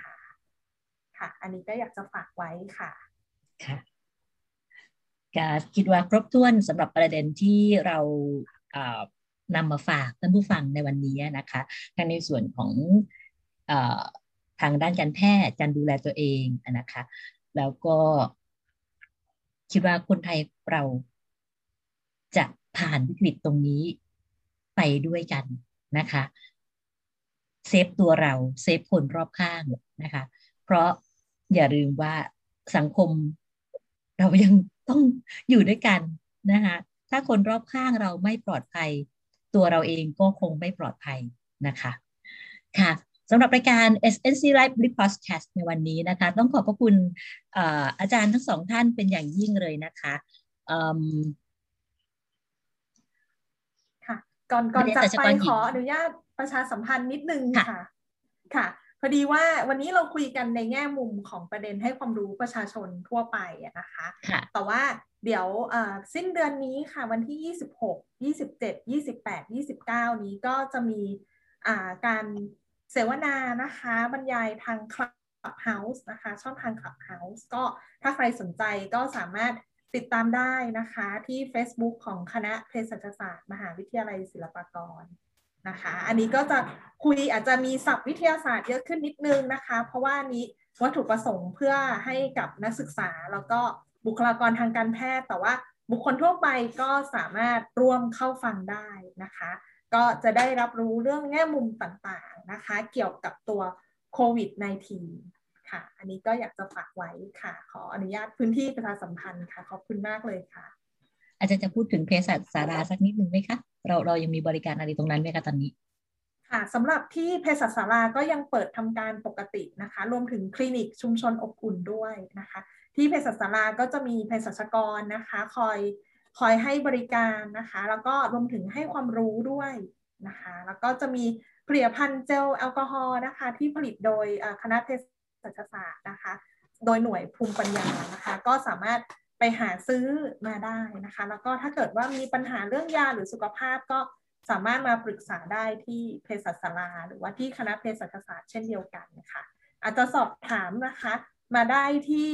ค่ะ อันนี้ก็อยากจะฝากไว้ค่ะค่ะคิดว่าครบถ้วนสำหรับประเด็นที่เรา นำมาฝากท่านผู้ฟังในวันนี้นะคะทั้งในส่วนของอทางด้านการแพทย์การดูแลตัวเองนะคะ แล้วก็คิดว่าคนไทยเราจะผ่านวิกฤตตรงนี้ไปด้วยกันนะคะเซฟตัวเราเซฟคนรอบข้างนะคะ เพราะอย่าลืมว่าสังคมเรายังต้องอยู่ด้วยกันนะคะถ้าคนรอบข้างเราไม่ปลอดภัย ตัวเราเองก็คงไม่ปลอดภัยนะคะค่ะสำหรับรายการ SNC Live Podcast ในวันนี้นะคะ ต้องขอบพระคุณอาจารย์ทั้งสองท่านเป็นอย่างยิ่งเลยนะคะก่อนก่อนจากไปขออนุญาตประชาสัมพันธ์นิดนึงค่ะค่ะ พอดีว่าวันนี้เราคุยกันในแง่มุมของประเด็นให้ความรู้ประชาชนทั่วไปนะคะ แต่ว่าเดี๋ยวสิ้นเดือนนี้ค่ะวันที่ 26 27 28 29 นี้ก็จะมีการเสวนานะคะ บรรยายทาง Clubhouse นะคะ ช่องทาง Clubhouse ก็ถ้าใครสนใจก็สามารถติดตามได้นะคะที่ Facebook ของคณะเภสัชศาสตร์ มหาวิทยาลัยศิลปากร นะคะ อันนี้ก็จะคุยอาจจะมีศัพท์วิทยาศาสตร์เยอะขึ้นนิดนึงนะคะ เพราะว่านี้วัตถุประสงค์เพื่อให้กับนักศึกษาแล้วก็บุคลากรทางการแพทย์ แต่ว่าบุคคลทั่วไปก็สามารถร่วมเข้าฟังได้นะคะ ก็จะได้รับรู้เรื่องแง่มุมต่างๆนะคะ เกี่ยวกับตัวโควิด -19 ค่ะ อันนี้ก็อยากจะฝากไว้ค่ะ ขออนุญาตพื้นที่ประชาสัมพันธ์ค่ะ ขอบคุณมากเลยค่ะ อาจารย์จะพูดถึงเภสัชสาราสักนิดนึงไหมคะ เราเรายังมีบริการอะไรตรงนั้นไหมคะตอนนี้ค่ะสำหรับที่เภสัชศาลาก็ยังเปิดทำการปกตินะคะ รวมถึงคลินิกชุมชนอบอุ่นด้วยนะคะ ที่เภสัชศาลาก็จะมีเภสัชกรนะคะ คอยคอยให้บริการนะคะ แล้วก็รวมถึงให้ความรู้ด้วยนะคะ แล้วก็จะมีผลิตภัณฑ์เจลแอลกอฮอล์นะคะ ที่ผลิตโดยคณะเภสัชศาสตร์นะคะ โดยหน่วยภูมิปัญญานะคะ ก็สามารถ ไปหาซื้อมาได้นะคะ แล้วก็ถ้าเกิดว่ามีปัญหาเรื่องยาหรือสุขภาพก็สามารถมาปรึกษาได้ที่เภสัชศาลาหรือว่าที่คณะเภสัชศาสตร์เช่นเดียวกันนะคะอาจจะสอบถามนะคะ มาได้ที่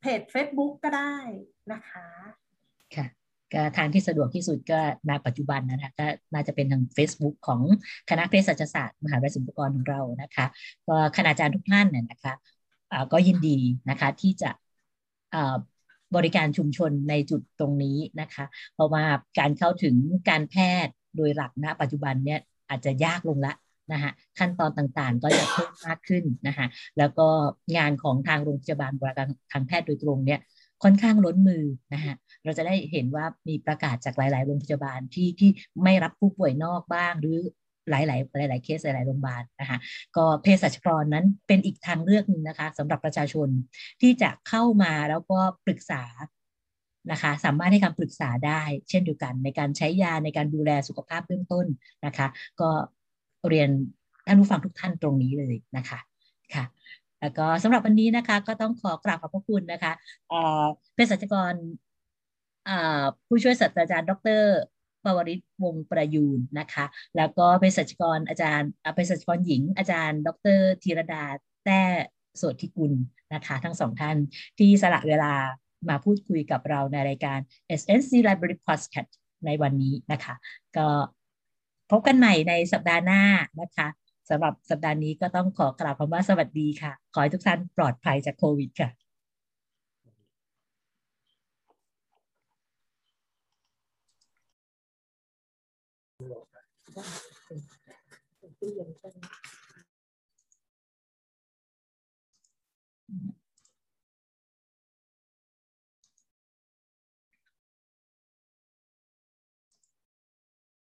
เพจ Facebook ก็ได้นะคะค่ะก็ทางที่สะดวกที่สุดก็ในปัจจุบันนะคะก็น่าจะเป็นทาง Facebook ของคณะเภสัชศาสตร์มหาวิทยาลัยศิลปากรของเรานะคะก็คณาจารย์ทุกท่านเนี่ยนะคะก็ยินดีนะคะที่จะ บริการชุมชนในจุดตรงนี้นะคะ เพราะว่าการเข้าถึงการแพทย์โดยหลักณปัจจุบันเนี่ยอาจจะยากลงละนะคะขั้นตอนต่างๆก็จะเพิ่มมากขึ้นนะคะแล้วก็งานของทางโรงพยาบาลบริการทางแพทย์โดยตรงเนี่ยค่อนข้างล้นมือนะคะเราจะได้เห็นว่ามีประกาศจากหลาย ๆ โรงพยาบาลที่ที่ไม่รับผู้ป่วยนอกบ้าง หรือ หลาย ๆ หลาย ๆ เคสหลาย ๆ โรงพยาบาลนะคะก็เภสัชกรนั้นเป็นอีกทางเลือกหนึ่งนะคะสำหรับประชาชนที่จะเข้ามาแล้วก็ปรึกษานะคะสามารถให้คำปรึกษาได้เช่นเดียวกันในการใช้ยาในการดูแลสุขภาพเบื้องต้นนะคะ ก็เรียนท่านผู้ฟังทุกท่านตรงนี้เลยนะคะค่ะแล้วก็สำหรับวันนี้นะคะก็ต้องขอกราบขอบพระคุณนะคะเภสัชกรผู้ช่วยศาสตราจารย์ ดร ปวริศวงประยูนนะคะ แล้วก็เภสัชกรอาจารย์เภสัชกรหญิง อาจารย์ ดรธีรดาแต้โสธิกุลนะคะทั้งสองท่านที่สละเวลามาพูดคุยกับเราในรายการ SNC Library Podcast ในวันนี้นะคะ ก็พบกันใหม่ในสัปดาห์หน้านะคะสำหรับสัปดาห์นี้ก็ต้องขอกล่าวคำว่าสวัสดีค่ะ ขอให้ทุกท่านปลอดภัยจากโควิดค่ะ chân. Chân. Chân.